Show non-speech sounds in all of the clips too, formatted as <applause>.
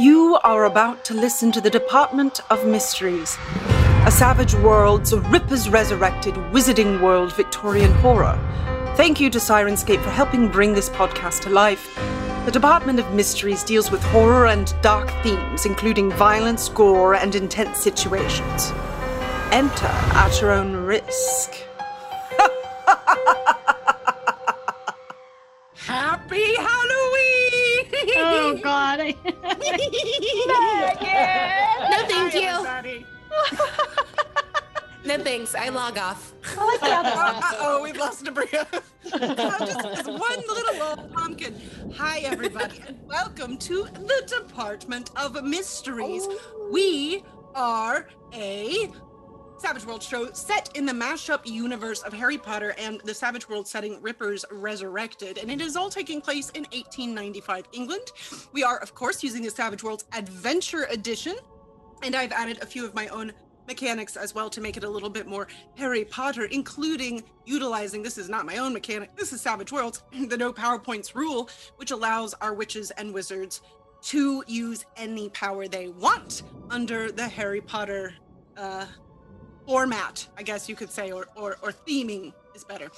You are about to listen to the Department of Mysteries, a Savage Worlds Rippers Resurrected wizarding world Victorian horror. Thank you to Syrinscape for helping bring this podcast to life. The Department of Mysteries deals with horror and dark themes, including violence, gore, and intense situations. Enter at your own risk. Oh <laughs> God! <laughs> I- No, thank you. Everybody. <laughs> No thanks. I log off. Uh oh, we've lost Abria. just this one little old pumpkin. Hi, everybody, and welcome to the Department of Mysteries. We are a Savage World show set in the mashup universe of Harry Potter and the Savage World setting Rippers Resurrected, and it is all taking place in 1895 England. We are, of course, using the Savage Worlds Adventure Edition, and I've added a few of my own mechanics as well to make it a little bit more Harry Potter, including utilizing this is not my own mechanic, this is Savage Worlds, <laughs> the no Power Points rule, which allows our witches and wizards to use any power they want under the Harry Potter uh, format, I guess you could say, or, or, or theming is better.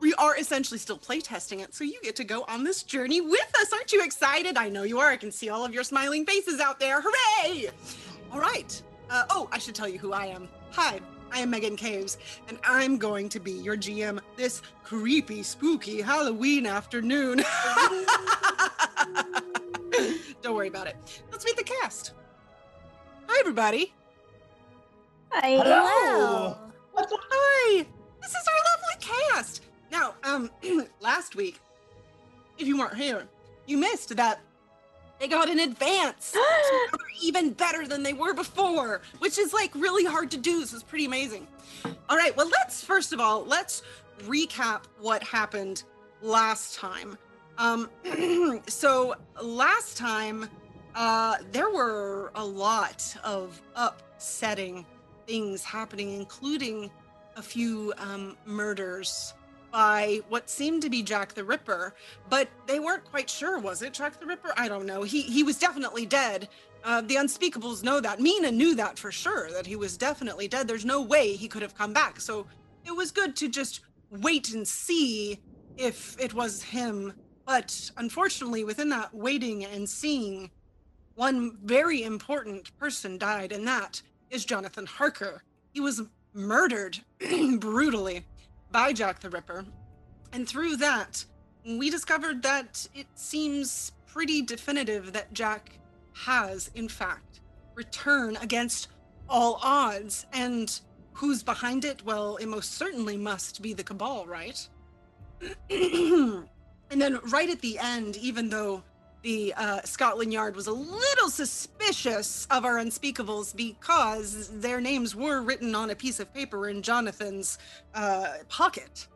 We are essentially still playtesting it, so you get to go on this journey with us. Aren't you excited? I know you are. I can see all of your smiling faces out there. Hooray! All right. Uh, oh, I should tell you who I am. Hi, I am Meghan Caves, and I'm going to be your GM this creepy, spooky Halloween afternoon. <laughs> Don't worry about it. Let's meet the cast. Hi, everybody. I, Hi. This is our lovely cast. Now, um, <clears throat> last week, if you weren't here, you missed that they got an advance. <gasps> so they're even better than they were before, which is like really hard to do. So it's pretty amazing. All right. Well, let's first of all let's recap what happened last time. Um, <clears throat> so last time, uh, there were a lot of upsetting things happening, including a few um, murders by what seemed to be Jack the Ripper, but they weren't quite sure. Was it Jack the Ripper? I don't know. He he was definitely dead. Uh, the Unspeakables know that. Mina knew that for sure that he was definitely dead. There's no way he could have come back. So it was good to just wait and see if it was him. But unfortunately, within that waiting and seeing, one very important person died, and that is Jonathan Harker. He was murdered <clears throat> brutally by Jack the Ripper. And through that, we discovered that it seems pretty definitive that Jack has, in fact, returned against all odds. And who's behind it? Well, it most certainly must be the Cabal, right? <clears throat> and then, right at the end, even though the uh, Scotland Yard was a little suspicious of our unspeakables because their names were written on a piece of paper in Jonathan's uh, pocket.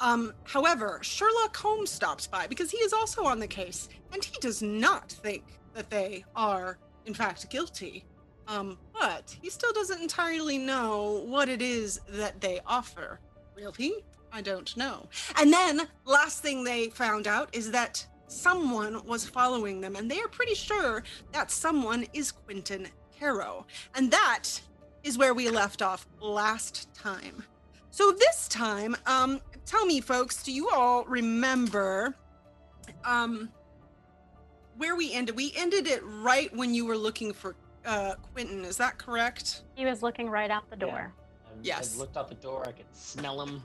Um, however, Sherlock Holmes stops by because he is also on the case, and he does not think that they are, in fact, guilty. Um, but he still doesn't entirely know what it is that they offer. Really? I don't know. And then, last thing they found out is that someone was following them, and they are pretty sure that someone is Quentin Carrow. And that is where we left off last time. So this time, um, tell me, folks, do you all remember um where we ended? We ended it right when you were looking for uh Quentin, is that correct? he was looking right out the door. I, Yes. I looked out the door. I could smell him.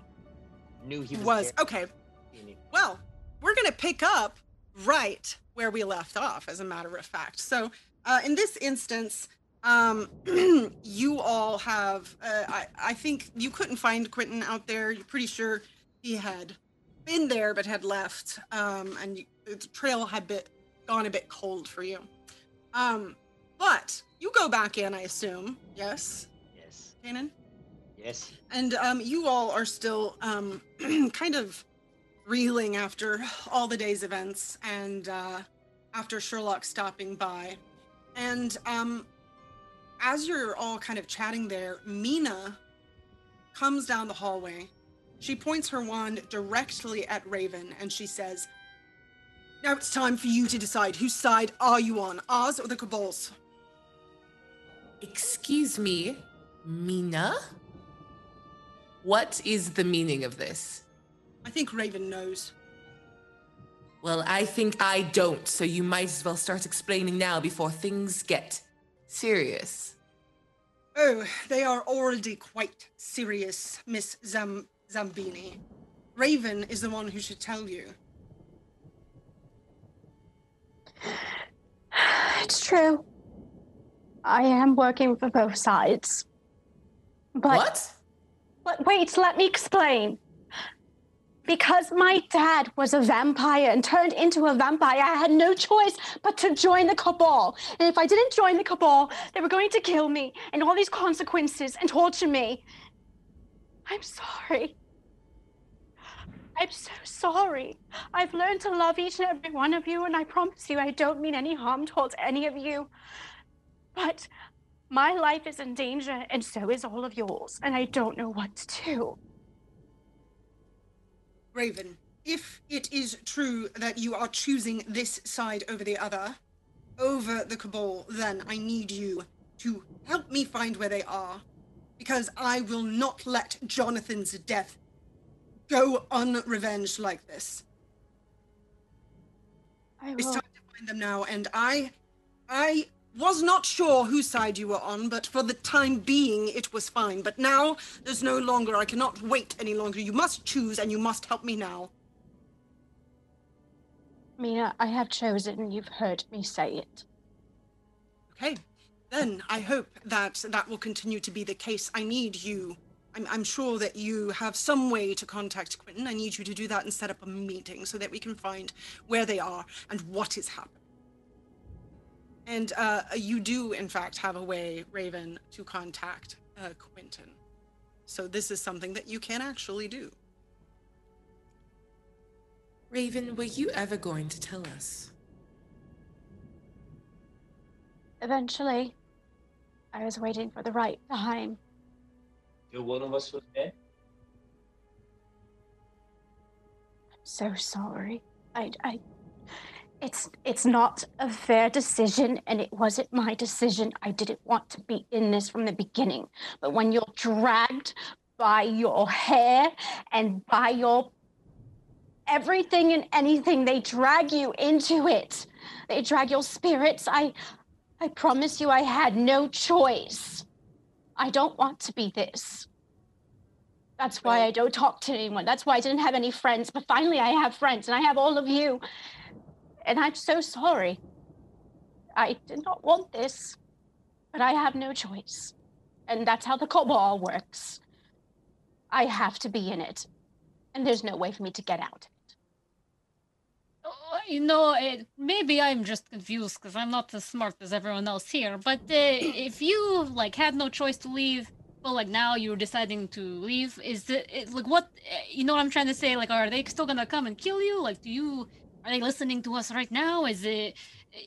Knew he He was. was. Okay. Well, we're going to pick up right where we left off, as a matter of fact. So, uh, in this instance, um, <clears throat> you all have, uh, I, I think you couldn't find Quentin out there. You're pretty sure he had been there but had left, um, and you, the trail had bit, gone a bit cold for you. Um, but you go back in, I assume. Yes, Yes. Kanan? Yes. And um, you all are still um, <clears throat> kind of reeling after all the day's events and uh, after Sherlock stopping by. And um, as you're all kind of chatting there, Mina comes down the hallway. She points her wand directly at Raven and she says, Now it's time for you to decide whose side are you on, ours or the Cabal's? Excuse me, Mina? What is the meaning of this? I think Raven knows. Well, I think I don't, so you might as well start explaining now before things get serious. Oh, they are already quite serious, Miss Zam- Zambini. Raven is the one who should tell you. <sighs> It's true. I am working for both sides. But, what? but wait, let me explain. Because my dad was a vampire and turned into a vampire, I had no choice but to join the cabal. And if I didn't join the cabal, they were going to kill me and all these consequences and torture me. I'm sorry. I'm so sorry. I've learned to love each and every one of you, and I promise you I don't mean any harm towards any of you. But my life is in danger, and so is all of yours, and I don't know what to do. Raven, if it is true that you are choosing this side over the other, over the Cabal, then I need you to help me find where they are, because I will not let Jonathan's death go unrevenged like this. I It's time to find them now, and I, I was not sure whose side you were on, but for the time being, it was fine. But now, there's no longer. I cannot wait any longer. You must choose, and you must help me now. Mina, I have chosen. You've heard me say it. Okay, then I hope that that will continue to be the case. I need you. I'm, I'm sure that you have some way to contact Quentin. I need you to do that and set up a meeting so that we can find where they are and what is happening. And uh, you do, in fact, have a way, Raven, to contact uh, Quentin. So this is something that you can actually do. Raven, were you ever going to tell us? Eventually, I was waiting for the right time. Till one of us was dead. I'm so sorry. I, I, it's, it's not a fair decision, and it wasn't my decision. I didn't want to be in this from the beginning. But when you're dragged by your hair and by your everything and anything, they drag you into it. They drag your spirits. I, I promise you, I had no choice. I don't want to be this. That's why I don't talk to anyone. That's why I didn't have any friends. But finally, I have friends and I have all of you. And I'm so sorry. I did not want this, but I have no choice. And that's how the cabal works. I have to be in it. And there's no way for me to get out. Oh, You know, it, maybe I'm just confused because I'm not as smart as everyone else here. But uh, <clears throat> if you like had no choice to leave, but like now you're deciding to leave, is it, it like what? uh, You know what I'm trying to say? Like, are they still gonna come and kill you? Like, do you are they listening to us right now? Is it uh,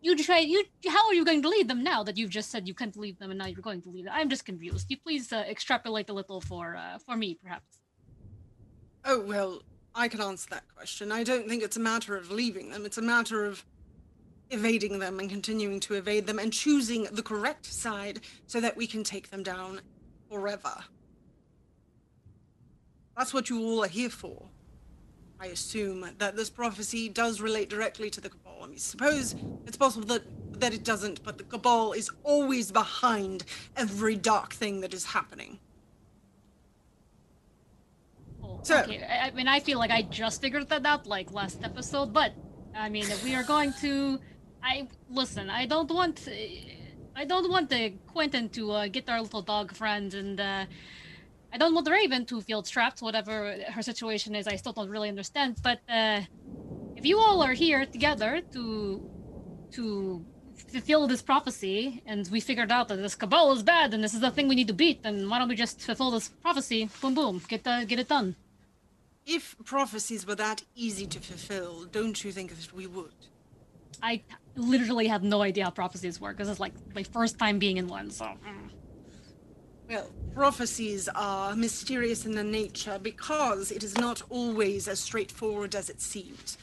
you try you? How are you going to lead them now that you've just said you can't leave them and now you're going to leave them? I'm just confused. You please uh, extrapolate a little for uh, for me, perhaps. Oh, well, I can answer that question. I don't think it's a matter of leaving them, it's a matter of evading them and continuing to evade them and choosing the correct side so that we can take them down forever. That's what you all are here for. I assume that this prophecy does relate directly to the Cabal. I mean, suppose it's possible that, that it doesn't, but the Cabal is always behind every dark thing that is happening. Oh, So- okay. I, I mean, I feel like I just figured that out like last episode, but I mean, if we are going to, I listen. I don't want, I don't want the Quentin to uh, get our little dog friend, and uh, I don't want the Raven to feel trapped. Whatever her situation is, I still don't really understand. But uh, if you all are here together to, to fulfill this prophecy, and we figured out that this cabal is bad, and this is the thing we need to beat, then why don't we just fulfill this prophecy? Boom, boom, get uh, get it done. If prophecies were that easy to fulfill, don't you think that we would? I literally have no idea how prophecies work. This is like my first time being in one, so. mm. Well, prophecies are mysterious in their nature because it is not always as straightforward as it seems.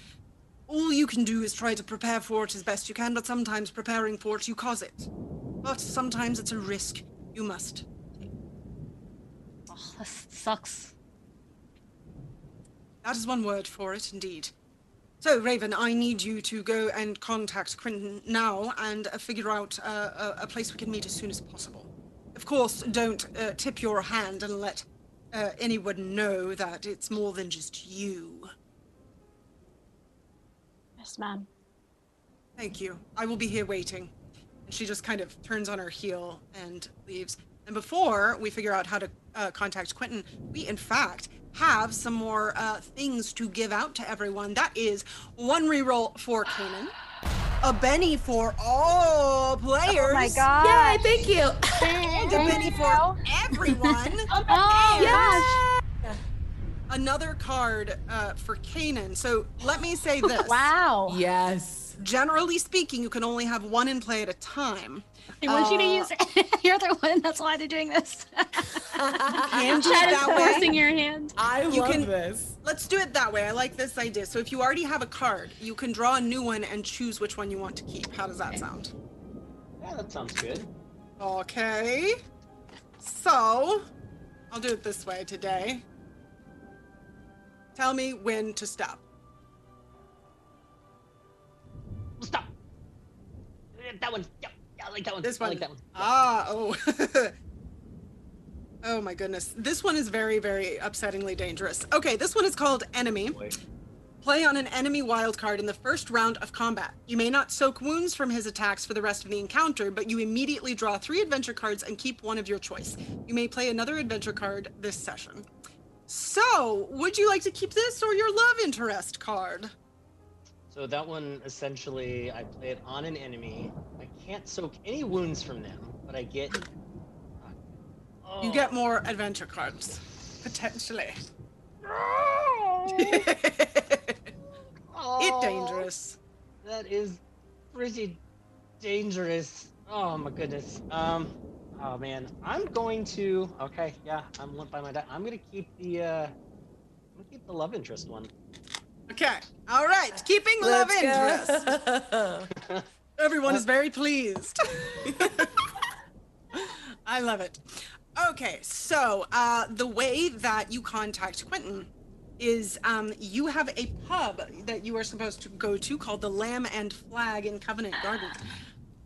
all you can do is try to prepare for it as best you can, but sometimes preparing for it, you cause it. But sometimes it's a risk you must. Oh, this sucks. That is one word for it, indeed. So, Raven, I need you to go and contact Quentin now and uh, figure out uh, a, a place we can meet as soon as possible. Of course, don't uh, tip your hand and let uh, anyone know that it's more than just you. Yes, ma'am. Thank you. I will be here waiting. And she just kind of turns on her heel and leaves. And before we figure out how to uh, contact Quentin, we in fact have some more uh, things to give out to everyone. That is one reroll for Kanan, a Benny for all players, Oh my god. Yay, thank you. and a Benny for everyone. <laughs> Oh, Yes. Another card uh, for Kanan. So let me say <laughs> this. Wow. Yes. Generally speaking, you can only have one in play at a time. They want you to Uh, use <laughs> your other one. That's why they're doing this. Can do it that way. forcing your hand. I You love can- this. Let's do it that way. I like this idea. So if you already have a card, you can draw a new one and choose which one you want to keep. How does that sound? Yeah, that sounds good. Okay. So, I'll do it this way today. Tell me when to stop. Stop. Uh, That one. Yeah, I like that one. This I one. like that one. Ah, oh. <laughs> oh my goodness. This one is very, very upsettingly dangerous. Okay, this one is called Enemy. Boy. Play on an enemy wildcard in the first round of combat. You may not soak wounds from his attacks for the rest of the encounter, but you immediately draw three adventure cards and keep one of your choice. You may play another adventure card this session. So, would you like to keep this or your love interest card? So that one essentially, I play it on an enemy. I can't soak any wounds from them, but I get. Oh. You get more adventure cards, potentially. <laughs> Oh, it dangerous. That is pretty dangerous. Oh my goodness. Um. Oh man, I'm going to. Okay, yeah, I'm limp by my. Di- I'm gonna keep the. uh I'm gonna keep the love interest one. Okay, all right, keeping love Let's interest. go. <laughs> Everyone is very pleased. <laughs> I love it. Okay, so uh, the way that you contact Quentin is um, you have a pub that you are supposed to go to called the Lamb and Flag in Covent Gardens.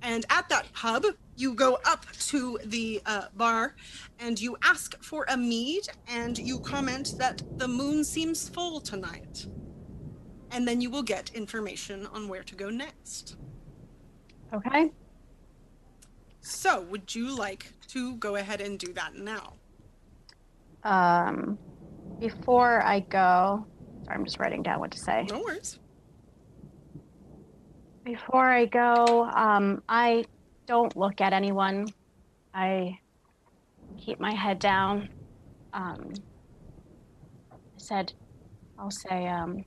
And at that pub, you go up to the uh, bar and you ask for a mead and you comment that the moon seems full tonight. And then you will get information on where to go next. Okay. So, would you like to go ahead and do that now? Um, before I go, sorry, I'm just writing down what to say. No worries. Before I go, um, I don't look at anyone. I keep my head down. Um, I said, I'll say, um,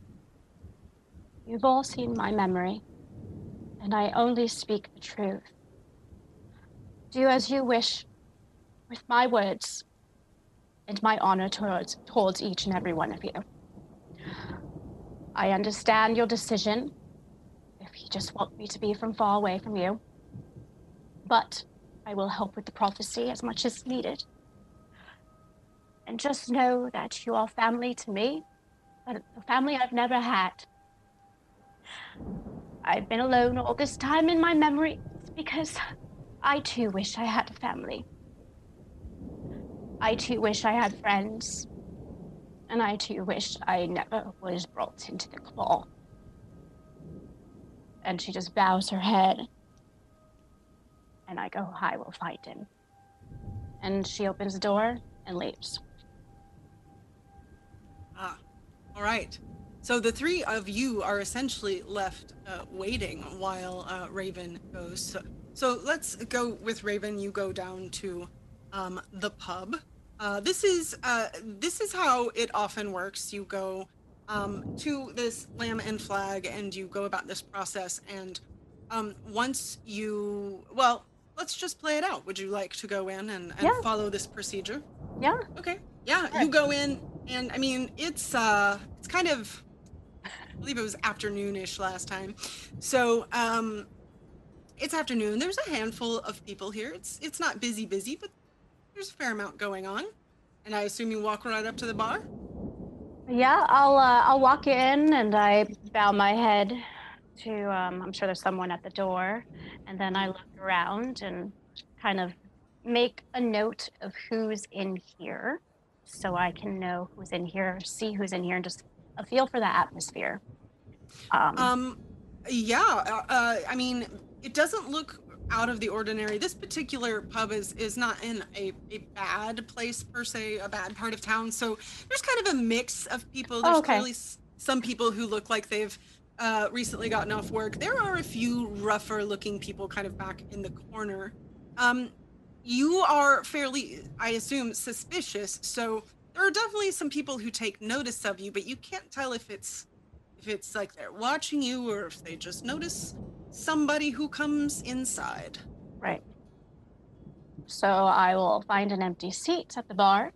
you've all seen my memory, and I only speak the truth. Do as you wish with my words and my honor towards, towards each and every one of you. I understand your decision if you just want me to be from far away from you. But I will help with the prophecy as much as needed. And just know that you are family to me, a family I've never had. I've been alone all this time in my memory because I too wish I had a family. I too wish I had friends. And I too wish I never was brought into the claw and she just bows her head. And I go, I will fight him. And she opens the door and leaves. Ah, all right. So the three of you are essentially left uh, waiting while uh, Raven goes. So, so let's go with Raven. You go down to um, the pub. Uh, this is uh, this is how it often works. You go um, to this lamb and flag, and you go about this process. And um, once you, well, let's just play it out. Would you like to go in and, and Yeah. follow this procedure? Yeah. Okay. Yeah, you go in and I mean it's uh it's kind of I believe it was afternoonish last time. So um, it's afternoon. There's a handful of people here. It's it's not busy, busy, but there's a fair amount going on. And I assume you walk right up to the bar. Yeah, I'll uh, I'll walk in and I bow my head to. Um, I'm sure there's someone at the door, and then I look around and kind of make a note of who's in here, so I can know who's in here, see who's in here, and just a feel for the atmosphere. Um, Um, yeah. Uh, uh, I mean, it doesn't look out of the ordinary. This particular pub is is not in a, a bad place per se, a bad part of town. So there's kind of a mix of people. There's Oh, okay. clearly some people who look like they've uh, recently gotten off work. There are a few rougher looking people kind of back in the corner. Um, you are fairly, I assume, suspicious. So there are definitely some people who take notice of you, but you can't tell if it's if it's like they're watching you or if they just notice somebody who comes inside. Right. So I will find an empty seat at the bar,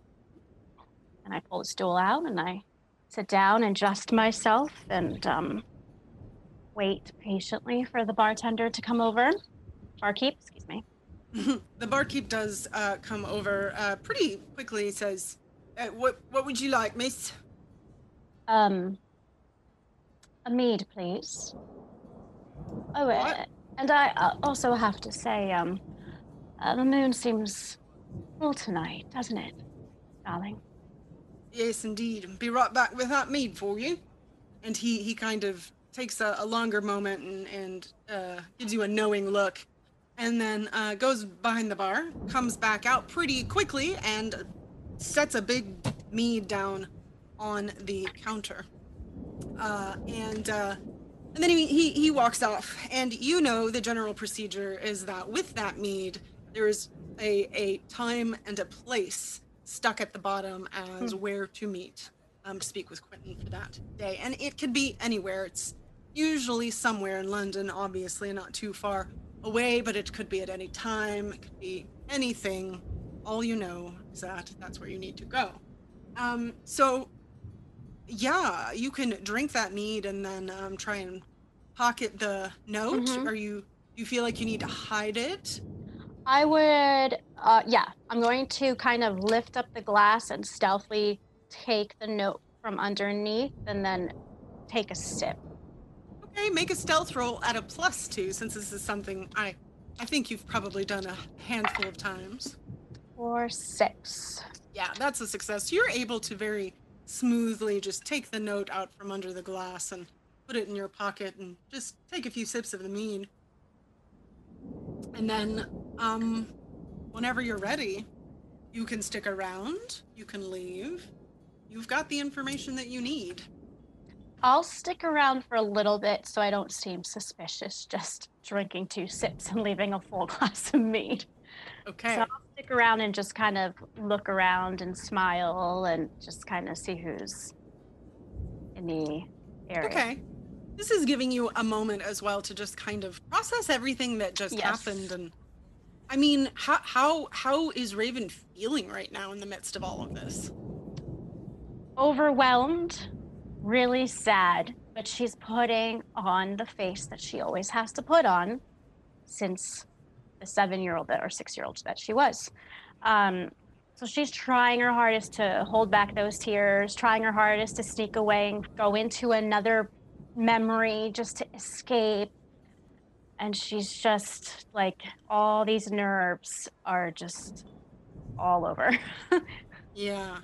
and I pull the stool out and I sit down and adjust myself and um, wait patiently for the bartender to come over. Barkeep, excuse me. <laughs> the barkeep does uh, come over uh, pretty quickly. He says, uh, "What what would you like, Miss?" Um, a mead, please. Oh, uh, and I uh, also have to say, um, uh, the moon seems full tonight, doesn't it, darling? Yes, indeed. Be right back with that mead for you. And he he kind of takes a, a longer moment and and uh, gives you a knowing look, and then uh, goes behind the bar, comes back out pretty quickly, and sets a big mead down on the counter. Uh, and uh, and then he, he he walks off. And you know the general procedure is that with that mead, there is a a time and a place stuck at the bottom as where to meet um, to speak with Quentin for that day. And it could be anywhere. It's usually somewhere in London, obviously not too far away, but it could be at any time. It could be anything. All you know is that that's where you need to go. Um, so, yeah, you can drink that mead and then um, try and pocket the note. Mhm. Are you? You feel like you need to hide it? I would, uh, yeah, I'm going to kind of lift up the glass and stealthily take the note from underneath and then take a sip. Okay, make a stealth roll at a plus two, since this is something I, I think you've probably done a handful of times. Or six. Yeah, that's a success. You're able to very smoothly just take the note out from under the glass and put it in your pocket and just take a few sips of the mead. And then, um, whenever you're ready, you can stick around, you can leave. You've got the information that you need. I'll stick around for a little bit so I don't seem suspicious just drinking two sips and leaving a full <laughs> glass of mead. Okay. So I'll stick around and just kind of look around and smile and just kind of see who's in the area. Okay. This is giving you a moment as well to just kind of process everything that just Yes. happened and I mean, how how how is Raven feeling right now in the midst of all of this? Overwhelmed, really sad, but she's putting on the face that she always has to put on since the seven year old or six year old that she was. Um, so she's trying her hardest to hold back those tears, trying her hardest to sneak away and go into another memory just to escape. And she's just like, all these nerves are just all over. <laughs> Yeah.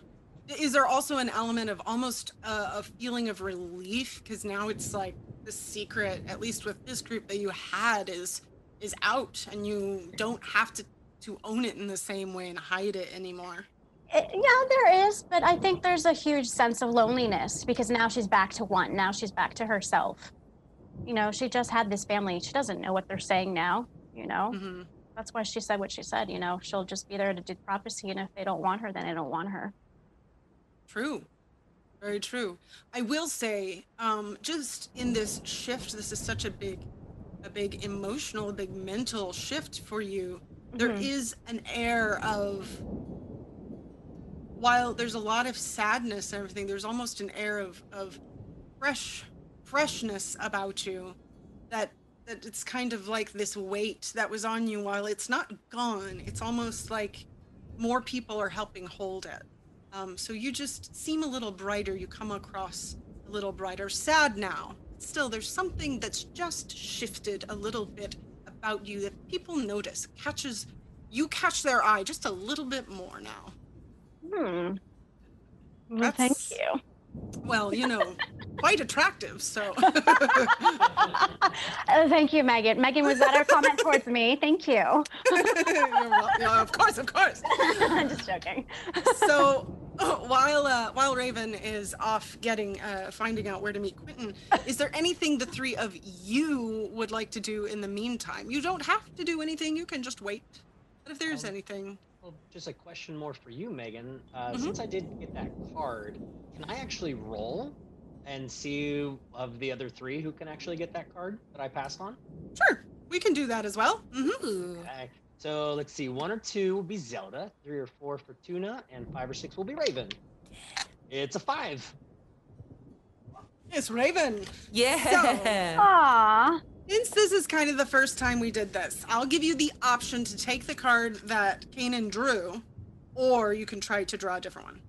Is there also an element of almost uh, a feeling of relief because now it's like the secret, at least with this group that you had, is is out and you don't have to to own it in the same way and hide it anymore. It- yeah, there is, but I think there's a huge sense of loneliness because now she's back to one. Now she's back to herself. You know, she just had this family. She doesn't know what they're saying now. You know, hmm that's why she said what she said. You know, she'll just be there to do prophecy, and if they don't want her, then they don't want her. True. Very true. I will say, um, just in this shift, this is such a big, a big emotional, a big mental shift for you. There Mhm. is an air of, while there's a lot of sadness and everything, there's almost an air of, of fresh, freshness about you that that it's kind of like this weight that was on you while it's not gone. It's almost like more people are helping hold it. Um, so you just seem a little brighter. You come across a little brighter. Sad now still there's something that's just shifted a little bit about you that people notice catches you catch their eye just a little bit more now Hmm. Well, thank you. well you know <laughs> quite attractive so <laughs> Oh, thank you, Meghan. Meghan, was that a comment towards me? Thank you. <laughs> Yeah, of course of course I'm just joking. so <laughs> while uh, while Raven is off getting uh, finding out where to meet Quentin, is there anything the three of you would like to do in the meantime? You don't have to do anything. You can just wait. But if there's Um, anything, Well, just a question more for you, Meghan. Uh, Mhm. Since I did get that card, can I actually roll and see of the other three who can actually get that card that I passed on? sure, we can do that as well. hmm Okay. So let's see. One or two will be Zelda. Three or four for Tuna, and five or six will be Raven. It's a five. It's Raven. Yeah. <laughs> Aw. Since this is kind of the first time we did this, I'll give you the option to take the card that Kanan drew, or you can try to draw a different one.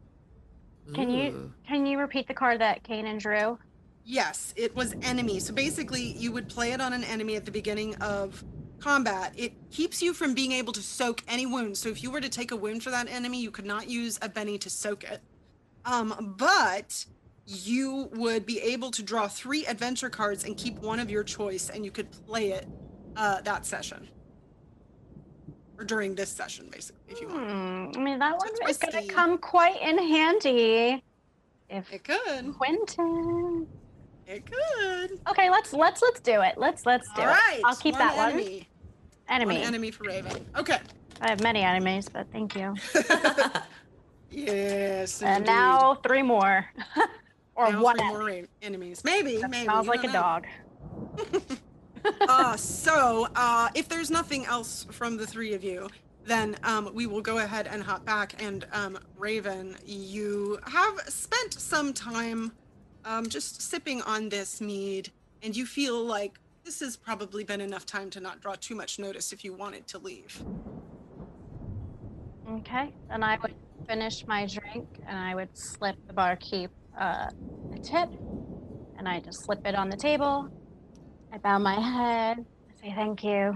Can you can you repeat the card that Kanan drew? Yes, it was enemy. So basically, you would play it on an enemy at the beginning of combat. It keeps you from being able to soak any wounds. So if you were to take a wound for that enemy, you could not use a Benny to soak it. Um, but you would be able to draw three adventure cards and keep one of your choice, and you could play it uh, that session. Or during this session, basically, if you want. Hmm. I mean, that one is going to come quite in handy if It could. Quentin. It could. Okay, let's let's let's do it. Let's let's do All it. right. I'll keep that one. enemy. Enemy. One enemy for Raven. Okay. I have many enemies, but thank you. <laughs> yes. And indeed. now three more, <laughs> or Now one. three enemy. more enemies. Maybe. That maybe. You like a know. dog. uh, <laughs> so, uh, if there's nothing else from the three of you, then um, we will go ahead and hop back. And um, Raven, you have spent some time um, just sipping on this mead, and you feel like this has probably been enough time to not draw too much notice if you wanted to leave. Okay, then I would finish my drink and I would slip the barkeep uh, a tip, and I just slip it on the table. I bow my head, I say thank you,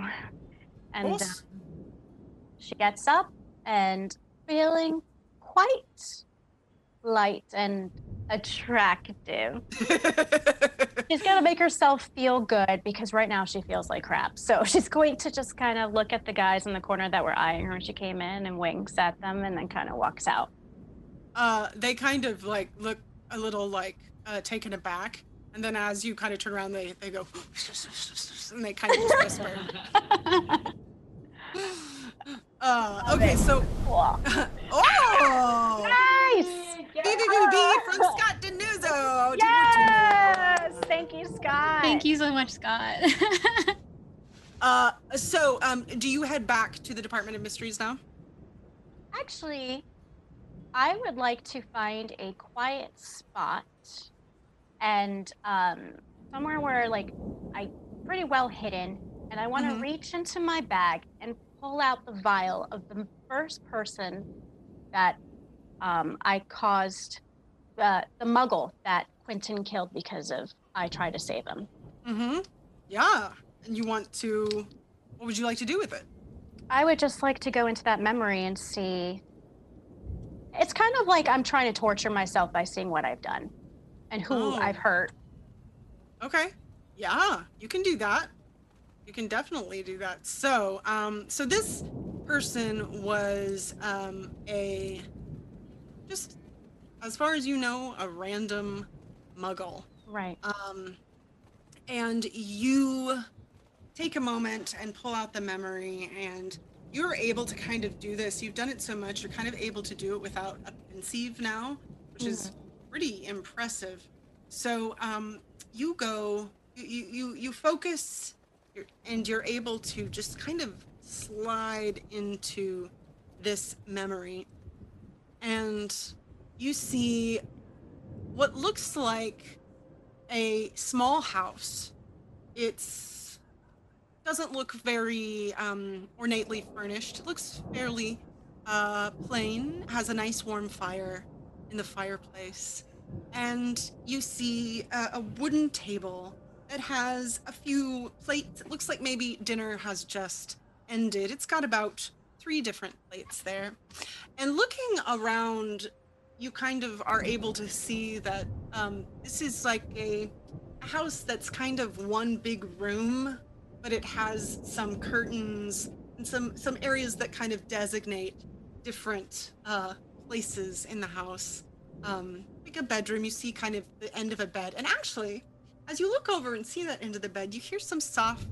and um, she gets up and feeling quite light and attractive. <laughs> She's gonna make herself feel good because right now she feels like crap. So <laughs> she's going to just kind of look at the guys in the corner that were eyeing her when she came in and winks at them and then kind of walks out. uh, they kind of like look a little like uh, taken aback, and then as you kind of turn around, they they go <laughs> and they kind of just whisper. Uh, okay, so Cool. oh, Nice! <laughs> From Scott Denuzo. Yes! Thank you, Scott. Thank you so much, Scott. <laughs> Uh, so um, do you head back to the Department of Mysteries now? Actually, I would like to find a quiet spot and um, somewhere where like I pretty well hidden, and I want to Mhm. reach into my bag and pull out the vial of the first person that um, I caused uh, the Muggle that Quentin killed because of I tried to save him. Mm-hmm. Yeah. And you want to? What would you like to do with it? I would just like to go into that memory and see. It's kind of like I'm trying to torture myself by seeing what I've done and who Oh. I've hurt. Okay. Yeah, you can do that. You can definitely do that. So, um, so this person was um, a just, as far as you know, a random Muggle. Right. Um, and you take a moment and pull out the memory, and you're able to kind of do this. You've done it so much, you're kind of able to do it without a pensieve now, which is pretty impressive. So um, you go, you you, you focus, and you're able to just kind of slide into this memory, and you see what looks like a small house. It's doesn't look very um, ornately furnished. It looks fairly uh, plain. Has a nice warm fire in the fireplace, and you see a, a wooden table that has a few plates. It looks like maybe dinner has just ended. It's got about three different plates there, and looking around, you kind of are able to see that um, this is like a house that's kind of one big room, but it has some curtains and some some areas that kind of designate different uh, places in the house. Um, like a bedroom, you see kind of the end of a bed, and actually, as you look over and see that end of the bed, you hear some soft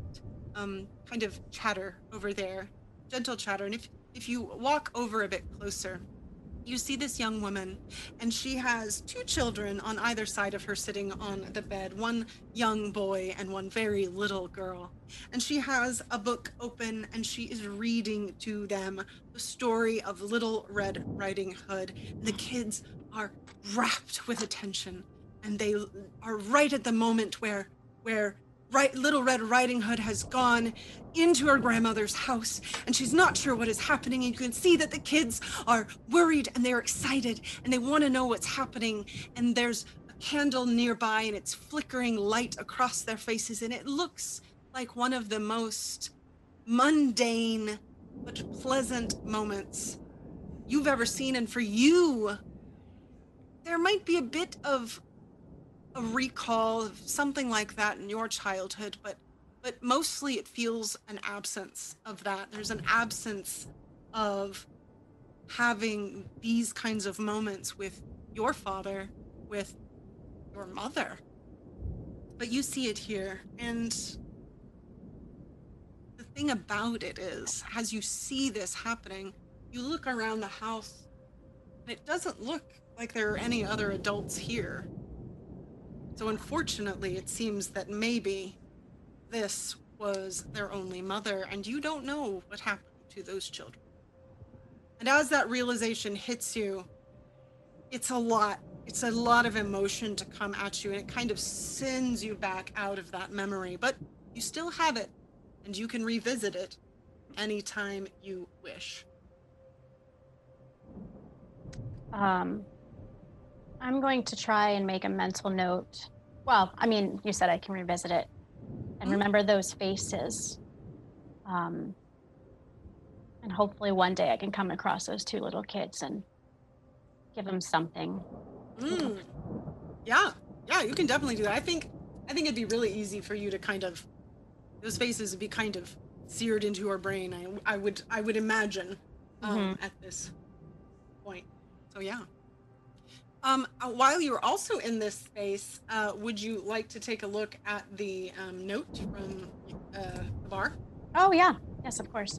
um, kind of chatter over there, gentle chatter. And if if you walk over a bit closer, you see this young woman, and she has two children on either side of her sitting on the bed one young boy and one very little girl. And she has a book open and she is reading to them the story of Little Red Riding Hood. The kids are rapt with attention, and they are right at the moment where where right little red riding hood has gone into her grandmother's house and she's not sure what is happening. And you can see that the kids are worried and they're excited and they want to know what's happening. And there's a candle nearby and it's flickering light across their faces and it looks like one of the most mundane but pleasant moments you've ever seen. And for you there might be a bit of a recall of something like that in your childhood, but but mostly it feels an absence of that. There's an absence of having these kinds of moments with your father, with your mother. But you see it here, and the thing about it is, as you see this happening, you look around the house, and it doesn't look like there are any other adults here. So unfortunately, it seems that maybe this was their only mother, and you don't know what happened to those children. And as that realization hits you, it's a lot. It's a lot of emotion to come at you, and it kind of sends you back out of that memory. But you still have it, and you can revisit it anytime you wish. Um, I'm going to try and make a mental note. Well, I mean, you said I can revisit it and Mhm. remember those faces. Um, and hopefully one day I can come across those two little kids and give them something. Mm. Yeah, yeah, you can definitely do that. I think I think it'd be really easy for you to kind of those faces would be kind of seared into your brain. I I would I would imagine um, at this point. So yeah. Um, uh, while you're also in this space, uh, would you like to take a look at the um, note from uh, the bar? Oh, yeah. Yes, of course.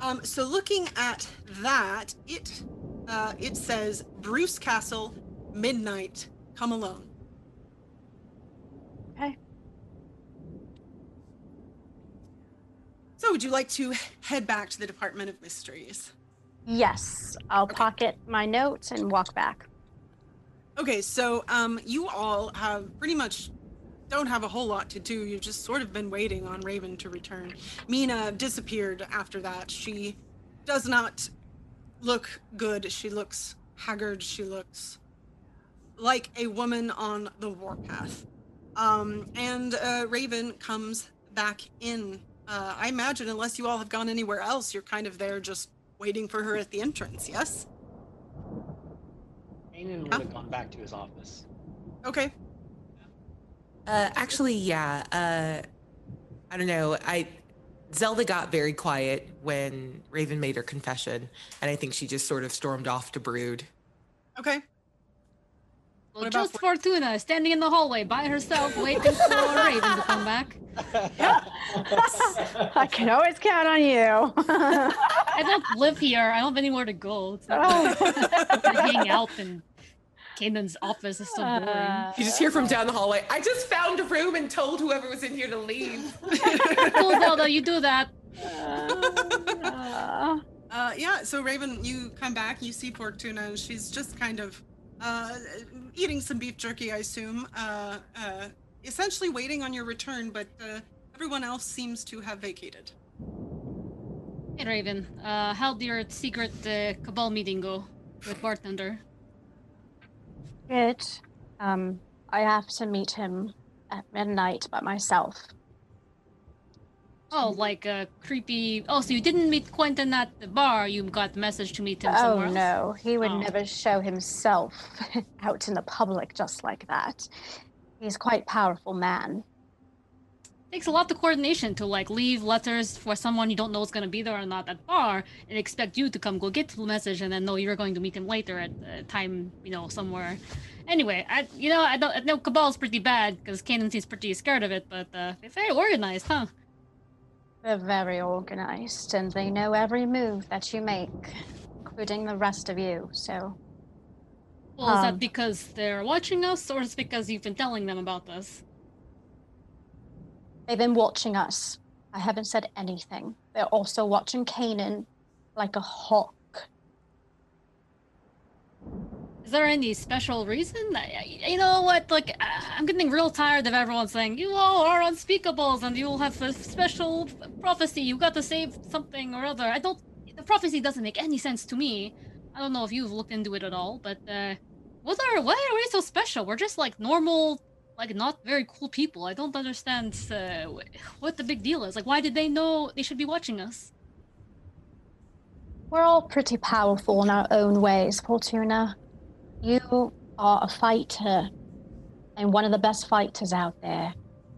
Um, so looking at that, it uh, it says Bruce Castle, midnight, come alone. Okay. So would you like to head back to the Department of Mysteries? Yes, I'll pocket my notes and walk back. Okay, so um, you all have pretty much don't have a whole lot to do. You've just sort of been waiting on Raven to return. Mina disappeared after that. She does not look good. She looks haggard. She looks like a woman on the warpath. Um, and uh, Raven comes back in. Uh, I imagine, unless you all have gone anywhere else, you're kind of there just waiting for her at the entrance. Yes. Aiden would have gone back to his office. Okay. Uh, actually, yeah. Uh, I don't know. I Zelda got very quiet when Raven made her confession, and I think she just sort of stormed off to brood. Okay. Well, What about just Fortuna standing in the hallway by herself, waiting for Raven to come back. <laughs> I can always count on you. I don't live here. I don't have anywhere to go. It's not oh. <laughs> I hang out in Kanan's office. It's so boring. Uh, You just hear from down the hallway. I just found a room and told whoever was in here to leave. <laughs> cool, Zelda, you do that. uh, Uh, yeah, so Raven, you come back, you see Fortuna, and she's just kind of uh, eating some beef jerky, I assume. Uh, uh, essentially waiting on your return, but uh, everyone else seems to have vacated. Hey Raven, uh, how'd your secret uh, cabal meeting go with bartender? Good. Um, I have to meet him at midnight by myself. Oh, like a creepy. Oh, so you didn't meet Quentin at the bar? You got the message to meet him Oh somewhere else? no, he would Oh. never show himself <laughs> out in the public just like that. He's quite powerful man. takes a lot of coordination to like leave letters for someone you don't know is going to be there or not at bar and expect you to come go get the message and then know you're going to meet him later at a time you know somewhere anyway i you know i don't I know cabal's pretty bad because Kanan seems pretty scared of it but uh it's very organized huh They're very organized and they know every move that you make, including the rest of you. So well is Um. that because they're watching us or is it because you've been telling them about this they've been watching us. I haven't said anything. They're also watching Kanan like a hawk. Is there any special reason? You know what? Like, I- I'm getting real tired of everyone saying you all are unspeakables and you will have a special prophecy. You got to save something or other. I don't. The prophecy doesn't make any sense to me. I don't know if you've looked into it at all, but uh, what are why are we so special? We're just like normal, like not very cool people. I don't understand uh, what the big deal is. Like, why did they know they should be watching us? We're all pretty powerful in our own ways, Fortuna. You are a fighter, and one of the best fighters out there.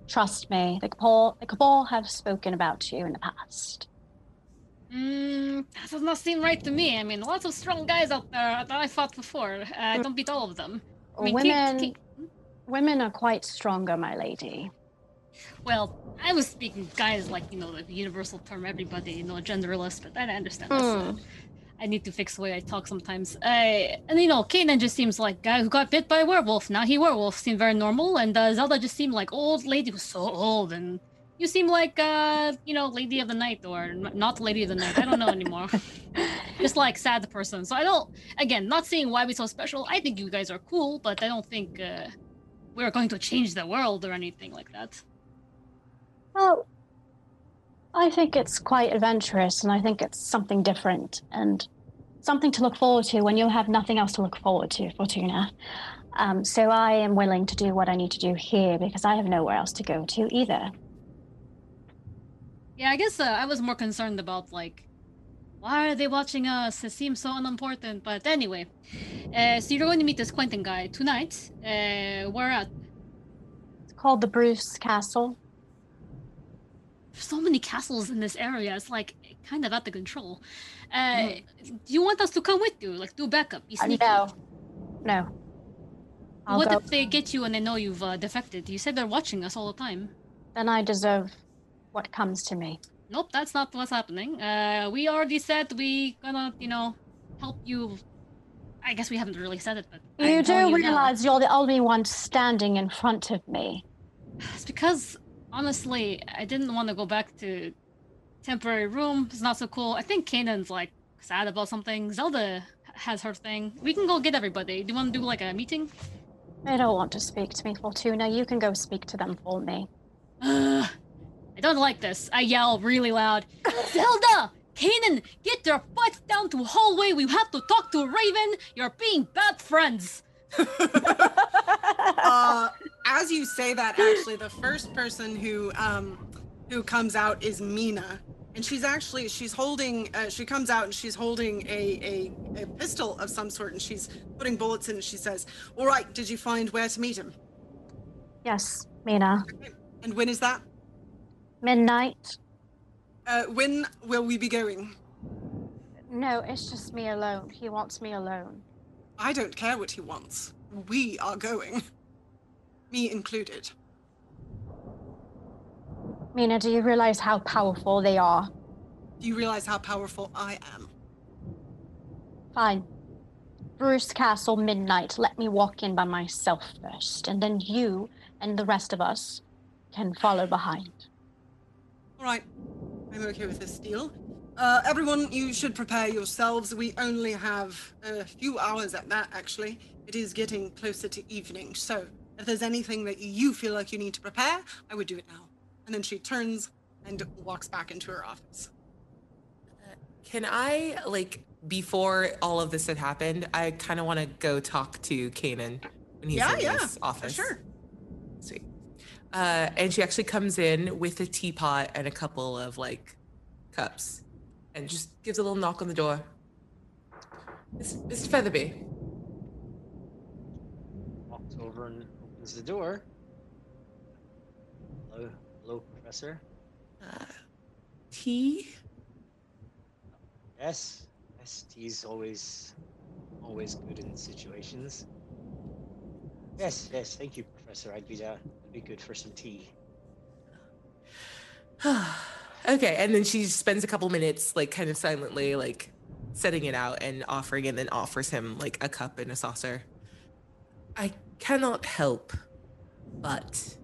Trust me, the Cabal, the Cabal have spoken about you in the past. Mm, that does not seem right to me. I mean, lots of strong guys out there that I fought before. Uh, I don't beat all of them. I mean, women, Kate- women are quite stronger, my lady. well, I was speaking guys like you know the universal term everybody, you know, genderless, but I understand this. I need to fix the way I talk sometimes. Uh, and you know, Kanan just seems like guy who got bit by a werewolf. Now he werewolf seemed very normal, and uh, Zelda just seemed like old lady who's so old, and you seem like uh, you know, lady of the night or not lady of the night. I don't know anymore. <laughs> just like sad person. So I don't. Again, not seeing why we're so special. I think you guys are cool, but I don't think uh, we're going to change the world or anything like that. Well, I think it's quite adventurous, and I think it's something different and something to look forward to when you'll have nothing else to look forward to, Fortuna. Um, so I am willing to do what I need to do here because I have nowhere else to go to either. Yeah, I guess uh, I was more concerned about like, why are they watching us? It seems so unimportant. But anyway, uh, so you're going to meet this Quentin guy tonight. Uh, where at? It's called the Bruce Castle. There's so many castles in this area. It's like kind of out of control. Uh, Do you want us to come with you? Like do backup? Be Uh, no, no. I'll what go. if they get you and they know you've uh, defected? You said they're watching us all the time. Then I deserve what comes to me. Nope, that's not what's happening. Uh, we already said we gonna, you know, help you. I guess we haven't really said it, but You I'm telling do you now. realize you're the only one standing in front of me. It's because honestly, I didn't want to go back to temporary room. It's not so cool. I think Kanan's like sad about something. Zelda has her thing. We can go get everybody. Do you want to do like a meeting? They don't want to speak to me, Fortuna. You can go speak to them for me. Ugh, <sighs> I don't like this. I yell really loud. <laughs> Zelda! Kanan, get your butts down to hallway. We have to talk to Raven. You're being bad friends. <laughs> uh, as you say that, <gasps> actually, the first person who um, who comes out is Mina, and she's actually she's holding. Uh, she comes out and she's holding a, a a pistol of some sort, and she's putting bullets in. And she says, "All right, did you find where to meet him? Yes, Mina. And when is that? Midnight? Uh, when will we be going? No, it's just me alone. He wants me alone. I don't care what he wants. We are going, <laughs> me included. Mina, do you realize how powerful they are? Do you realize how powerful I am? Fine. Bruce Castle, midnight. Let me walk in by myself first, and then you and the rest of us can follow behind. All right, I'm okay with this deal. Uh, everyone, you should prepare yourselves. We only have a few hours at that, actually. it is getting closer to evening. So if there's anything that you feel like you need to prepare, I would do it now. And then she turns and walks back into her office. Can I like before all of this had happened? I kind of want to go talk to Kanan when he's yeah, in yeah, his for office. sure. Sweet. Uh, and she actually comes in with a teapot and a couple of like cups, and just gives a little knock on the door. Miss, Miss Featherby. Walks over and opens the door. Hello, hello, Professor. Uh, tea. Yes, yes, tea's always, always good in situations. Yes, yes, thank you, Professor. I'd be, I'd be good for some tea. <sighs> okay, and then she spends a couple minutes, like, kind of silently, like, setting it out and offering, and then offers him, like, a cup and a saucer. I cannot help but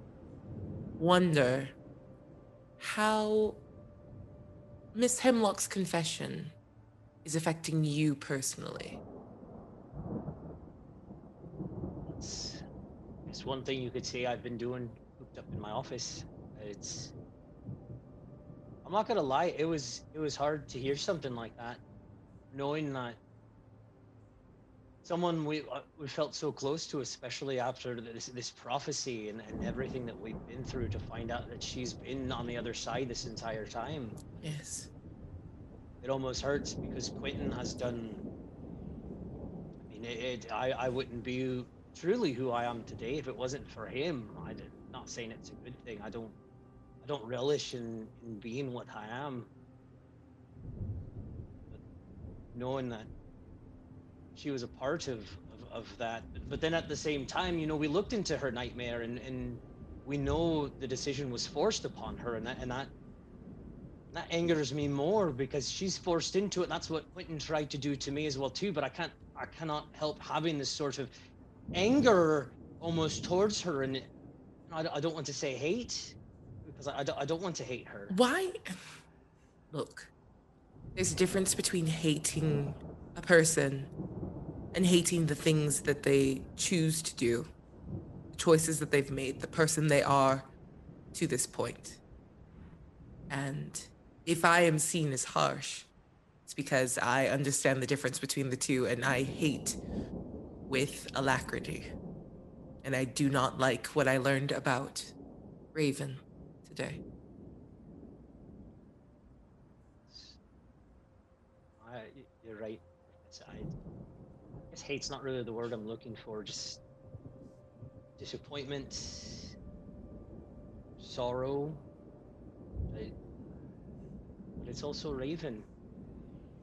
wonder how Miss Hemlock's confession is affecting you personally. It's, it's one thing you could say I've been doing cooped up in my office. It's. I'm not gonna lie. It was it was hard to hear something like that, knowing that someone we uh, we felt so close to, especially after this this prophecy and, and everything that we've been through, to find out that she's been on the other side this entire time. Yes. It almost hurts because Quentin has done. I mean, it, it, I I wouldn't be truly who I am today if it wasn't for him. I did, not saying it's a good thing. I don't I don't relish in in being what I am. But knowing that she was a part of of, of that, but, then at the same time, you know, we looked into her nightmare and and we know the decision was forced upon her, and that and that that angers me more because she's forced into it. That's what Quentin tried to do to me as well too. But I can't, I cannot help having this sort of anger almost towards her, and I, I don't want to say hate because I, I, don't, I don't want to hate her. Why? Look, there's a difference between hating a person and hating the things that they choose to do, the choices that they've made, the person they are to this point. And if I am seen as harsh, it's because I understand the difference between the two and I hate with alacrity. And I do not like what I learned about Raven today. I, you're right. It's, I, I guess hate's not really the word I'm looking for. Just disappointment, sorrow. I, but it's also Raven.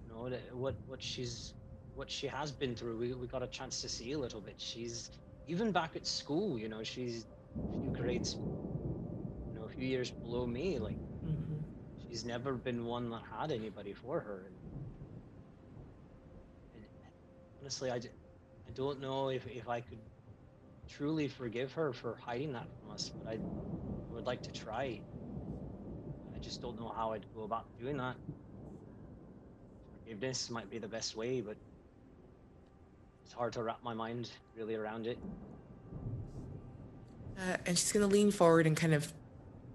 You know what what she's what she has been through. We we got a chance to see a little bit. She's even back at school. You know, she's a few grades, you know, a few years below me. Like Mhm. she's never been one that had anybody for her. And honestly, I, I don't know if, if I could truly forgive her for hiding that from us, but I would like to try. I just don't know how I'd go about doing that. Forgiveness might be the best way, but it's hard to wrap my mind really around it. Uh, and she's going to lean forward and kind of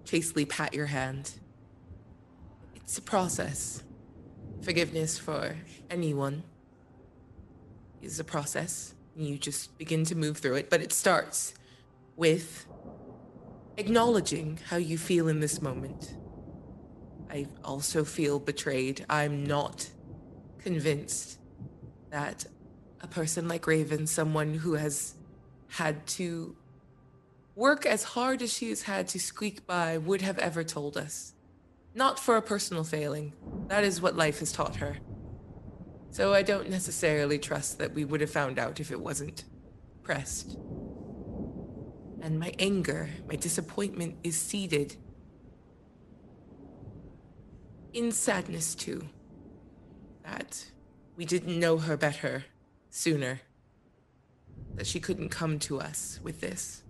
chastely pat your hand. It's a process. Forgiveness for anyone is a process. You just begin to move through it, but it starts with acknowledging how you feel in this moment. I also feel betrayed. I'm not convinced that a person like Raven, someone who has had to work as hard as she has had to squeak by, would have ever told us. Not for a personal failing. That is what life has taught her. So I don't necessarily trust that we would have found out if it wasn't pressed. And my anger, my disappointment is seeded in sadness too. That we didn't know her better sooner. That she couldn't come to us with this.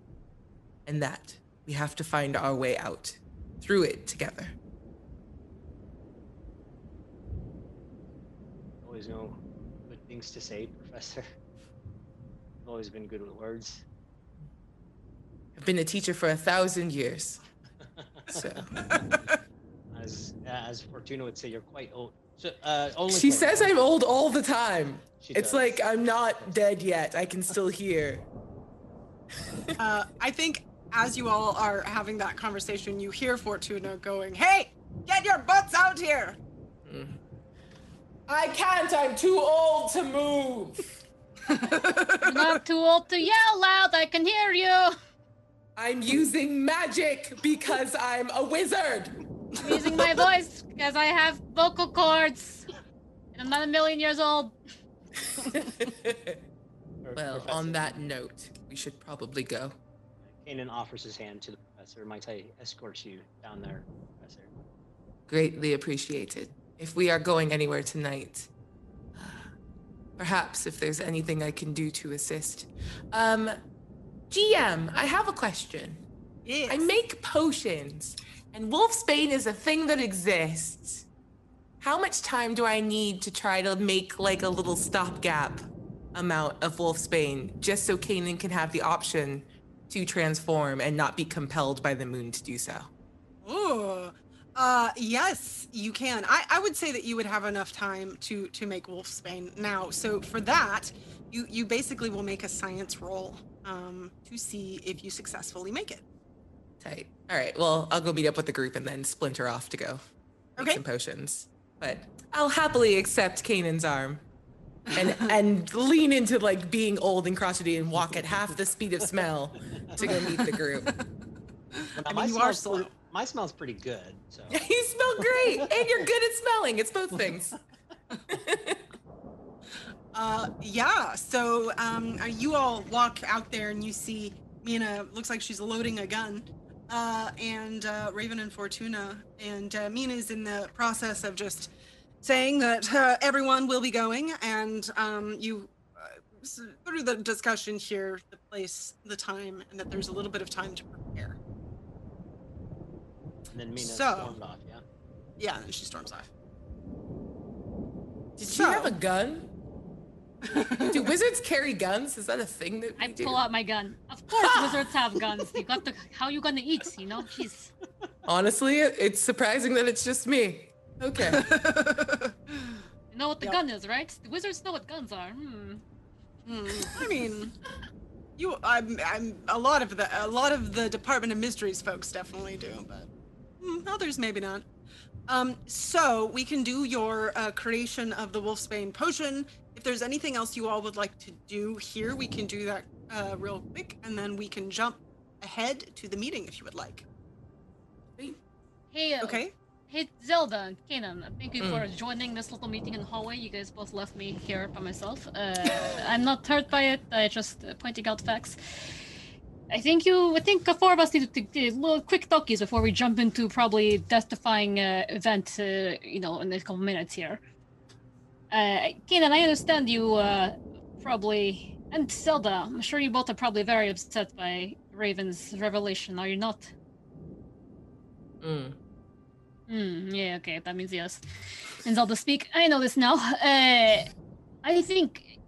And that we have to find our way out through it together. Always know good things to say, Professor. I've <laughs> always been good with words. I've been a teacher for a thousand years. <laughs> So As as Fortuna would say, you're quite old. So, uh, only she says old. I'm old all the time. She It's does. like I'm not dead yet. I can still hear. <laughs> Uh, I think as you all are having that conversation, you hear Fortuna going, "Hey, get your butts out here!" I can't. I'm too old to move. <laughs> You're not too old to yell loud. I can hear you. I'm using magic because I'm a wizard. I'm using my voice because I have vocal cords. And I'm not a million years old. <laughs> Well, Professor. on that note, we should probably go. Kanan offers his hand to the professor. Might I escort you down there, professor? Greatly appreciated. If we are going anywhere tonight, perhaps if there's anything I can do to assist. Um, GM, I have a question. Yes. I make potions, and wolfsbane is a thing that exists. How much time do I need to try to make like a little stopgap amount of wolfsbane just so Kanan can have the option to transform and not be compelled by the moon to do so? Ooh. Uh, yes, you can. I, I would say that you would have enough time to to make Wolfsbane now. So for that, you you basically will make a science roll um, to see if you successfully make it. Tight. All right. Well, I'll go meet up with the group and then splinter off to go make Okay. some potions. But I'll happily accept Kanan's arm and <laughs> and lean into like being old and crotchety and walk at half the speed of smell to go meet the group. <laughs> Well, I mean, you are smell's slow. My smell's pretty good. So <laughs> you smell great and you're good at smelling. It's both things. <laughs> Uh, yeah. So um, you all walk out there and you see Mina. Looks like she's loading a gun. Uh, and uh, Raven and Fortuna. And uh, Mina is in the process of just saying that uh, everyone will be going. And um, you, uh, through the discussion here, the place, the time, and that there's a little bit of time to prepare. And then Mina So- stormed off. Yeah. Yeah, and she storms off. Did she have a gun? <laughs> Do wizards carry guns? Is that a thing that we I do? pull out my gun. Of course, <laughs> wizards have guns. You got to. How you gonna eat? You know, jeez. Honestly, it's surprising that it's just me. Okay. <laughs> You know what the Yep. gun is, right? The wizards know what guns are. Hmm. Hmm, I mean, you, I'm, I'm a lot of the, a lot of the Department of Mysteries folks definitely do, but others maybe not. Um, so we can do your uh, creation of the Wolfsbane potion. If there's anything else you all would like to do here, we can do that uh, real quick, and then we can jump ahead to the meeting if you would like. Hey. Uh, Okay. Hey, Zelda and Kanan, thank you Mm. for joining this little meeting in the hallway. You guys both left me here by myself. Uh, I'm not hurt by it. I just uh, pointing out facts. I think you. I think the four of us need to do little quick talkies before we jump into probably death-defying uh, event. Uh, you know, in a couple minutes here. Uh, Kanan, I understand you uh, probably and Zelda. I'm sure you both are probably very upset by Raven's revelation. Are you not? Mm. Hmm, yeah, okay, that means yes. And Zelda speak. I know this now. Uh, I think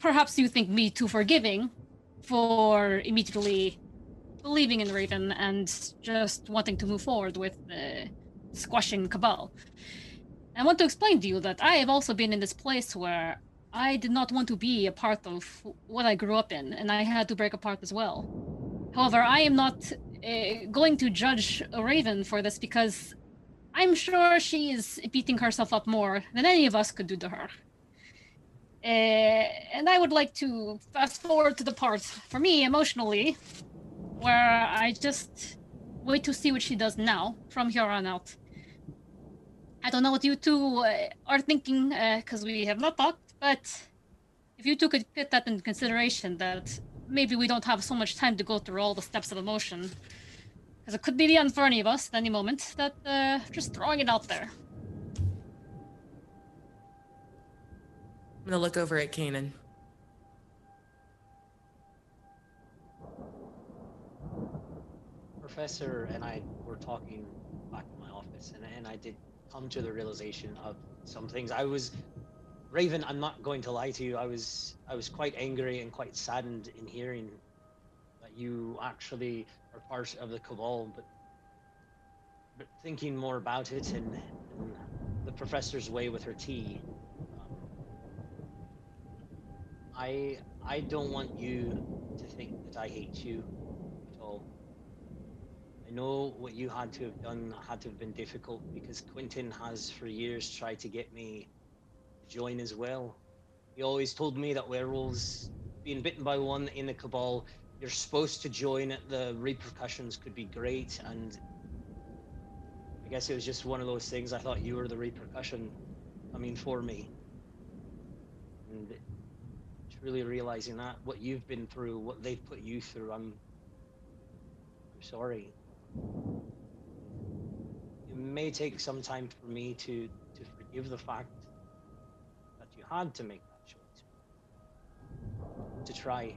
perhaps you think me too forgiving for immediately believing in Raven and just wanting to move forward with uh, squashing Cabal. I want to explain to you that I have also been in this place where I did not want to be a part of what I grew up in, and I had to break apart as well. However, I am not uh, going to judge Raven for this because I'm sure she is beating herself up more than any of us could do to her. Uh, and I would like to fast forward to the part for me emotionally where I just wait to see what she does now from here on out. I don't know what you two uh, are thinking because we have not talked, but if you two could put that into consideration, that maybe we don't have so much time to go through all the steps of emotion because it could be the end for any of us at any moment. That uh, just throwing it out there. I'm gonna look over at Kanan. Professor and I were talking back in my office, and, and I did come to the realization of some things. I was Raven, I'm not going to lie to you. I was I was quite angry and quite saddened in hearing that you actually are part of the cabal, but but thinking more about it and, and the professor's way with her tea, I I don't want you to think that I hate you at all. I know what you had to have done had to have been difficult because Quentin has for years tried to get me to join as well. He always told me that werewolves, being bitten by one in the cabal, you're supposed to join it. The repercussions could be great, and I guess it was just one of those things. I thought you were the repercussion coming for me, and truly realizing that what you've been through, what they've put you through, I'm, I'm sorry. It may take some time for me to to forgive the fact that you had to make that choice. To try to.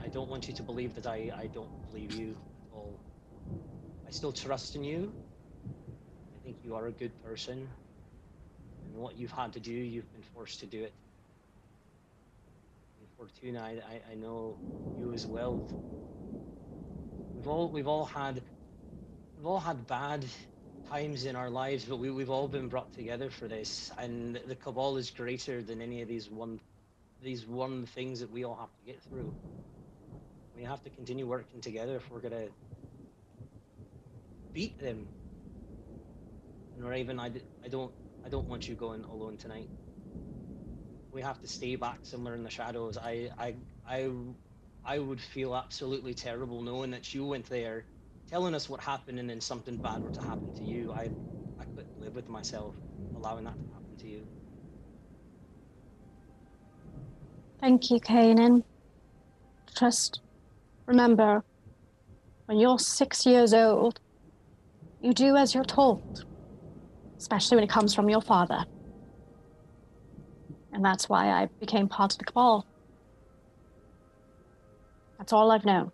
I, I don't want you to believe that I, I don't believe you at all. I still trust in you. I think you are a good person. And what you've had to do, you've been forced to do it. Fortuna, I, I, I know you as well. We've all we've all had we've all had bad times in our lives, but we, we've all been brought together for this. And the cabal is greater than any of these one these one things that we all have to get through. We have to continue working together if we're gonna beat them. And Raven, I, I don't I don't want you going alone tonight. We have to stay back somewhere in the shadows. I I I I would feel absolutely terrible knowing that you went there, telling us what happened, and then something bad were to happen to you. I I couldn't live with myself allowing that to happen to you. Thank you, Kanan. Just remember, when you're six years old, you do as you're told, especially when it comes from your father. And that's why I became part of the cabal. That's all I've known.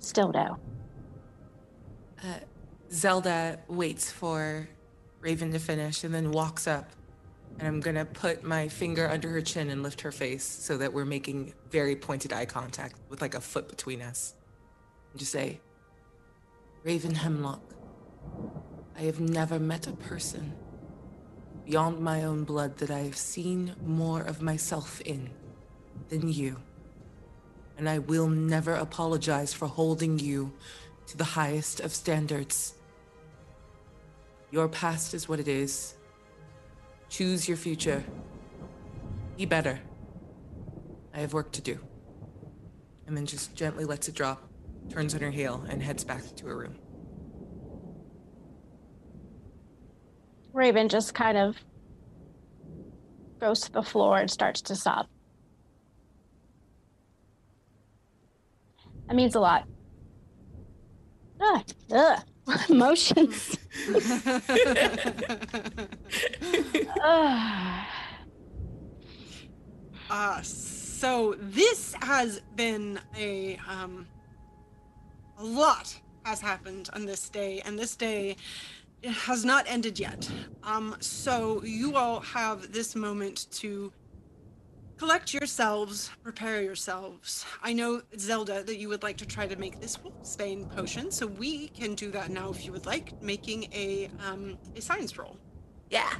Still know. Uh, Zelda waits for Raven to finish and then walks up. And I'm gonna put my finger under her chin and lift her face so that we're making very pointed eye contact with like a foot between us. And just say, Raven Hemlock, I have never met a person beyond my own blood that I have seen more of myself in than you. And I will never apologize for holding you to the highest of standards. Your past is what it is. Choose your future. Be better. I have work to do. And then just gently lets it drop, turns on her heel, and heads back to her room. Raven just kind of goes to the floor and starts to sob. That means a lot. Ah, ugh. <laughs> Emotions. <laughs> Ah. Uh, so this has been a um a lot has happened on this day, and this day has not ended yet. Um, so you all have this moment to collect yourselves, prepare yourselves. I know Zelda that you would like to try to make this Wolfsbane potion, so we can do that now if you would like, making a um a science roll. Yeah.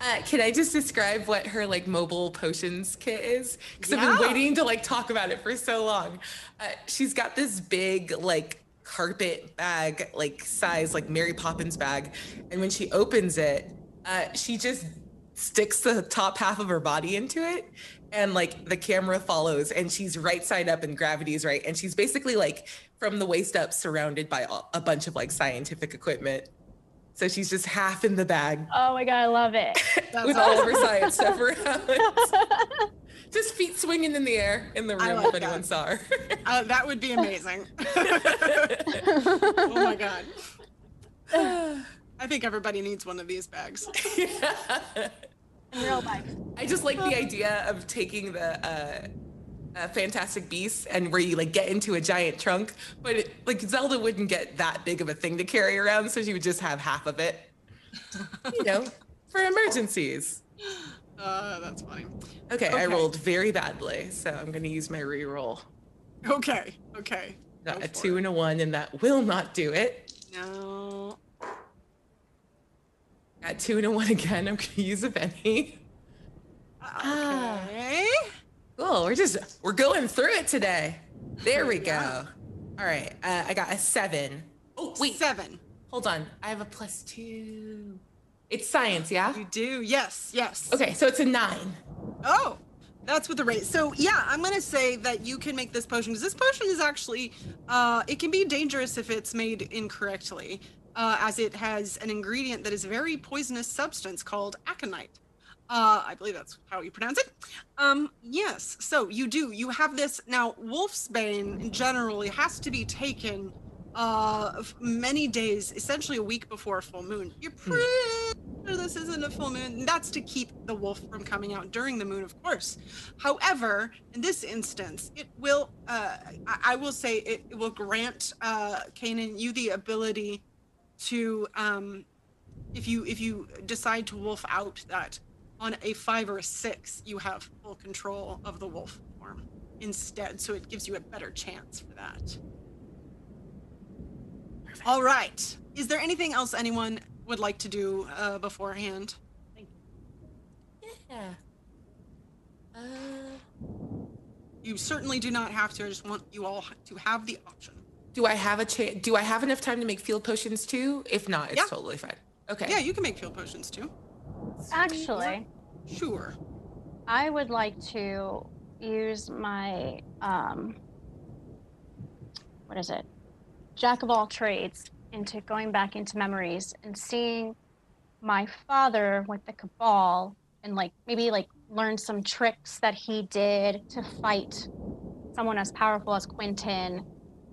Uh, can I just describe what her like mobile potions kit is? Because I've been waiting to like talk about it for so long. Uh, she's got this big like carpet bag, like size like Mary Poppins bag, and when she opens it, uh, she just sticks the top half of her body into it, and like the camera follows, and she's right side up, and gravity is right, and she's basically like from the waist up, surrounded by a bunch of like scientific equipment. So she's just half in the bag oh my god, I love it. <laughs> That's with all of her science stuff around. <laughs> Just feet swinging in the air in the room like if anyone that. saw her. Uh, that would be amazing. <laughs> oh my god. <sighs> I think everybody needs one of these bags. In real life. I just like the idea of taking the uh, uh, Fantastic Beasts and where you like get into a giant trunk, but it, like Zelda wouldn't get that big of a thing to carry around, so she would just have half of it. <laughs> You know, for emergencies. Uh, that's fine. Okay, I rolled very badly, so I'm going to use my reroll. Okay, okay. Got Go a two it. and a one, and that will not do it. No. Got two and a one again. I'm going to use a Benny. Ah. Cool. We're just we're going through it today. There we go. All right. Uh, I got a seven. Oh wait, Seven. hold on. I have a plus two. It's science, yeah. You do. Yes, yes. Okay, so it's a nine. Oh, that's with the rate. So yeah, I'm gonna say that you can make this potion because this potion is actually, uh, it can be dangerous if it's made incorrectly, uh, as it has an ingredient that is a very poisonous substance called aconite. Uh, I believe that's how you pronounce it. Um, yes. So you do. You have this now. Wolfsbane in generally has to be taken uh many days, essentially a week before a full moon. You're pretty sure this isn't a full moon. That's to keep the wolf from coming out during the moon, of course. However, in this instance, it will. Uh, I, I will say it, it will grant uh, Kanan you the ability to, um, if you if you decide to wolf out that on a five or a six, you have full control of the wolf form instead. So it gives you a better chance for that. All right. Is there anything else anyone would like to do uh, beforehand? Yeah. Uh, You certainly do not have to. I just want you all to have the option. do I have a chance? Do I have enough time to make field potions too? If not, it's Yeah. totally fine. Okay. Yeah, you can make field potions too. Actually, Sure. I would like to use my um what is it? Jack of all trades into going back into memories and seeing my father with the cabal and like maybe like learn some tricks that he did to fight someone as powerful as Quentin.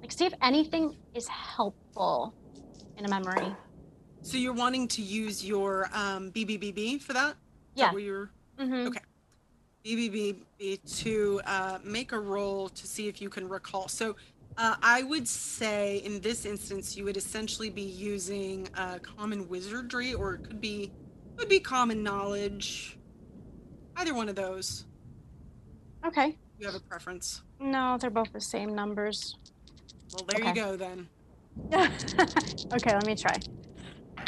Like see if anything is helpful in a memory. So you're wanting to use your um, BBBB for that Yeah. what you're Mm-hmm. Okay. BBB to uh, make a roll to see if you can recall. So uh, I would say in this instance, you would essentially be using uh, common wizardry, or it could be could be common knowledge. Either one of those. Okay. You have a preference. No, they're both the same numbers. Well, there you go then. <laughs> okay, let me try.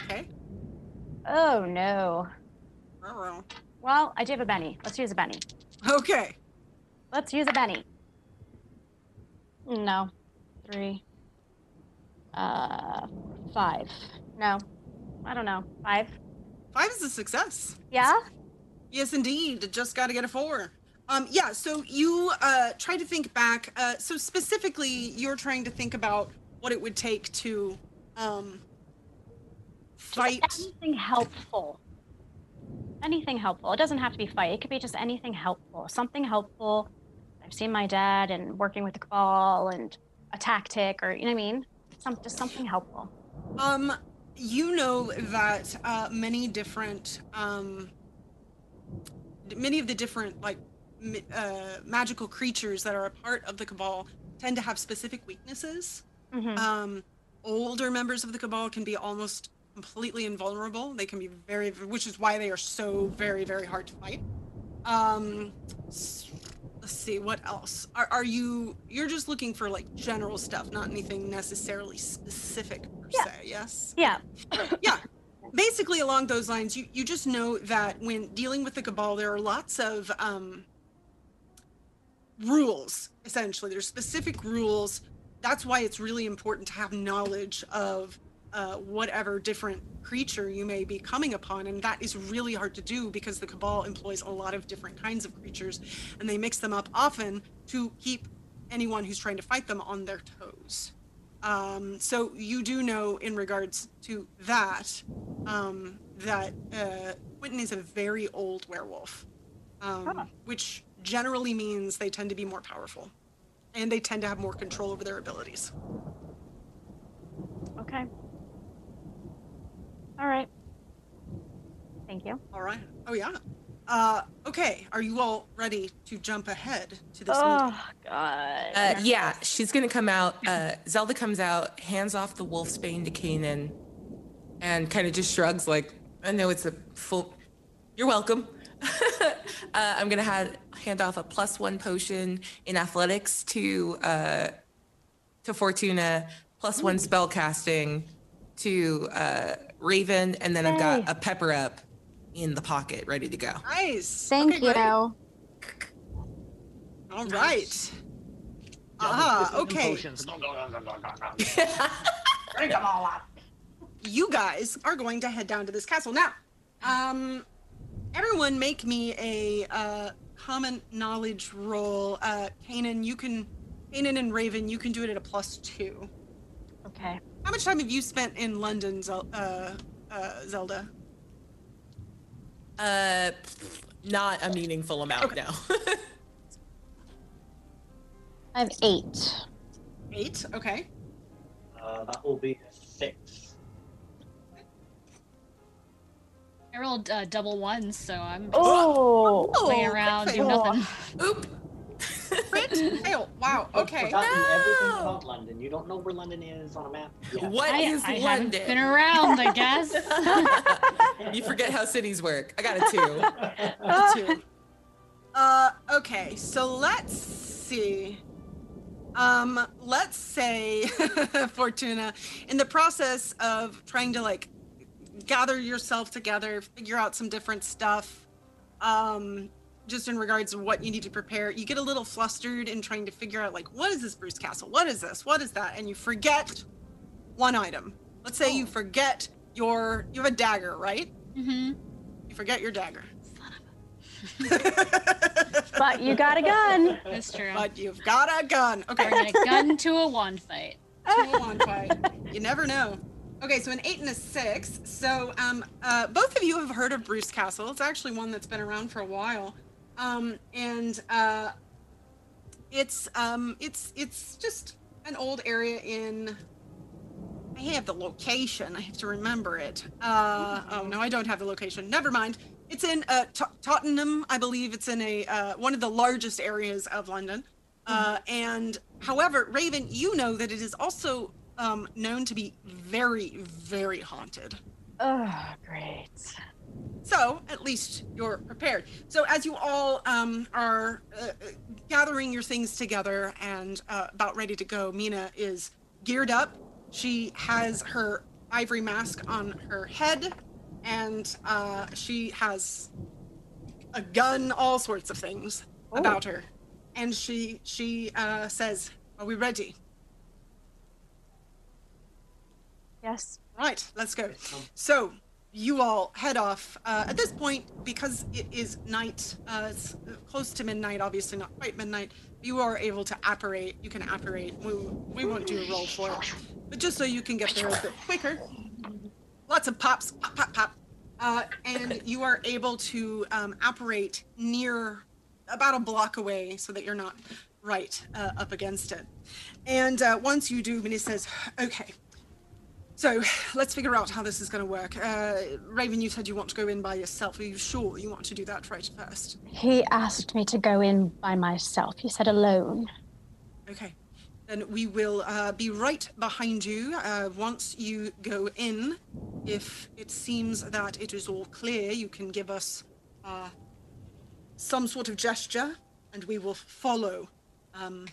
Okay. Oh no. Ruh-roh. Well, I do have a Benny. Let's use a Benny. Okay. Let's use a Benny. No. Three. Uh, five. No. I don't know. Five. Five is a success. Yeah? Yes, indeed. Just got to get a four. Um, yeah. So you uh, try to think back. Uh, so specifically, you're trying to think about what it would take to um, fight. Anything helpful. Anything helpful. It doesn't have to be fight. It could be just anything helpful. Something helpful. I've seen my dad and working with the cabal and a tactic or, you know what I mean? Some, just something helpful. Um, you know that uh, many different, um, many of the different like uh, magical creatures that are a part of the Cabal tend to have specific weaknesses. Mhm. Um, older members of the Cabal can be almost completely invulnerable. They can be very, which is why they are so very, very hard to fight. Um, let's see, what else? Are, are you? You're just looking for like general stuff, not anything necessarily specific per Yeah. se. Yes. Yeah. <coughs> yeah. Basically, along those lines, you, you just know that when dealing with the Cabal, there are lots of um, rules, essentially. There's specific rules. That's why it's really important to have knowledge of uh, whatever different creature you may be coming upon. And that is really hard to do because the Cabal employs a lot of different kinds of creatures and they mix them up often to keep anyone who's trying to fight them on their toes. Um, so you do know in regards to that um, that uh, Quentin is a very old werewolf, um, Huh. which generally means they tend to be more powerful, and they tend to have more control over their abilities. Okay. All right. Thank you. All right. Oh yeah. Uh, okay. Are you all ready to jump ahead to this? Oh meeting? God. Uh, yeah, she's gonna come out. Uh, Zelda comes out, hands off the wolfsbane to Kanan, and kind of just shrugs like, "I know it's a full. You're welcome. <laughs> uh, I'm gonna hand hand off a plus one potion in athletics to uh, to Fortuna, plus one spell casting to uh, Raven, and then I've got a pepper up in the pocket, ready to go. Nice. Thank Okay, you. great. All right. Ah, okay. <laughs> Drink them all up. you guys are going to head down to this castle now. Um, everyone, make me a uh, common knowledge roll. Uh, Kanan, you can. Kanan and Raven, you can do it at a plus two. Okay. How much time have you spent in London, Zel- uh, uh, Zelda? Uh, not a meaningful amount, Okay. no. <laughs> I have eight. Eight. Okay. Uh, that will be six. I rolled uh, double ones, so I'm Oh. playing Oh, around, do perfect. nothing. Oop. Crit fail. <laughs> Wow. Okay. forgotten everything about London. You don't know where London is on a map. Yeah. What I, is I haven't London? been around, I guess. <laughs> you forget how cities work. I got a two. <laughs> a Two. Uh, okay, so let's see. Um, let's say, Fortuna, in the process of trying to like gather yourself together, figure out some different stuff, um, just in regards to what you need to prepare, you get a little flustered in trying to figure out like, what is this Bruce Castle? What is this? What is that? And you forget one item. Let's say you forget your, you have a dagger, right? Mm-hmm. You forget your dagger. <laughs> But you got a gun. That's true. But you've got a gun. Okay. We're gonna gun to a wand fight. Two in one fight. You never know. Okay, so an eight and a six. So um uh both of you have heard of Bruce Castle. It's actually one that's been around for a while. Um and uh it's um it's it's just an old area in I have the location. I have to remember it. Uh oh no, I don't have the location. Never mind. It's in uh, Tot- Tottenham, I believe. It's in a uh, one of the largest areas of London. Uh, and however, Raven, you know that it is also um, known to be very, very haunted. Oh, great. So at least you're prepared. So as you all um, are uh, uh, gathering your things together and uh, about ready to go, Mina is geared up. She has her ivory mask on her head, and uh, she has a gun, all sorts of things about her. And she she uh, says, "Are we ready? Yes. Right, let's go." So you all head off. Uh, at this point, because it is night, uh, it's close to midnight, obviously not quite midnight, you are able to apparate. You can apparate. We, we won't do a roll for it. But just so you can get there a bit quicker, lots of pops, pop, pop, pop. Uh, and you are able to um, apparate near about a block away so that you're not right uh, up against it. And uh, once you do, Minnie says, okay, so let's figure out how this is going to work. Uh, Raven, you said you want to go in by yourself. Are you sure you want to do that right first? He asked me to go in by myself. He said alone. Okay. Then we will uh, be right behind you uh, once you go in. If it seems that it is all clear, you can give us uh, some sort of gesture and we will follow. Um,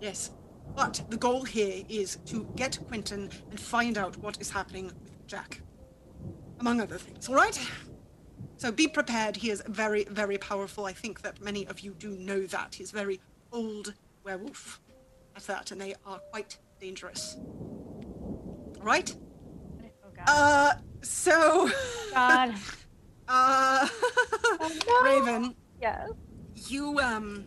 yes. But the goal here is to get Quentin and find out what is happening with Jack, among other things, all right? So be prepared. He is very, very powerful. I think that many of you do know that. He's a very old werewolf at that, and they are quite dangerous. All right? Oh, God. Uh, so, God. <laughs> uh, <laughs> no. Raven, yes. you, um,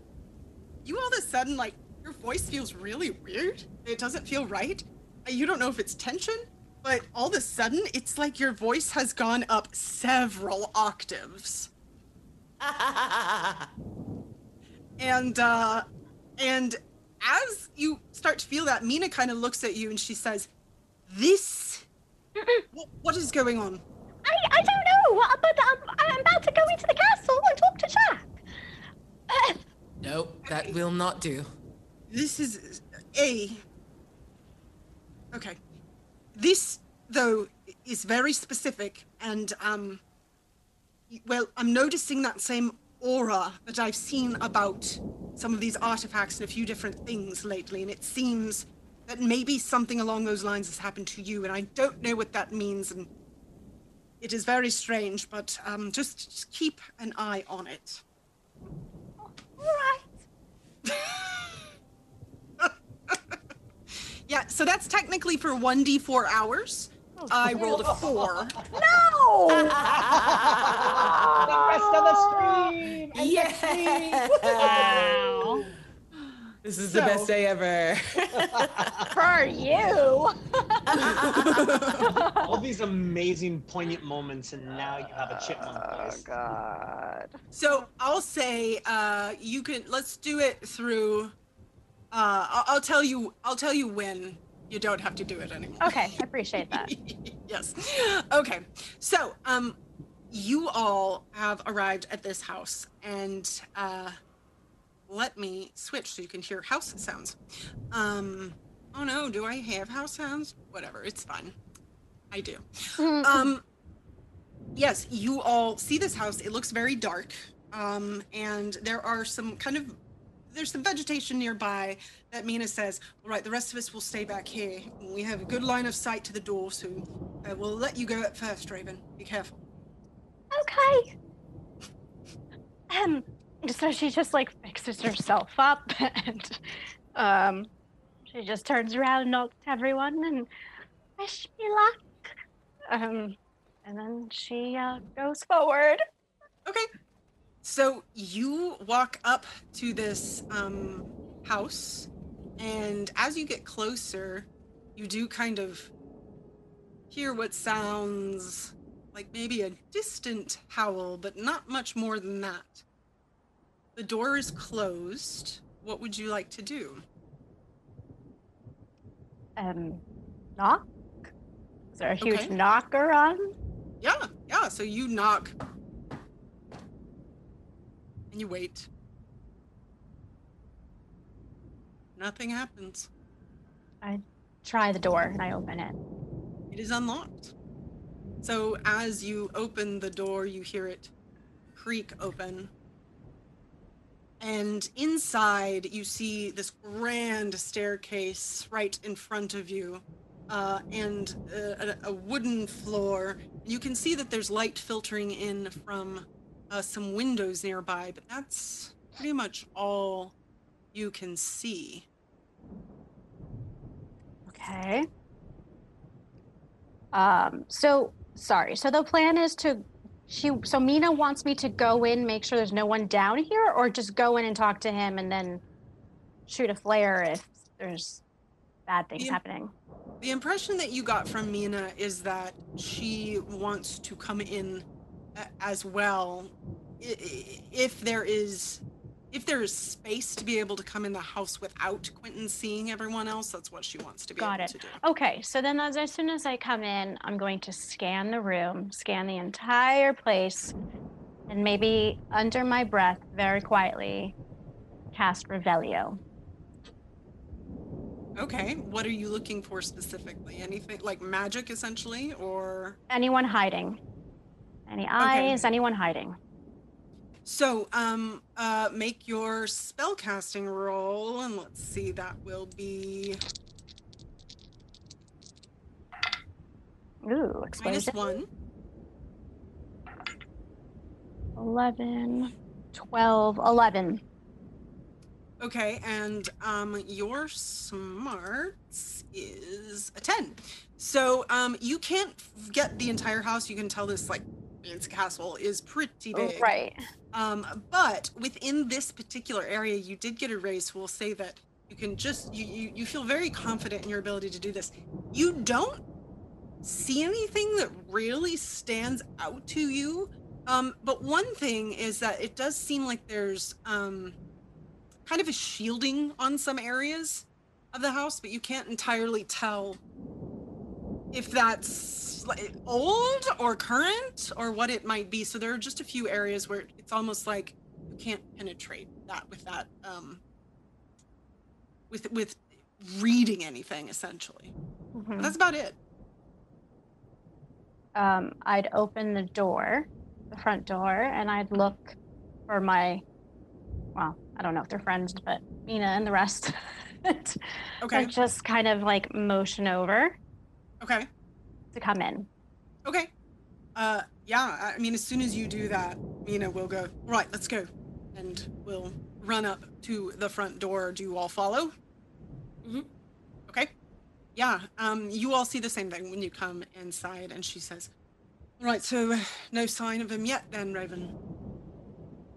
you all of a sudden, like, your voice feels really weird. It doesn't feel right. Uh, You don't know if it's tension, but all of a sudden, it's like your voice has gone up several octaves. <laughs> And, uh, and as you start to feel that, Mina kind of looks at you and she says, This? <clears throat> What, what is going on? I, I don't know, but I'm, I'm about to go into the castle and talk to Jack. Uh, Nope, that will not do. This is a. Okay. This, though, is very specific, and um, well, I'm noticing that same aura that I've seen about some of these artifacts and a few different things lately, and it seems that maybe something along those lines has happened to you, and I don't know what that means, and it is very strange, but um, just, just keep an eye on it. All right. <laughs> Yeah, so that's technically for 1d4 hours. I rolled a <laughs> four. No! <laughs> the rest of the stream. and Yeah. next. Wow. This is the So- best day ever. <laughs> For you. All these amazing, poignant moments, and now you have a chipmunk Oh voice. God. So I'll say uh, you can. Let's do it through. Uh, I'll, I'll tell you. I'll tell you when. You don't have to do it anymore. Okay, I appreciate that. <laughs> yes. Okay. So, um, you all have arrived at this house, and uh, let me switch so you can hear house sounds. Um, oh no, do I have house sounds? Whatever, it's fine. I do. Um, yes, you all see this house. It looks very dark, um, and there are some kind of there's some vegetation nearby that Mina says, all right, the rest of us will stay back here. We have a good line of sight to the door, so uh, we'll let you go at first, Raven. Be careful. Okay. Um, so she just like fixes herself up <laughs> and um she just turns around and knocks everyone and wish me luck. Um and then she uh, goes forward. Okay. So you walk up to this um, house, and as you get closer, you do kind of hear what sounds like maybe a distant howl, but not much more than that. The door is closed. What would you like to do? Um knock? Is there a huge Okay. knocker on? Yeah, yeah. So you knock, you wait. Nothing happens. I try the door and I open it. It is unlocked. So as you open the door, you hear it creak open. And inside, you see this grand staircase right in front of you, uh, and a, a wooden floor. You can see that there's light filtering in from uh, some windows nearby, but that's pretty much all you can see. Okay. Um, so sorry. So the plan is to she so Mina wants me to go in, make sure there's no one down here, or just go in and talk to him and then shoot a flare if there's bad things happening. The impression that you got from Mina is that she wants to come in as well. If there is, if there is space to be able to come in the house without Quentin seeing everyone else, that's what she wants to be Got able it. to do. Okay, so then as, as soon as I come in, I'm going to scan the room, scan the entire place, and maybe under my breath, very quietly, cast Revelio. Okay, what are you looking for specifically? Anything like magic, essentially, or Anyone hiding? Any eyes? Anyone hiding? so? Um, uh, make your spellcasting roll, and let's see. That will be Ooh, minus one. 11, 12, 11. Okay, and um, your smarts is a 10. So um, you can't get the entire house. You can tell this, like, castle is pretty big. Right. Um, but within this particular area, you did get a raise. We'll say that you can just, you, you, you feel very confident in your ability to do this. You don't see anything that really stands out to you. Um, but one thing is that it does seem like there's um, kind of a shielding on some areas of the house, but you can't entirely tell if that's like, old or current or what it might be. So there are just a few areas where it's almost like you can't penetrate that with that um, with with reading anything essentially. Mhm. that's about it. Um, I'd open the door, the front door and I'd look for my, well, I don't know if they're friends, but Mina and the rest. <laughs> Okay. I'd just kind of like motion over Okay. To come in. Okay. Uh, yeah. I mean, as soon as you do that, Mina will go. Right. Let's go, and we'll run up to the front door. Do you all follow? Mhm. Okay. Yeah. Um, you all see the same thing when you come inside, and she says, "Right. So, uh, no sign of him yet, then, Raven."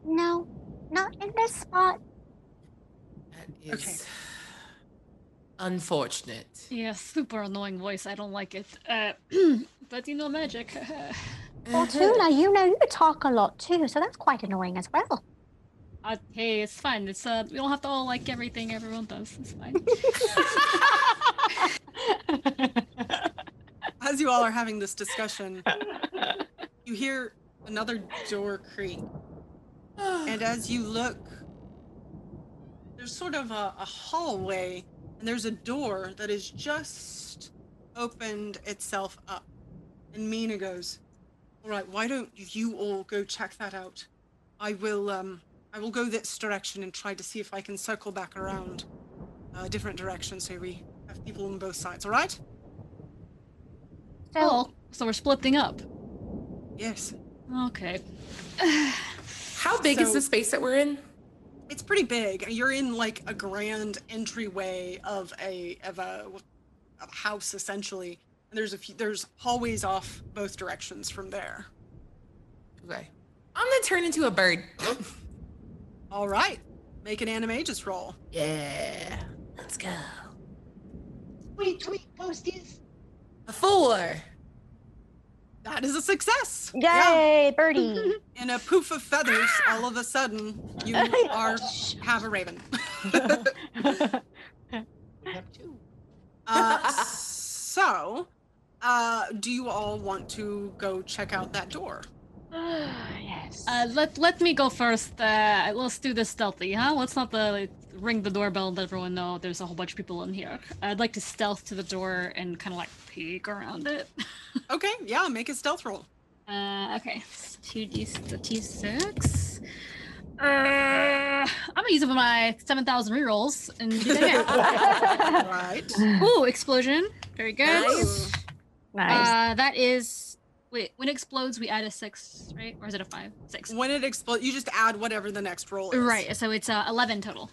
No, not in this spot. That is Okay. Unfortunate. Yeah, super annoying voice. I don't like it. Uh, <clears throat> but you know, magic. <laughs> Well, Tuna, you know you talk a lot too, so that's quite annoying as well. uh, hey, it's fine. It's uh, we don't have to all like everything everyone does. It's fine. <laughs> As you all are having this discussion, you hear another door creak. And as you look, there's sort of a, a hallway, and there's a door that is just opened itself up. And Mina goes, "All right, why don't you all go check that out? I will, um, I will go this direction and try to see if I can circle back around a different direction, so we have people on both sides. All right? So, oh, so we're splitting up. Yes. Okay. <sighs> How big is the space that we're in? It's pretty big. You're in like a grand entryway of a of a, of a house essentially. And there's a few there's hallways off both directions from there. Okay. I'm gonna turn into a bird. <laughs> All right. Make an animagus roll. yeah. Let's go. Tweet, tweet, posties. A four. That is a success. yay, birdie! <laughs> In a poof of feathers, all of a sudden you <laughs> are have a raven. We <laughs> have two. uh, so, uh, do you all want to go check out that door? <sighs> yes. Uh, let let me go first. Uh, let's do this stealthy, huh? Let's not uh, like, ring the doorbell and let everyone know there's a whole bunch of people in here. I'd like to stealth to the door and kind of like peek around it. <laughs> Okay, yeah, make a stealth roll. Uh, okay, two d t six. Uh, I'm gonna use up my seven thousand rerolls and do that <laughs> right. <laughs> Ooh, explosion! Very good. Nice. nice. Uh, that is wait. When it explodes, we add a six, right? Or is it a five? Six. When it explodes, you just add whatever the next roll is. Right. So it's uh, eleven total.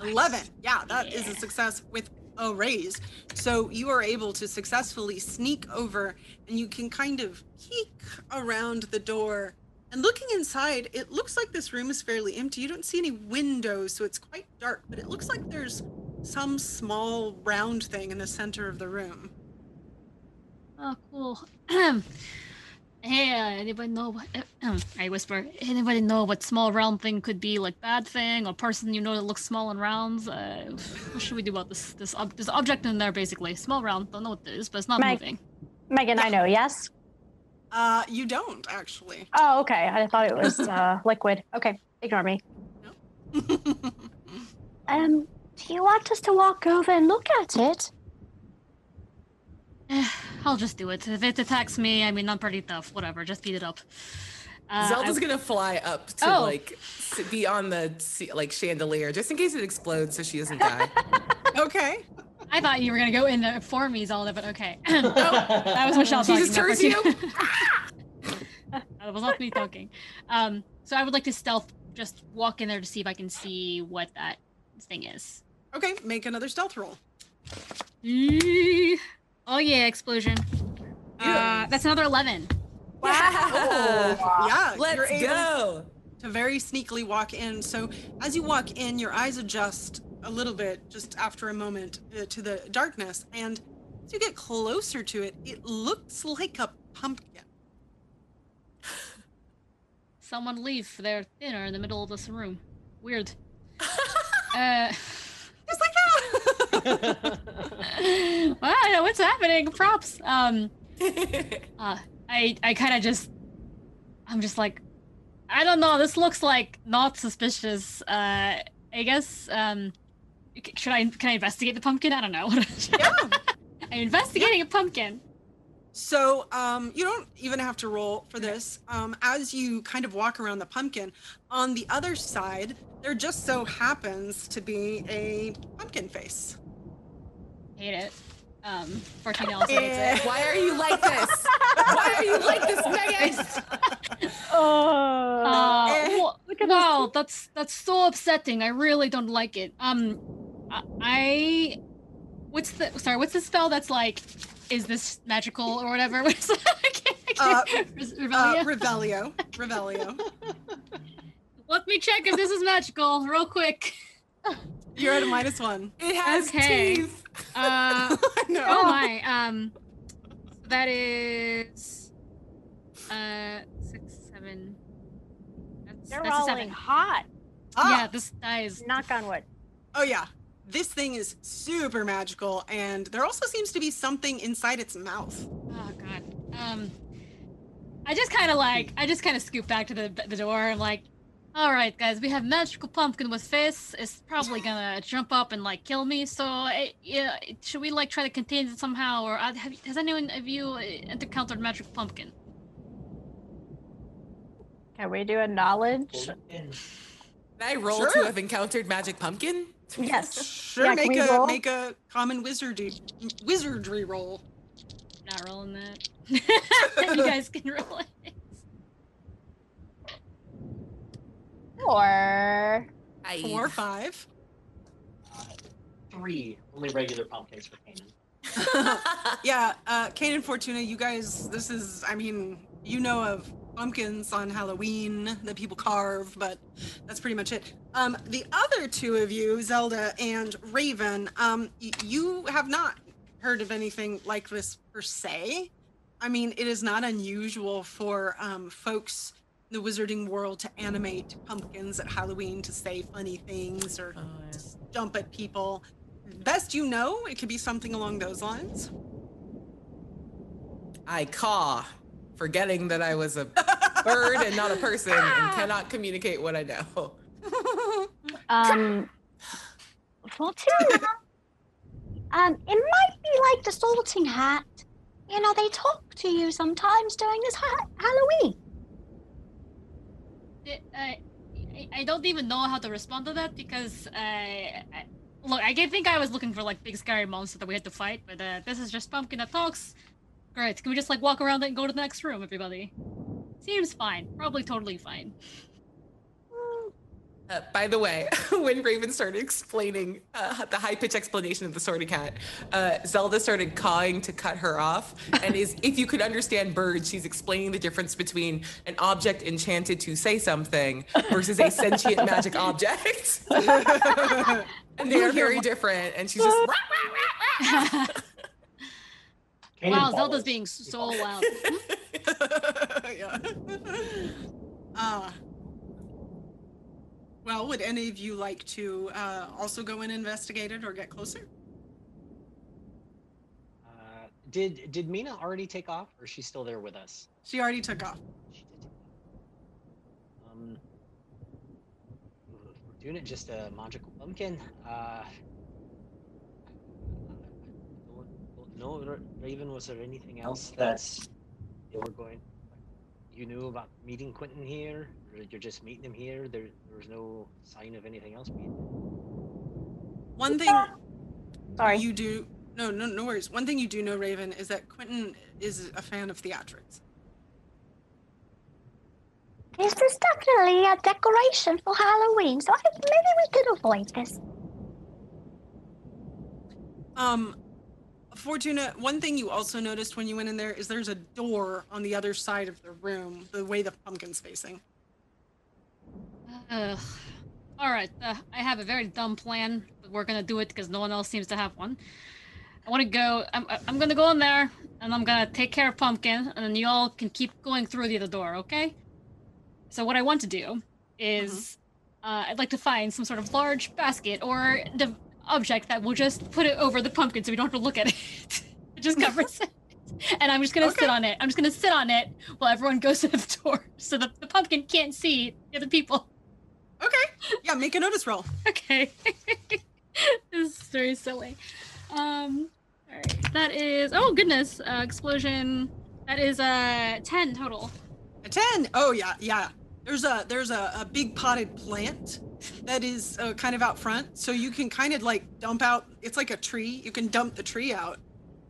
11. Yeah, that is Yeah. a success with a raise. So you are able to successfully sneak over and you can kind of peek around the door. And looking inside, it looks like this room is fairly empty. You don't see any windows, so it's quite dark, but it looks like there's some small round thing in the center of the room. Oh, cool. <clears throat> hey, uh, anybody know what? Uh, I whisper. Anybody know what small round thing could be? Like bad thing or person you know that looks small and round? Uh, what should we do about this? This ob- this object in there, basically small round. Don't know what it is, but it's not Meg. moving. Megan, I know, yes? Uh, you don't actually. Oh, okay. I thought it was <laughs> uh, liquid. Okay, ignore me. <laughs> Um, do you want us to walk over and look at it? I'll just do it. If it attacks me, I mean, I'm pretty tough. Whatever, just beat it up. Uh, Zelda's I- gonna fly up to Oh. like be on the like chandelier just in case it explodes so she doesn't die. <laughs> okay. I thought you were gonna go in there for me, Zelda, but okay. <laughs> <laughs> that was Michelle She talking. just turns you. that was not me talking. Um, so I would like to stealth, just walk in there to see if I can see what that thing is. Okay, make another stealth roll. Oh yeah, explosion. Uh, that's another eleven. Wow. Yeah, Let's you're able go. to very sneakily walk in. So as you walk in, your eyes adjust a little bit just after a moment uh, to the darkness, and as you get closer to it, it looks like a pumpkin. <laughs> Someone leave for their dinner in the middle of this room. Weird. <laughs> uh, Just like that. <laughs> <laughs> know what's happening. Props. Um, <laughs> uh, I I kind of just, I'm just like, I don't know. This looks like not suspicious. Uh, I guess. Um, should I can I investigate the pumpkin? I don't know. <laughs> yeah. I'm investigating a pumpkin. So um, you don't even have to roll for this. Um, as you kind of walk around the pumpkin, on the other side, there just so happens to be a pumpkin face. Hate it. Um, 14 also hates it. <laughs> Why are you like this? <laughs> Why are you like this, Megan? Oh. <laughs> Uh, Eh. wa- wow, that's that's so upsetting. I really don't like it. Um, I, I what's the sorry? What's the spell that's like? Is this magical or whatever? I can't, I can't- Res- Uh, Revelio. Revelio. Let me check if this is magical, real quick. You're at a minus one. It has Okay. teeth. Uh, <laughs> no. oh my. Um, that is uh six, seven. That's, They're that's a rolling seven. hot. Ah, Yeah, this die is Knock on wood. Oh yeah. This thing is super magical, and there also seems to be something inside its mouth. Oh god. Um, I just kind of like I just kind of scoop back to the the door. I'm like, all right, guys, we have magical pumpkin with face. It's probably gonna jump up and like kill me. So uh, yeah, should we like try to contain it somehow, or uh, have, has anyone of you uh, encountered magical pumpkin? Can we do a knowledge? And Can I roll to have encountered magic pumpkin? Yes. Sure, Yeah, make a roll? make a common wizardry wizardry roll. Not rolling that. <laughs> you guys can roll it. Or I, Four, five. uh, three only regular pumpkins for Kanan. <laughs> Yeah, uh, Kane and Fortuna, you guys, this is, I mean, you know of pumpkins on Halloween that people carve, but that's pretty much it. Um, the other two of you, Zelda and Raven, um, y- you have not heard of anything like this per se. I mean, it is not unusual for um, folks in the wizarding world to animate pumpkins at Halloween to say funny things or Oh, yeah. jump at people. Best you know, it could be something along those lines. I caw, forgetting that I was a bird and not a person and <laughs> cannot communicate what I know. <laughs> um Fortuna. <laughs> um, it might be like the sorting hat. You know, they talk to you sometimes during this ha- Halloween. I, I- don't even know how to respond to that because I, I look. I think I was looking for like big scary monster that we had to fight, but uh, this is just pumpkin that talks. Great. Can we just like walk around it and go to the next room, everybody? Seems fine. Probably totally fine. Uh, by the way, <laughs> when Raven started explaining uh, the high pitched explanation of the sorting hat, uh, Zelda started cawing to cut her off. And is <laughs> if you could understand birds, she's explaining the difference between an object enchanted to say something versus a sentient magic object. <laughs> and they are very different. And she's just. "Rah, rah, rah, rah." Wow. Zelda's being so loud. yeah. Uh, well, would any of you like to uh, also go and investigate it or get closer? Uh, did did Mina already take off, or is she still there with us? She already took off. She did. Um, we're doing it just a magical pumpkin. Uh, don't, don't know, Ra- Raven. Was there anything else that's they were going? You knew about meeting Quentin here, or you're just meeting him here. There, there was no sign of anything else. Being... One thing Sorry. you do no no no worries. One thing you do know, Raven, is that Quentin is a fan of theatrics. This is definitely a decoration for Halloween, so I think maybe we could avoid this. Um, Fortuna, one thing you also noticed when you went in there is there's a door on the other side of the room, the way the pumpkin's facing. Ugh. All right, uh, I have a very dumb plan, but we're gonna do it because no one else seems to have one. I want to go. I'm, I'm gonna go in there, and I'm gonna take care of Pumpkin, and then you all can keep going through the other door, okay? So what I want to do is, uh, I'd like to find some sort of large basket or the object that will just put it over the pumpkin, so we don't have to look at it. <laughs> it just covers it. And I'm just gonna Okay. sit on it. I'm just gonna sit on it while everyone goes <laughs> to the door, so that the pumpkin can't see the other people. Okay. Yeah, make a notice roll. <laughs> Okay. this is very silly. Um, Alright, that is. Oh, goodness. Uh, explosion. That is uh, 10 total. A ten. Oh yeah, yeah. There's a there's a, a big potted plant that is uh, kind of out front, so you can kind of like dump out. It's like a tree. You can dump the tree out,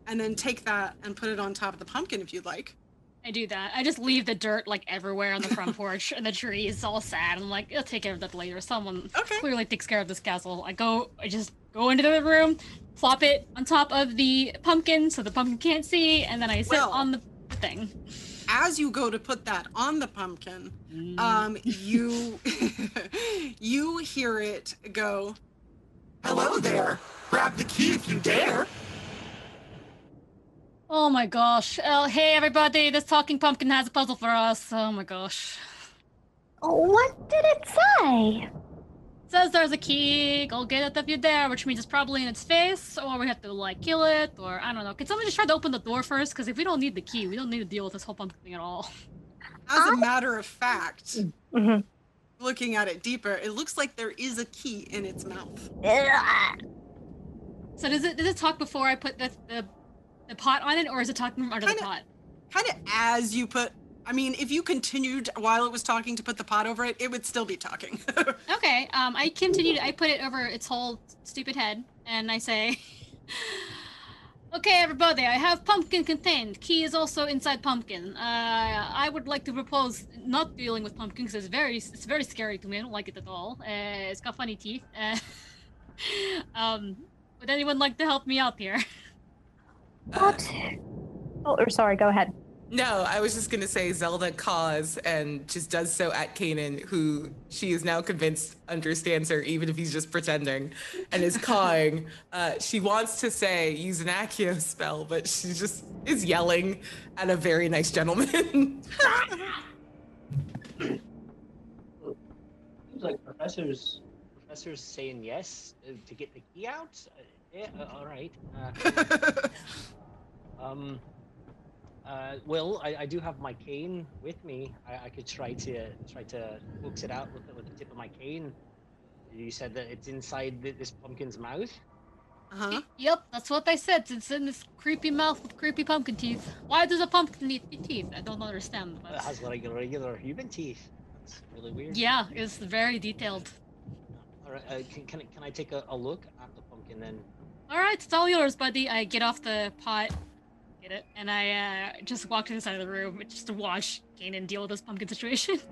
and then take that and put it on top of the pumpkin if you'd like. I do that. I just leave the dirt like everywhere on the front <laughs> porch, and the tree is all sad. I'm like, I'll take care of that later. Someone Okay. clearly takes care of this castle. I go, I just go into the room, plop it on top of the pumpkin so the pumpkin can't see, and then I sit Well- on the thing. As you go to put that on the pumpkin, um, you <laughs> you hear it go. Hello there. Grab the key if you dare. Oh my gosh. Uh, hey everybody, this talking pumpkin has a puzzle for us. Oh my gosh. Oh, what did it say? Says there's a key, go get it if you're there, which means it's probably in its face, or we have to like kill it, or I don't know. Can someone just try to open the door first? Because if we don't need the key, we don't need to deal with this whole pumpkin thing at all. As a matter of fact, Mhm. looking at it deeper, it looks like there is a key in its mouth. <laughs> So does it does it talk before I put the the, the pot on it, or is it talking from under the Kinda- pot? Kind of as you put. I mean, if you continued while it was talking to put the pot over it, it would still be talking. <laughs> Okay. Um, I continued. I put it over its whole stupid head, and I say, <laughs> "Okay, everybody, I have pumpkin contained. Key is also inside pumpkin. Uh, I would like to propose not dealing with pumpkin because it's very, it's very scary to me. I don't like it at all. Uh, it's got funny teeth. Uh, <laughs> um, would anyone like to help me out here? What? Oh, or sorry, go ahead. No, I was just gonna say Zelda caws and just does so at Kanan, who she is now convinced understands her, even if he's just pretending, and is cawing. <laughs> Uh, she wants to say use an Accio spell, but she just is yelling at a very nice gentleman. <laughs> Seems like professors professors saying yes uh, to get the key out. Uh, yeah, uh, all right. Uh, <laughs> um, uh, well, I, I do have my cane with me. I, I could try to try to coax it out with the, with the tip of my cane. You said that it's inside th- this pumpkin's mouth. uh-huh. Yep, that's what I said. It's in this creepy mouth with creepy pumpkin teeth. Why does a pumpkin need teeth? I don't understand. It has like regular human teeth. That's really weird. yeah, it's very detailed. All right. Uh, can, can, I- can I take a, a look at the pumpkin then? All right, it's all yours, buddy. I get off the pot, get it, and I uh, just walk to the side of the room just to watch Kanan deal with this pumpkin situation. <laughs>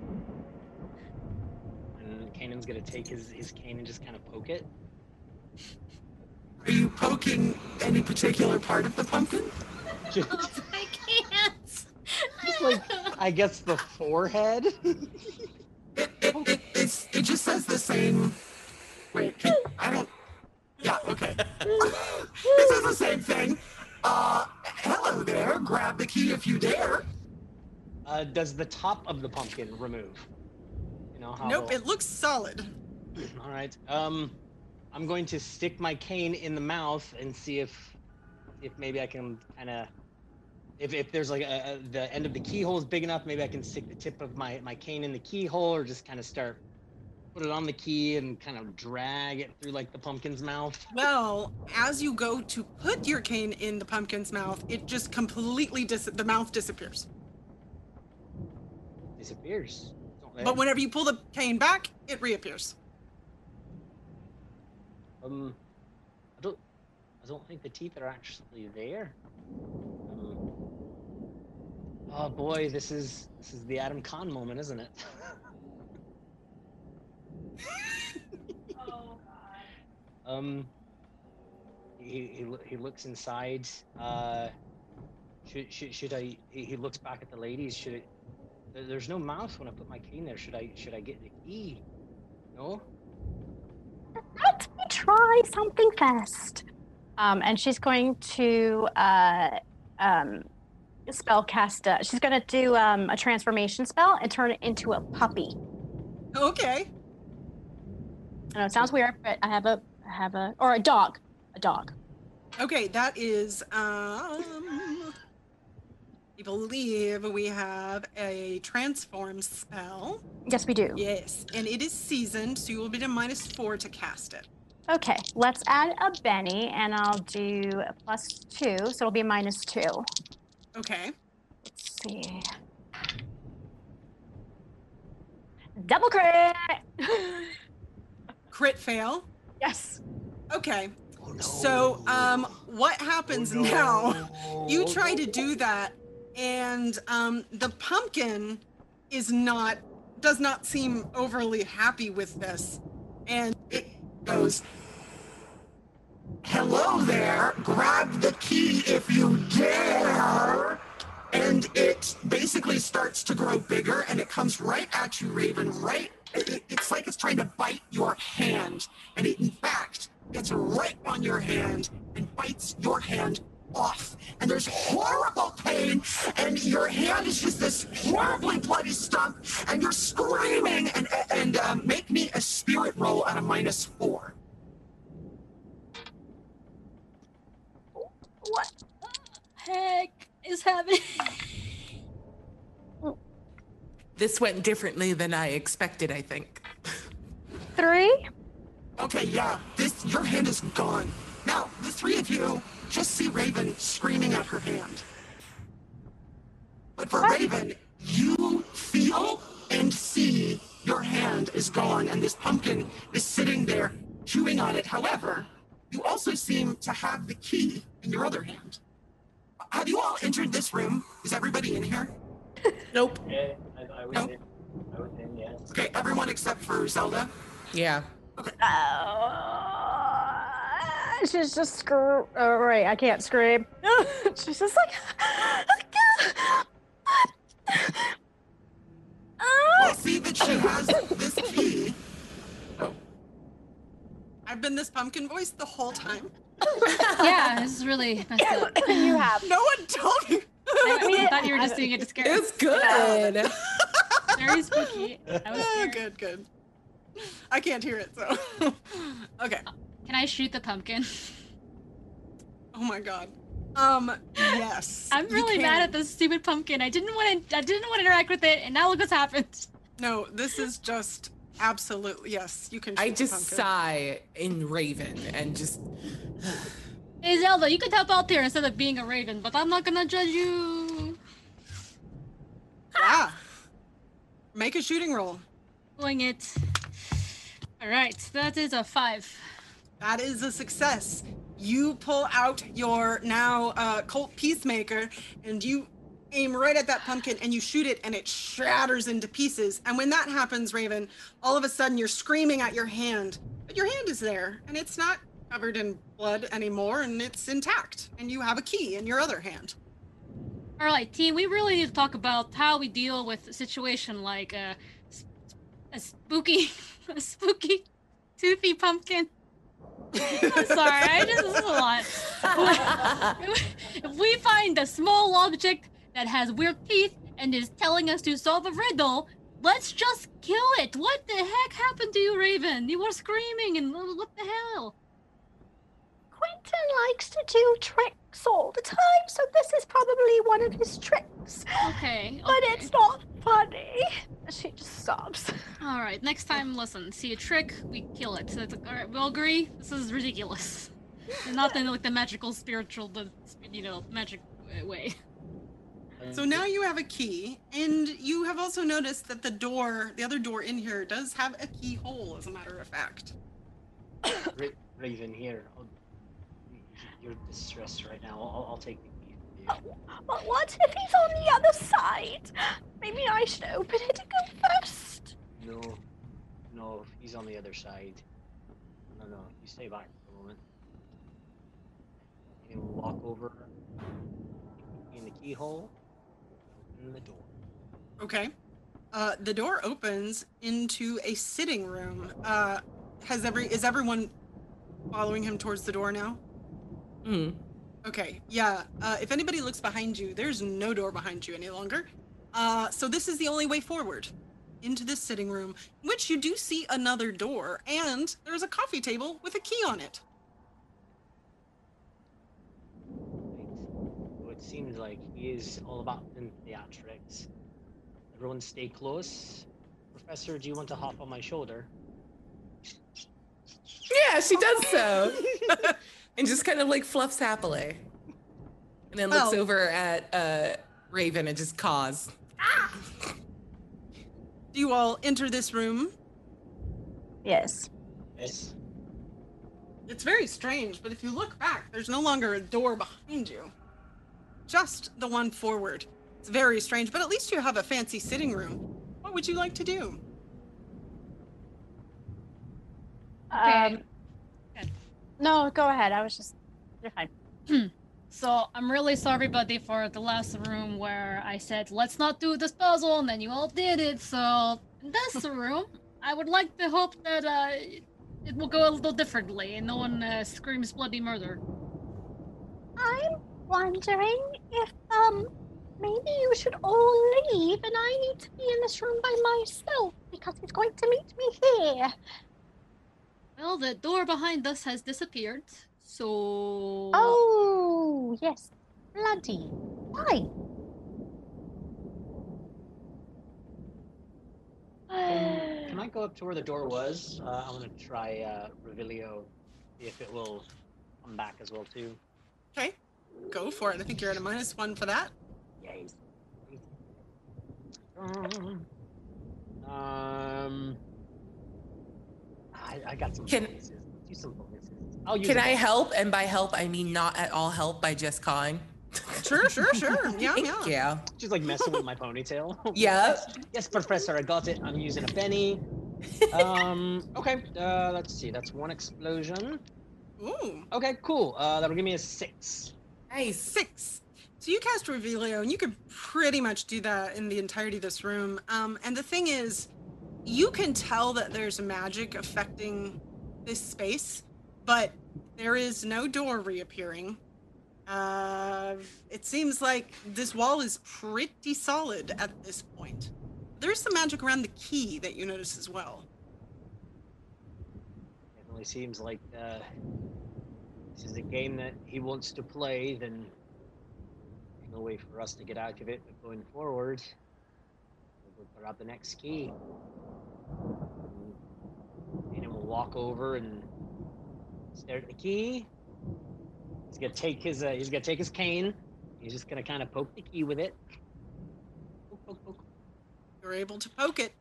And Kanan's gonna take his, his cane and just kind of poke it. Are you poking any particular part of the pumpkin? Just, <laughs> I can't. just like I guess the forehead. It, it, it, it's, it just says the same. Wait, can- I don't. Yeah, okay. <laughs> it says the same thing. Uh, hello there. Grab the key if you dare. Uh, does the top of the pumpkin remove? You know how? Nope, it looks solid. <clears throat> All right. Um, I'm going to stick my cane in the mouth and see if, if maybe I can kind of, if, if there's like a, a, the end of the keyhole is big enough, maybe I can stick the tip of my my cane in the keyhole, or just kind of start put it on the key and kind of drag it through like the pumpkin's mouth. Well, as you go to put your cane in the pumpkin's mouth, it just completely dis- the mouth disappears. Disappears. But whenever you pull the cane back, it reappears. Um, I don't, I don't think the teeth are actually there. Um, oh boy, this is this is the Adam Khan moment, isn't it? <laughs> <laughs> um, he he he looks inside. Uh, should should should I? He he looks back at the ladies. Should it? There's no mouth when I put my cane there. Should I should I get the key? No. Let me try something first. Um, and she's going to uh, um, spell cast. A, she's going to do um, a transformation spell and turn it into a puppy. Okay. I know it sounds weird, but I have a, I have a, or a dog, a dog. Okay, that is um I believe we have a transform spell. Yes, we do. Yes, and it is seasoned, so you will be to minus four to cast it. Okay, let's add a Benny, and I'll do a plus two, so it'll be a minus two. Okay. Let's see. Double crit! <laughs> Crit fail. yes. Okay. Oh, no. So, um, what happens Oh, no. now? You try to do that, and um, the pumpkin is not does not seem overly happy with this, and it goes. Hello there. Grab the key if you dare. And it basically starts to grow bigger and it comes right at you, Raven. Right. It- it- it's like it's trying to bite your hand. And it, in fact, gets right on your hand and bites your hand off. And there's horrible pain. And your hand is just this horribly bloody stump. And you're screaming. And, and um, make me a spirit roll at a minus four. What heck is happening? <laughs> This went differently than I expected, I think. Three? Okay, yeah, this your hand is gone. Now, the three of you just see Raven screaming at her hand. But for Raven, you feel and see your hand is gone and this pumpkin is sitting there chewing on it. However, you also seem to have the key in your other hand. Have you all entered this room? Is everybody in here? Nope. Yeah, I, I was Nope. in. I was in, yes. Okay, everyone except for Zelda. Yeah. Oh, she's just screw. Oh, right, I can't scream. <laughs> she's just like. Well, see that she has this key. Oh. I've been this pumpkin voice the whole time. <laughs> yeah, this is really messed up. you have. No one told me. I, mean, I thought you were just doing it to scare me. It's us. good. <laughs> Very spooky. I was Oh, scared. good, good. I can't hear it, so. <laughs> okay. Can I shoot the pumpkin? <laughs> Oh my god. Um, yes. <laughs> I'm really mad at this stupid pumpkin. I didn't want to. I didn't want to interact with it, and now look what's happened. No, this is just absolutely yes. You can. I shoot the just pumpkin. sigh in Raven and just <sighs> Hey Zelda, you could help out there instead of being a raven, but I'm not gonna judge you. Yeah. Make a shooting roll. Doing it. All right, that is a five. That is a success. You pull out your now uh, Colt Peacemaker and you aim right at that pumpkin and you shoot it and it shatters into pieces. And when that happens, Raven, all of a sudden you're screaming at your hand, but your hand is there and it's not covered in blood anymore and it's intact. And you have a key in your other hand. All right, team, we really need to talk about how we deal with a situation like a, a spooky, <laughs> a spooky, toothy pumpkin. I'm sorry, I just this is a lot. if we find a small object that has weird teeth and is telling us to solve a riddle, let's just kill it. What the heck happened to you, Raven? You were screaming and what the hell? Quentin likes to do tricks all the time, so this is probably one of his tricks. Okay, But it's not funny. She just stops. All right, next time, listen. See a trick, we kill it. That's all right. We'll agree. This is ridiculous. And not in like the magical, spiritual, the you know, magic uh, way. So now you have a key, and you have also noticed that the door, the other door in here, does have a keyhole, as a matter of fact. Ra- Raven, here. I'll, y- you're distressed right now. I'll, I'll take the key from you. But what if he's on the other side? Maybe I should open it and go first. No, no, he's on the other side. No, no, you stay back for a moment. You can walk over in the keyhole, open the door. Okay. Uh, the door opens into a sitting room. Uh, has every is everyone following him towards the door now? Mm. Okay. Yeah. Uh, if anybody looks behind you, there's no door behind you any longer. Uh, so this is the only way forward into this sitting room, which you do see another door, and there's a coffee table with a key on it. Right. It seems like he is all about the theatrics. Everyone stay close. Professor, do you want to hop on my shoulder? Yeah, she does so. <laughs> and just kind of like fluffs happily. And then looks Well- over at uh, Raven and just caws. Do you all enter this room? Yes. Yes. It's very strange, but if you look back, there's no longer a door behind you. Just the one forward. It's very strange, but at least you have a fancy sitting room. What would you like to do? Um, no, go ahead. I was just. You're fine. So I'm really sorry, buddy, for the last room where I said let's not do this puzzle, and then you all did it. So this <laughs> room, I would like to hope that uh, it will go a little differently, and no one uh, screams bloody murder. I'm wondering if um maybe you should all leave and I need to be in this room by myself because he's going to meet me here. Well, the door behind us has disappeared, so Oh yes, bloody. Why? <sighs> Can I go up to where the door was? Uh, I'm gonna try uh, Revelio, see if it will come back as well too. Okay, go for it. I think you're at a minus one for that. Yay. Um, I, I got some Can- bonuses. Let's some bonuses. I'll use Can a I bonus. help? And by help, I mean not at all help by just calling. Sure, sure, sure. <laughs> Yeah, Thank yeah. you. Just like messing with my ponytail. <laughs> <laughs> Yeah. Yes, Professor, I got it. I'm using a Benny. Um, okay, uh, let's see. That's one explosion. Ooh, Okay, cool. Uh, that'll give me a six. Nice. six. So you cast Revelio, and you could pretty much do that in the entirety of this room. Um, and the thing is, you can tell that there's magic affecting this space, but there is no door reappearing. Uh, it seems like this wall is pretty solid at this point. There's some magic around the key that you notice as well. Definitely seems like uh, this is a game that he wants to play. Then no way for us to get out of it. But going forward, we'll go grab the next key. And then we'll walk over and stare at the key. He's gonna take his uh, he's gonna take his cane. He's just gonna kind of poke the key with it. Poke, poke, poke. You're able to poke it.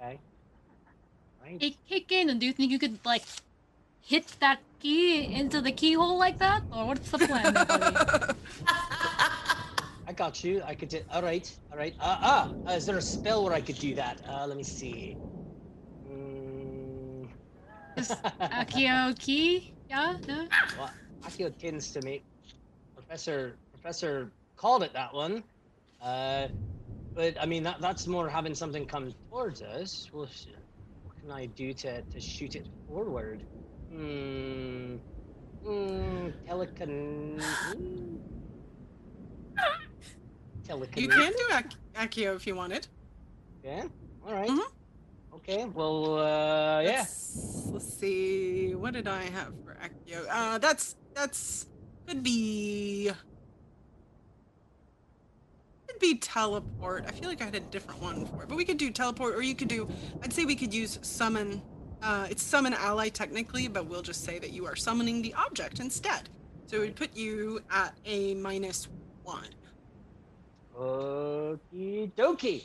Okay. Right. Hey, kick in, and do you think you could like hit that key into the keyhole like that, or what's the plan. <laughs> I got you. I could do. All right. All right. Uh, ah, uh, is there a spell where I could do that? Uh, let me see. Mm. Accio key? Yeah, no. well, Accio tends to me. Professor Professor called it that one. Uh, but I mean that that's more having something come towards us. Well, what can I do to to shoot it forward? Hmm. Hmm. Telecon. Telecon. You can do Ak- Accio if you wanted. Yeah. All right. Mhm. Okay. Well. Uh. Yeah. Let's, let's see. What did I have for Accio? Uh, that's that's could be could be teleport. I feel like I had a different one for it, but we could do teleport, or you could do. I'd say we could use summon. Uh, it's summon ally technically, but we'll just say that you are summoning the object instead. So it would put you at a minus one. Okie dokie.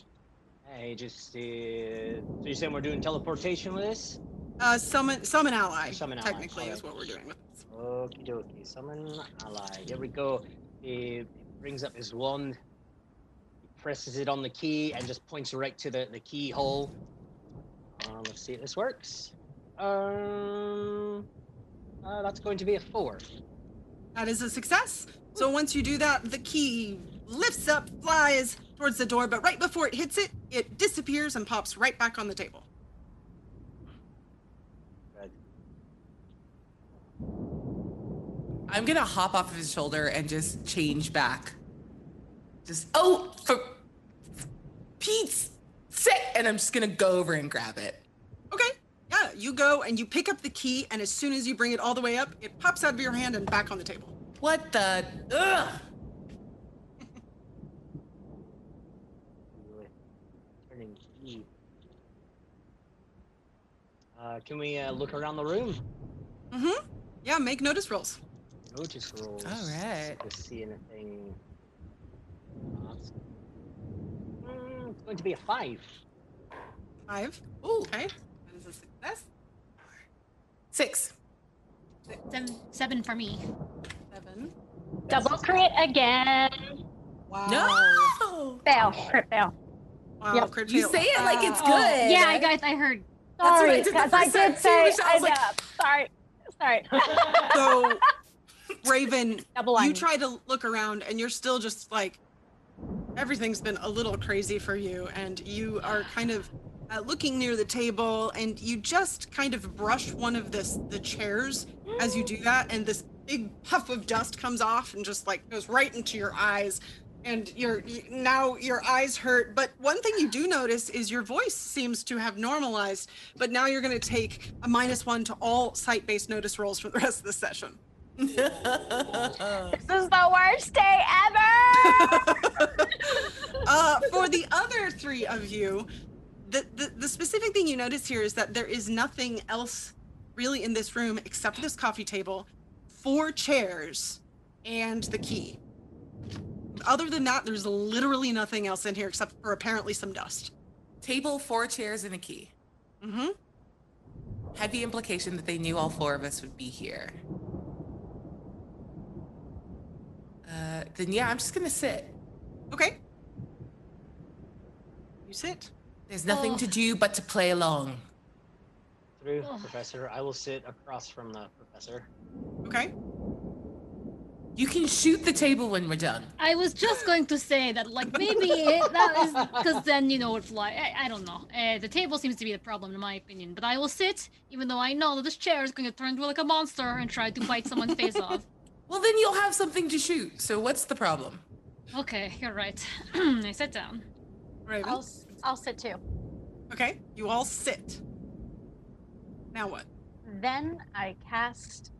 Hey, just uh, so you're saying we're doing teleportation with this? Uh, summon summon ally. Summon ally, technically is what we're doing with this. Okie dokie. Summon ally. Here we go. He brings up his wand. He presses it on the key and just points right to the, the keyhole. Uh, let's see if this works. Um, uh, that's going to be a four. That is a success. So once you do that, the key lifts up, flies towards the door, but right before it hits it, it disappears and pops right back on the table. I'm gonna hop off of his shoulder and just change back. Just oh, for Pete's sake, and I'm just gonna go over and grab it. Okay. Yeah, you go and you pick up the key, and as soon as you bring it all the way up, it pops out of your hand and back on the table. What the? Ugh. Turning key. Uh, can we uh, look around the room? Mm-hmm. Yeah, make notice rolls. Notice rolls. All right. To see anything. Mm, it's going to be a five. Five. Ooh, okay. That is a success. Six. Seven, seven for me. Seven. Double crit again. Wow. No. Fail. Crit fail. Wow, Yep. crit You say it like it's good. yeah, I got. I heard. I Sorry, because I first did say. I I like- Sorry. Sorry. <laughs> So, Raven, you try to look around and you're still just like everything's been a little crazy for you and you are kind of uh, looking near the table and you just kind of brush one of this the chairs as you do that and this big puff of dust comes off and just like goes right into your eyes and your now your eyes hurt but one thing you do notice is your voice seems to have normalized but now you're going to take a minus one to all sight-based notice rolls for the rest of the session this is the worst day ever. <laughs> uh, for the other three of you, the, the the specific thing you notice here is that there is nothing else really in this room except this coffee table, four chairs, and the key. Other than that, there's literally nothing else in here except for apparently some dust. Table, four chairs, and a key. Mm-hmm. Heavy implication that they knew all four of us would be here. Uh, then yeah, I'm just gonna sit. Okay. You sit. There's nothing to do but to play along. Through, Ugh. Professor. I will sit across from the professor. Okay. You can shoot the table when we're done. I was just going to say that, like, maybe it, that is because then you know it's like I, I don't know. Uh, the table seems to be the problem, in my opinion. But I will sit, even though I know that this chair is going to turn into like a monster and try to bite someone's face <laughs> off. Well, then you'll have something to shoot. So what's the problem? Okay, you're right. <clears throat> I sit down. Raven. I'll, s- I'll sit too. Okay. You all sit. Now what? Then I cast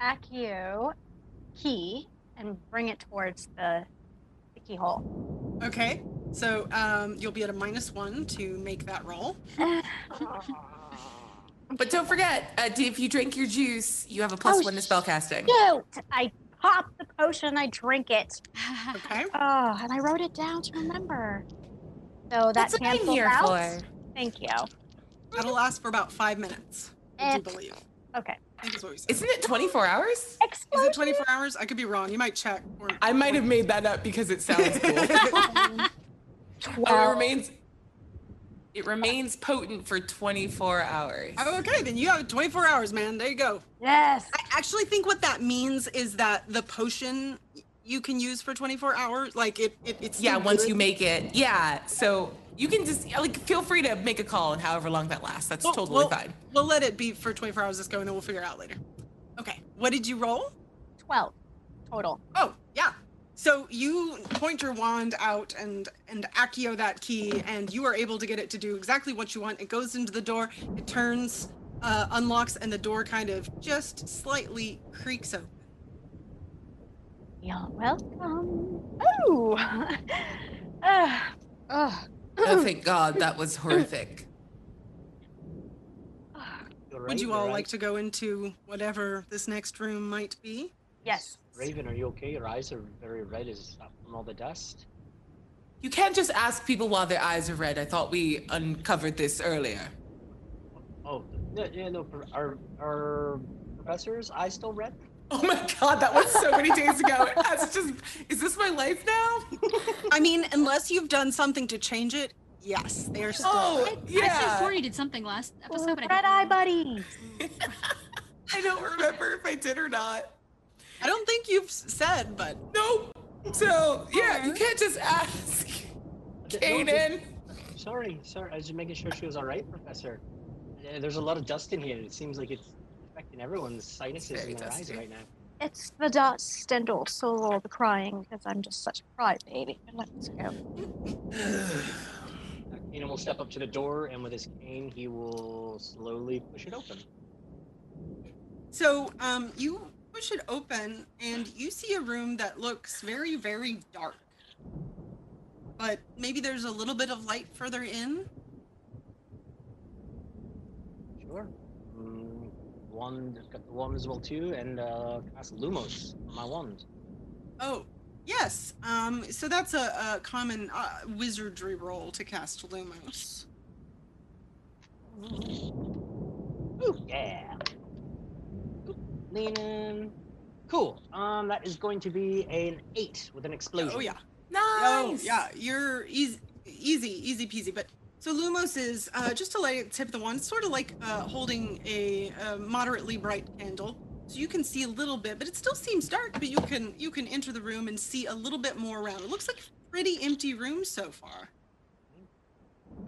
Accio key and bring it towards the, the keyhole. Okay. So um, you'll be at a minus one to make that roll. <laughs> But don't forget, uh, if you drink your juice, you have a plus Oh, one to spellcasting. Shoot! I pop the potion, I drink it. Okay. <sighs> Oh, and I wrote it down to remember. So that That's what cancels here out. for. Thank you. That'll last for about five minutes. I do believe. Okay. I think is what we said. Isn't it 24 hours? Is Explosion. it 24 hours? I could be wrong. You might check. Or, I might have made that up because it sounds cool. oh, <laughs> <laughs> it remains. It remains potent for 24 hours. Oh, okay, then you have 24 hours, man. There you go. Yes. I actually think what that means is that the potion you can use for 24 hours, like it, it it's yeah, still once good. you make it. Yeah, so you can just like feel free to make a call and however long that lasts. That's Well, totally we'll- fine. We'll let it be for 24 hours. Let's go, and then we'll figure it out later. Okay. What did you roll? Twelve total. Oh, yeah. So you point your wand out and and accio that key, and you are able to get it to do exactly what you want. It goes into the door, it turns, uh, unlocks, and the door kind of just slightly creaks open. You're welcome. Oh. uh, <laughs> ugh. Oh, thank God, that was horrific. You're Would you you're all right. like to go into whatever this next room might be? Yes. Raven, are you okay? Your eyes are very red. Is that from all the dust? You can't just ask people while their eyes are red. I thought we uncovered this earlier. Oh, yeah, yeah no. pro- Are are professor's eyes still red? <laughs> Oh my God, that was so many days ago. That's just, is this my life now? I mean, unless you've done something to change it, yes, they are still. Oh, I yeah. swore you did something last episode, but I Red don't eye remember. buddies. <laughs> I don't remember if I did or not. I don't think you've said, but Nope. So, yeah, you can't just ask. No, Kanan. Sorry, sorry. I was just making sure she was all right, Professor. Uh, there's a lot of dust in here. It seems like it's affecting everyone's sinuses very in their eyes right now. It's the dust and also all the crying because I'm just such a crybaby. Let's go. <sighs> Kanan will step up to the door, and with his cane, he will slowly push it open. So, um, you push it open and you see a room that looks very, very dark. But maybe there's a little bit of light further in. Sure. Mm, wand, got the wand as well too, and uh, cast Lumos on my wand. Oh, yes. Um, so that's a, a common uh, wizardry roll to cast Lumos. Ooh, yeah. Oop, Leaning. Cool. Um, that is going to be an eight with an explosion. Oh yeah. Nice. Oh yeah. You're easy, easy, easy peasy. But so Lumos is uh, just to light at tip of the wand, sort of like uh, holding a, a moderately bright candle. So you can see a little bit, but it still seems dark. But you can you can enter the room and see a little bit more around. It looks like a pretty empty room so far.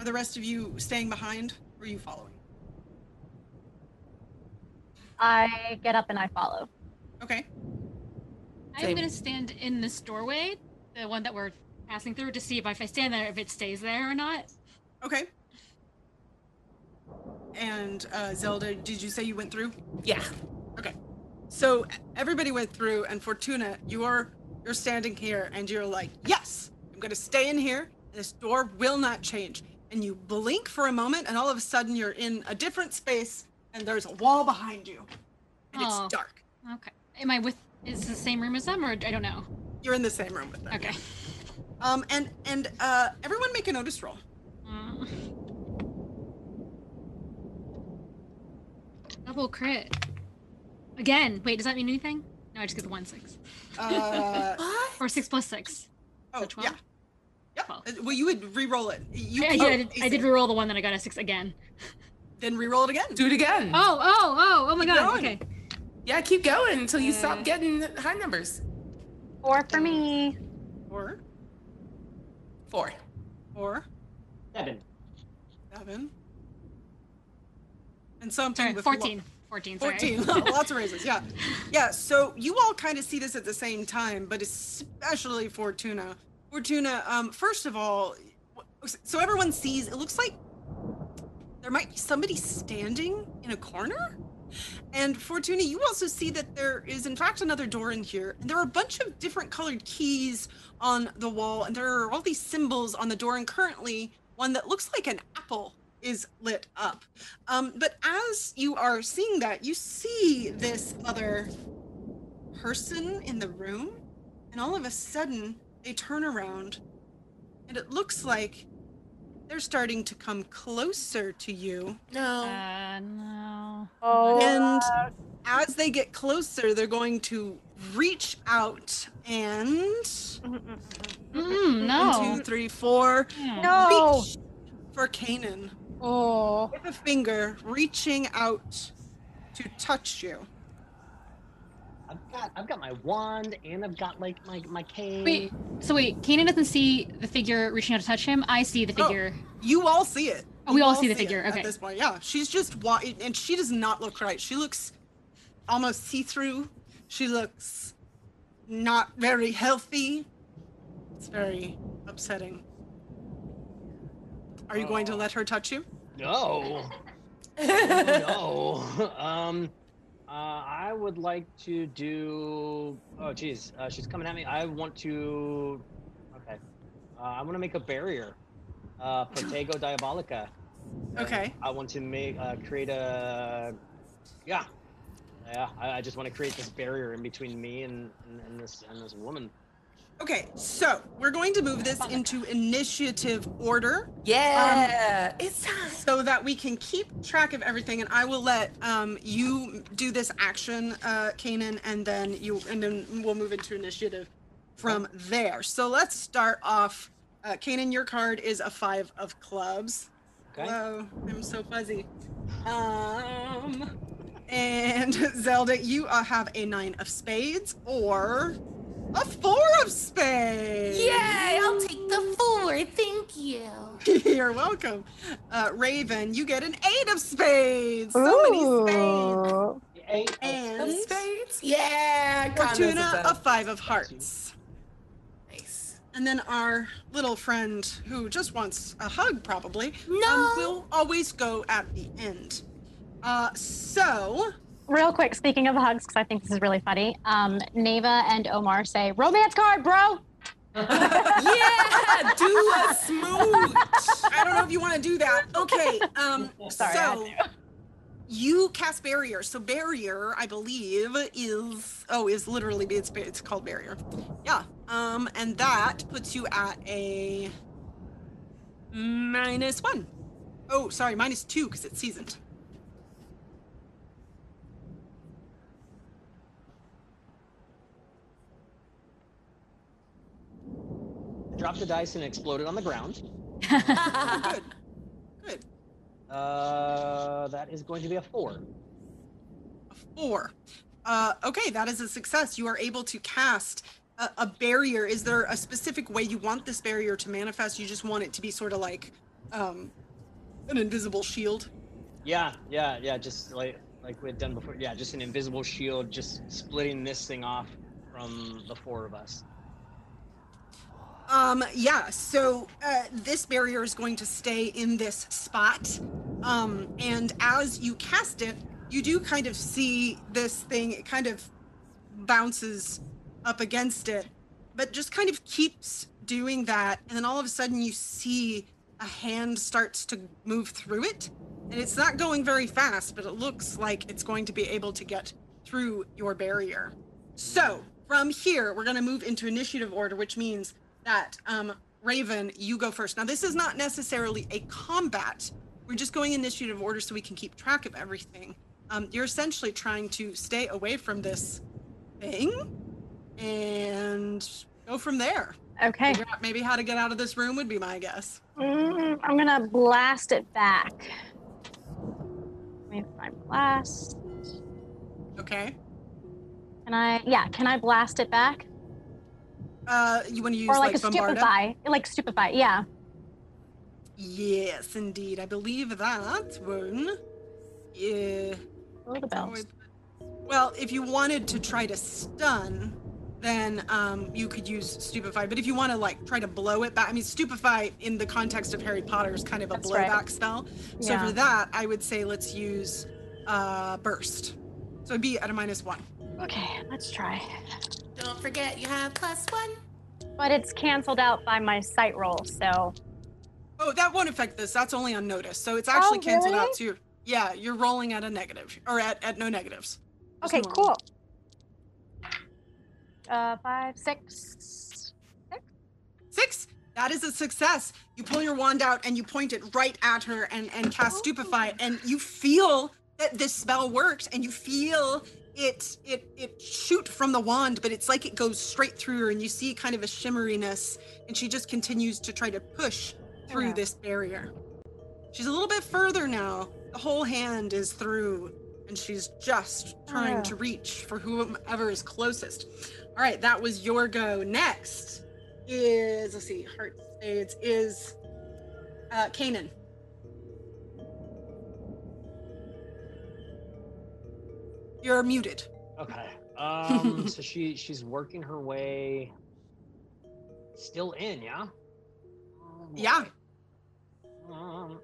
Are the rest of you staying behind, or are you following? I get up and I follow. Okay. I'm gonna stand in this doorway, the one that we're passing through, to see if, if I stand there, if it stays there or not. Okay. And uh, Zelda, did you say you went through? Yeah. Okay. So everybody went through, and Fortuna, you're you're standing here, and you're like, yes, I'm gonna stay in here. This door will not change. And you blink for a moment, and all of a sudden you're in a different space, and there's a wall behind you, and Oh. it's dark. Okay. Am I with? Is the same room as them, or I don't know? You're in the same room with them. Okay. Um, and and uh, everyone make a notice roll. <laughs> Double crit. Again. Wait, does that mean anything? No, I just get the one six. Uh, <laughs> What? Or six plus six. oh 12? yeah. Yep. Twelve. Uh, Well, you would re-roll it. You, I, I oh, did. I did, I did AC. reroll the one that I got a six again. <laughs> Then re-roll it again. Do it again. Oh, oh, oh, oh my Keep god. going. Okay. Yeah, keep going until you Uh, stop getting high numbers. Four for me. Four, Four. four, Seven. seven, and something Sorry, with 14. 14, sorry. 14 <laughs> lots of raises yeah yeah so you all kind of see this at the same time but especially fortuna fortuna um first of all so everyone sees it looks like there might be somebody standing in a corner and fortuna you also see that there is in fact another door in here and there are a bunch of different colored keys on the wall and there are all these symbols on the door and currently one that looks like an apple is lit up um, but as you are seeing that, you see this other person in the room, and all of a sudden they turn around, and it looks like they're starting to come closer to you. No. Uh, no. Oh. And as they get closer, they're going to reach out and Mm, no. two, three, four. No. reach for Kanan Oh. with a finger, reaching out to touch you. I've got I've got my wand and I've got like my my cane. Wait, so wait, Kanan doesn't see the figure reaching out to touch him. I see the Oh. figure. You all see it. Oh, we You all see the it figure, okay. At this point, yeah, she's just wa- and she does not look right. She looks almost see-through. She looks not very healthy. It's very upsetting. Are you going to Oh. let her touch you? No. no. <laughs> Um, uh, I would like to do. Oh, geez, uh, she's coming at me. I want to. Okay. Uh, I want to make a barrier. Uh, Protego <laughs> Diabolica. Okay. I want to make uh, create a. Yeah. Yeah. I, I just want to create this barrier in between me and, and, and this and this woman. Okay, so we're going to move this into initiative order Yeah. it's time. so that we can keep track of everything. And I will let um, you do this action, uh, Kanan, and then you, and then we'll move into initiative from there. So let's start off. Uh, Kanan, your card is a five of clubs. Okay. Hello, I'm so fuzzy. Um, and <laughs> Zelda, you uh, have a nine of spades or a four of spades. Yay! I'll take the four. Thank you. <laughs> You're welcome. Uh, Raven, you get an eight of spades. So many spades. Ooh. Eight. Of And spades. Yeah. condos Fortuna, a five of hearts. Nice. And then our little friend who just wants a hug, probably, um, will always go at the end. Uh, so, Real quick, speaking of hugs, because I think this is really funny. Um, Neva and Omar say, "Romance card, bro." <laughs> yeah. Do a smooch. I don't know if you want to do that. Okay. Um, <laughs> Sorry, so, you cast barrier. So barrier, I believe, is oh, is literally it's it's called barrier. Yeah. Um, and that puts you at a minus one. Oh, sorry, minus two because it's seasoned. Drop the dice and exploded on the ground. <laughs> Good. Good. Uh, that is going to be a four. A four. Uh, okay, that is a success. You are able to cast a, a barrier. Is there a specific way you want this barrier to manifest? You just want it to be sort of like um, an invisible shield. Yeah, yeah, yeah. Just like like we had done before. Yeah, just an invisible shield, just splitting this thing off from the four of us. Um, yeah, so uh, this barrier is going to stay in this spot. Um, and as you cast it, you do kind of see this thing, it kind of bounces up against it, but just kind of keeps doing that. And then all of a sudden, you see a hand starts to move through it. And it's not going very fast, but it looks like it's going to be able to get through your barrier. So from here, we're going to move into initiative order, which means that um, Raven, you go first. Now, this is not necessarily a combat. We're just going initiative order so we can keep track of everything. Um, you're essentially trying to stay away from this thing and go from there. Okay. Figure out maybe how to get out of this room would be my guess. Mm, I'm gonna blast it back. Let me find blast. Okay. Can I? Yeah. Can I blast it back? Uh, you want to use or like, like, stupefy? Like stupefy. Yeah. Yes, indeed. I believe that one. Yeah. Oh, the bells. Well, if you wanted to try to stun, then um, you could use stupefy. But if you want to like try to blow it back, I mean, stupefy in the context of Harry Potter is kind of a That's right. blowback spell. So Yeah. for that, I would say let's use uh, burst. So it'd be at a minus one. Okay. Let's try. Don't forget you have plus one. But it's canceled out by my sight roll, so Oh, that won't affect this. That's only on notice. So it's actually canceled out Oh, too. Yeah, you're rolling at a negative or at, at no negatives. Just okay, normal. cool. Uh, five, six. Six. That is a success. You pull your wand out and you point it right at her and, and cast stupefy, and you feel that this spell works, and you feel it it it shoot from the wand, but it's like it goes straight through her, and you see kind of a shimmeriness, and she just continues to try to push through Yeah. this barrier. She's a little bit further now. The whole hand is through, and she's just trying Yeah. to reach for whomever is closest. All right, that was your go. Next is let's see, heart spades is uh Kanan. You're muted. Okay. Um. <laughs> so she she's working her way. Still in, yeah. Yeah. Um.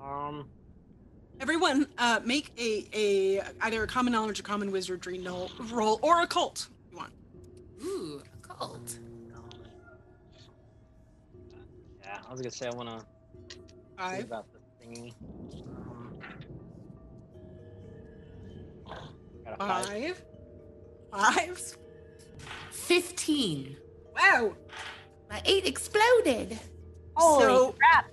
Um. Everyone, uh, make a a either a common knowledge or common wizardry no, roll or occult. if You want? Ooh, occult. Yeah, I was gonna say I wanna see Five. about the thingy. Got a five. Five. Five. 15. Wow. My eight exploded. Holy So- crap!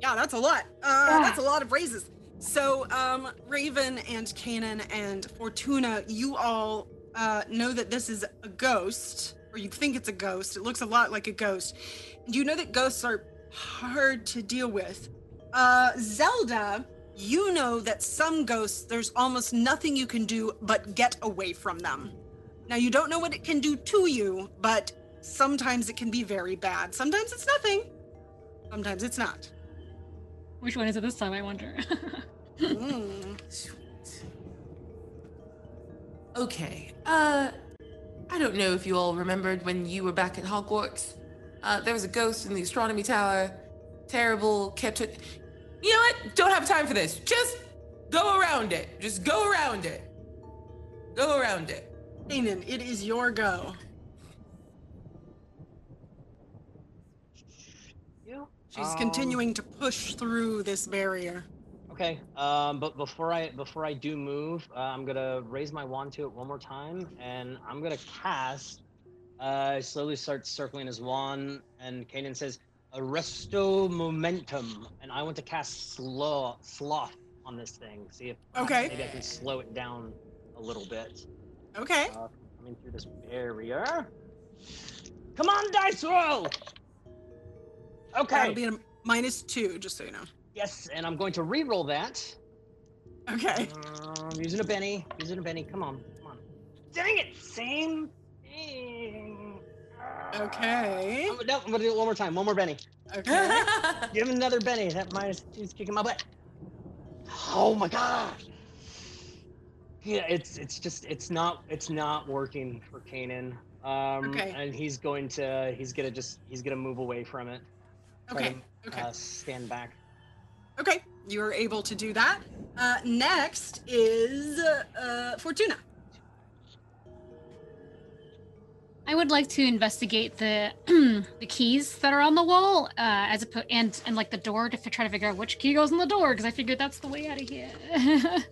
Yeah, that's a lot. Uh, Yeah. That's a lot of raises. So, um, Raven and Kanan and Fortuna, you all uh, know that this is a ghost, or you think it's a ghost. It looks a lot like a ghost. And you know that ghosts are hard to deal with. Uh, Zelda, you know that some ghosts, there's almost nothing you can do but get away from them. Now, you don't know what it can do to you, but sometimes it can be very bad. Sometimes it's nothing, sometimes it's not. Which one is it this time? I wonder. Mm. Okay. Uh, I don't know if you all remembered when you were back at Hogwarts. Uh, there was a ghost in the astronomy tower. Terrible. Kept it. You know what? Don't have time for this. Just go around it. Just go around it. Go around it. Kanan, it is your go. you. She's Um, continuing to push through this barrier. Okay. Um, but before I before I do move, uh, I'm gonna raise my wand to it one more time, and I'm gonna cast. Uh, slowly starts circling his wand, and Kanan says, "Arresto momentum," and I want to cast slow sloth on this thing. See if Okay. maybe I can slow it down a little bit. Okay. Uh, coming through this barrier. Come on, dice roll. Okay. That'll be a minus two, just so you know. Yes, and I'm going to re-roll that. Okay. Um, I'm using a Benny. Using a Benny. Come on. Come on. Dang it! Same thing. Okay. Oh, no, I'm gonna do it one more time. One more Benny. Okay. <laughs> Give him another Benny. That minus two's kicking my butt. Oh my god. Yeah, it's it's just it's not it's not working for Kanan. Um, Okay. and he's going to he's gonna just he's gonna move away from it. Okay. to, Okay. Uh, stand back. Okay. You are able to do that. Uh, next is uh, Fortuna. I would like to investigate the <clears throat> the keys that are on the wall, uh, as opposed and and like the door to f- try to figure out which key goes in the door because I figured that's the way out of here. <laughs>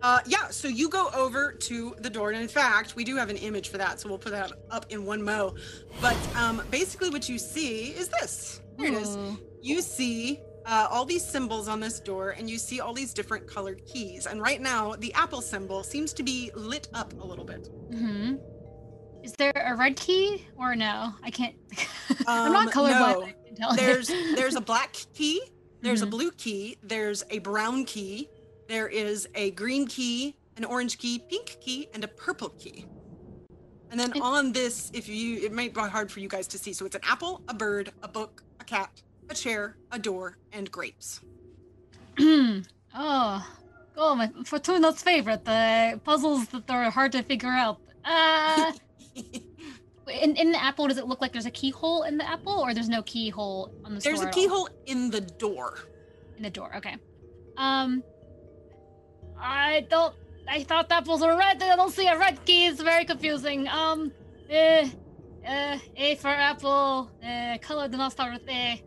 Uh, yeah, so you go over to the door, and in fact, we do have an image for that, so we'll put that up in one mo. But um, basically, what you see is this. Here it is. You see uh, all these symbols on this door, and you see all these different colored keys. And right now, the apple symbol seems to be lit up a little bit. hmm Is there a red key or no? I can't. <laughs> I'm not Um, colorblind. no. I can tell. There's there's a <laughs> black key, there's Mhm. a blue key, there's a brown key, there is a green key, an orange key, pink key, and a purple key. And then on this, if you it might be hard for you guys to see. So it's an apple, a bird, a book, a cat, a chair, a door, and grapes. <clears throat> oh, oh, my Fortuna's favorite. The puzzles that are hard to figure out. Uh, <laughs> in in the apple, does it look like there's a keyhole in the apple, or there's no keyhole on the There's a keyhole in the door. in the door. Okay. Um, I don't. I thought apples were red. I don't see a red key. It's very confusing. Um, eh, uh, A for apple. Uh, color did not start with A.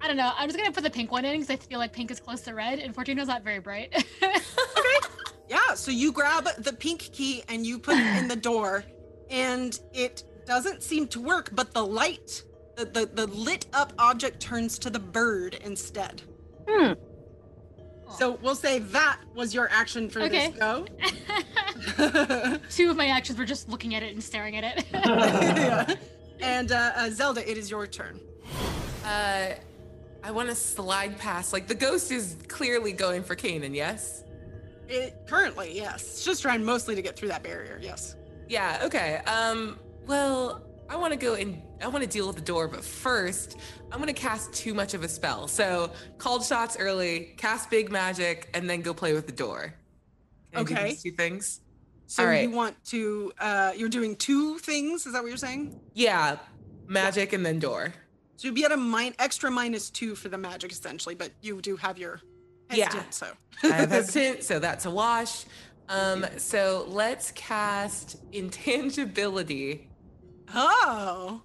I don't know. I'm just gonna put the pink one in because I feel like pink is close to red, and Fortuna's not very bright. <laughs> <laughs> Yeah, so you grab the pink key and you put it in the <sighs> door, and it doesn't seem to work, but the light, the, the, the lit up object turns to the bird instead. Hmm. So we'll say that was your action for Okay. this go. <laughs> Two of my actions were just looking at it and staring at it. <laughs> Yeah. And uh, uh, Zelda, it is your turn. Uh, I want to slide past. Like the ghost is clearly going for Kanan. Yes. It, currently, yes. It's just trying mostly to get through that barrier, yes. Yeah. Okay. Um. Well, I want to go and I want to deal with the door, but first, I'm gonna cast too much of a spell. So called shots early, cast big magic, and then go play with the door. Can Okay. these two things. So right. you want to, uh, you're doing two things, is that what you're saying? Yeah. Magic and then door. So you'd be at a min- extra minus two for the magic, essentially, but you do have your Yeah. so. I have <laughs> hesitant, so that's a wash. Um, so let's cast intangibility. Oh.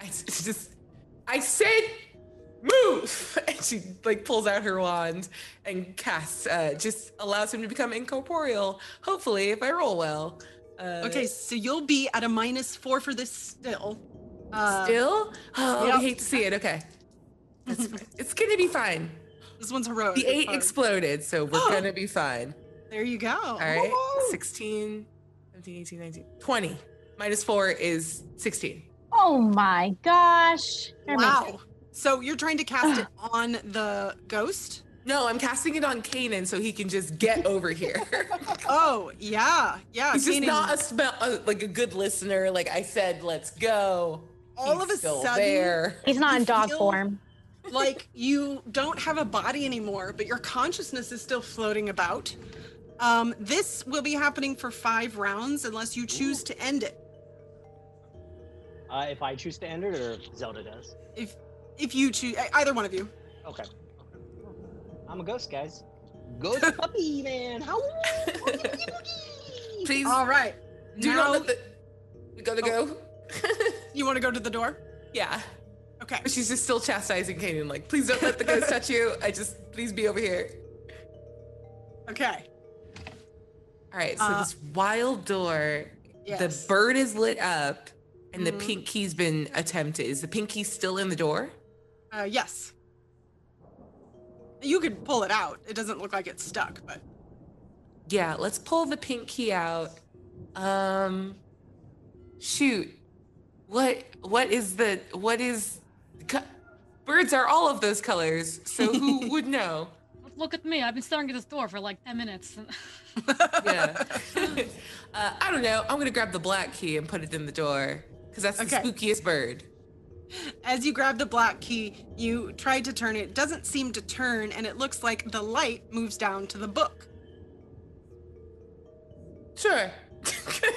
I <laughs> just, I said, move, <laughs> and she like pulls out her wand and casts. Uh, just allows him to become incorporeal. Hopefully, if I roll well. Uh, Okay, so you'll be at a minus four for this still. Uh, Still, oh, yep. I hate to see it. Okay, that's fine. It's gonna be fine. This one's heroic. The eight exploded, so we're <gasps> gonna be fine. There you go. All right, 16, 17, 18, 19, 20. Minus four is 16. Oh my gosh. You're amazing. Wow. So you're trying to cast it <sighs> on the ghost? No, I'm casting it on Kanan so he can just get over here. <laughs> Oh, yeah. Yeah. He's just Kanan, not a spell, uh, like a good listener. Like I said, let's go. all He's of a still sudden, there. He's not You in dog feel- form. Like you don't have a body anymore, but your consciousness is still floating about. Um, this will be happening for five rounds unless you choose to end it. Uh, if I choose to end it, or Zelda does. If if you choose, either one of you. Okay. I'm a ghost, guys. Ghost <laughs> puppy man. How? <laughs> Please All right. do now not let the. We gotta Oh. go. you want to go to the door? <laughs> yeah. Okay. <laughs> She's just still chastising Kanan, like, please don't let the ghost touch you. I just, please be over here. Okay. All right, so Uh, this wild door, Yes. the bird is lit up, and the Mhm. pink key's been attempted. Is the pink key still in the door? Uh, yes. You could pull it out. It doesn't look like it's stuck, but Yeah, let's pull the pink key out. Um, shoot, what what is the what is? Co- Birds are all of those colors, so who <laughs> would know? Look at me. I've been staring at this door for like 10 minutes. <laughs> Yeah, uh, I don't know. I'm gonna grab the black key and put it in the door because that's the spookiest bird. as you grab the black key, you try to turn it. It doesn't seem to turn, and it looks like the light moves down to the book. Sure, <laughs>